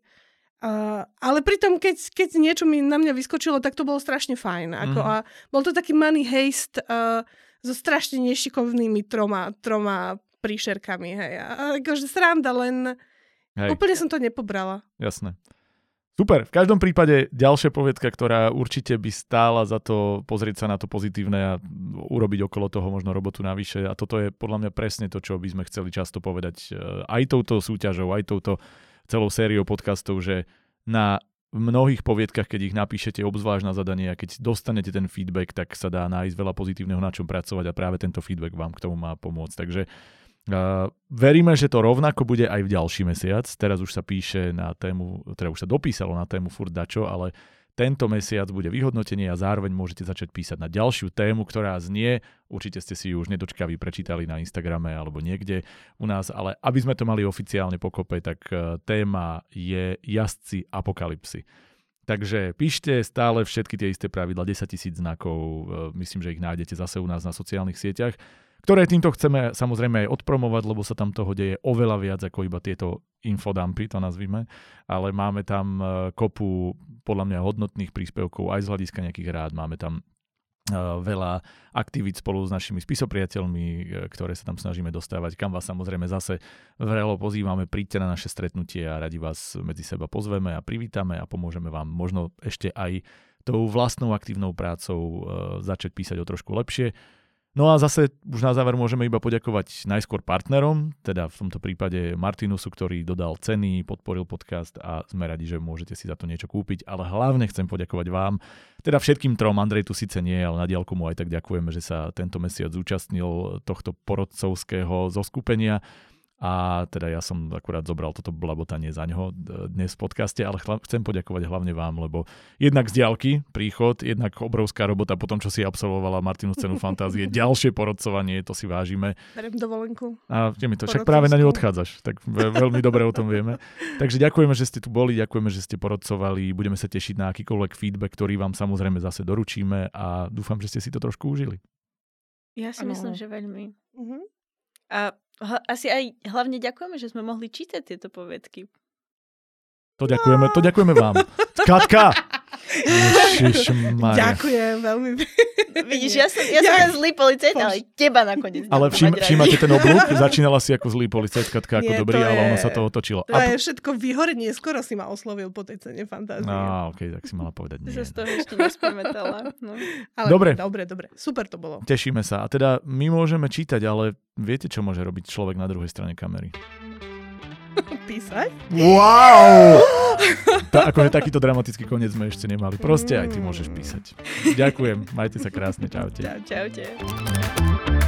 Uh, ale pritom, keď, keď niečo mi na mňa vyskočilo, tak to bolo strašne fajn. Ako, mm. A bol to taký money haste uh, so strašne nešikovnými troma, troma príšerkami. Hej. A, akože sranda, len hej. úplne som to nepobrala. Jasné. Super, v každom prípade ďalšia povietka, ktorá určite by stála za to pozrieť sa na to pozitívne a urobiť okolo toho možno robotu navyše a toto je podľa mňa presne to, čo by sme chceli často povedať e, aj touto súťažou, aj touto celou sériou podcastov, že na mnohých povietkach, keď ich napíšete obzvlášť na zadanie a keď dostanete ten feedback, tak sa dá nájsť veľa pozitívneho, na čom pracovať a práve tento feedback vám k tomu má pomôcť. Takže veríme, že to rovnako bude aj v ďalší mesiac. Teraz už sa píše na tému, teda už sa dopísalo na tému furt dačo, ale tento mesiac bude vyhodnotenie a zároveň môžete začať písať na ďalšiu tému, ktorá znie, určite ste si ju už nedočkaví prečítali na Instagrame alebo niekde u nás, ale aby sme to mali oficiálne pokope, tak uh, téma je jazdci apokalipsy. Takže píšte stále všetky tie isté pravidla, 10 tisíc znakov, uh, myslím, že ich nájdete zase u nás na sociálnych sieťach ktoré týmto chceme samozrejme aj odpromovať, lebo sa tam toho deje oveľa viac ako iba tieto infodampy, to nazvime, ale máme tam e, kopu podľa mňa hodnotných príspevkov aj z hľadiska nejakých rád, máme tam e, veľa aktivít spolu s našimi spisopriateľmi, e, ktoré sa tam snažíme dostávať, kam vás samozrejme zase vrelo pozývame, príďte na naše stretnutie a radi vás medzi seba pozveme a privítame a pomôžeme vám možno ešte aj tou vlastnou aktívnou prácou začať písať o trošku lepšie. No a zase už na záver môžeme iba poďakovať najskôr partnerom, teda v tomto prípade Martinusu, ktorý dodal ceny, podporil podcast a sme radi, že môžete si za to niečo kúpiť, ale hlavne chcem poďakovať vám, teda všetkým trom, Andrej tu síce nie, ale na diálku mu aj tak ďakujeme, že sa tento mesiac zúčastnil tohto porodcovského zoskupenia a teda ja som akurát zobral toto blabotanie za ňoho dnes v podcaste, ale chcem poďakovať hlavne vám, lebo jednak z diálky príchod, jednak obrovská robota po tom, čo si absolvovala Martinu cenu fantázie, [LAUGHS] ďalšie porodcovanie, to si vážime. Berem dovolenku. A je mi to, však práve na ňu odchádzaš, tak veľmi dobre o tom vieme. Takže ďakujeme, že ste tu boli, ďakujeme, že ste porodcovali, budeme sa tešiť na akýkoľvek feedback, ktorý vám samozrejme zase doručíme a dúfam, že ste si to trošku užili. Ja si ano. myslím, že veľmi. Uh-huh. A asi aj hlavne ďakujeme, že sme mohli čítať tieto poviedky. To ďakujeme, to ďakujeme vám. [LAUGHS] Katka! Ďakujem veľmi. Vidíš, ja som, ja som ten zlý policajt, ale teba nakoniec. Ale všim, všímate ten oblúk? [LAUGHS] Začínala si ako zlý policajt, Katka, ako Nie, dobrý, ale ono sa to otočilo. To je všetko vyhorenie. Skoro si ma oslovil po tej cene fantázie. No, okej, okay, tak si mala povedať nie. Že z toho ešte nespamätala. No. Ale dobre. Dobre, dobre. Super to bolo. Tešíme sa. A teda my môžeme čítať, ale viete, čo môže robiť človek na druhej strane kamery? [LAUGHS] Písať? Wow! Ta, akože takýto dramatický koniec sme ešte nemali. Proste aj ty môžeš písať. Ďakujem, majte sa krásne, čaute. Čau, čaute.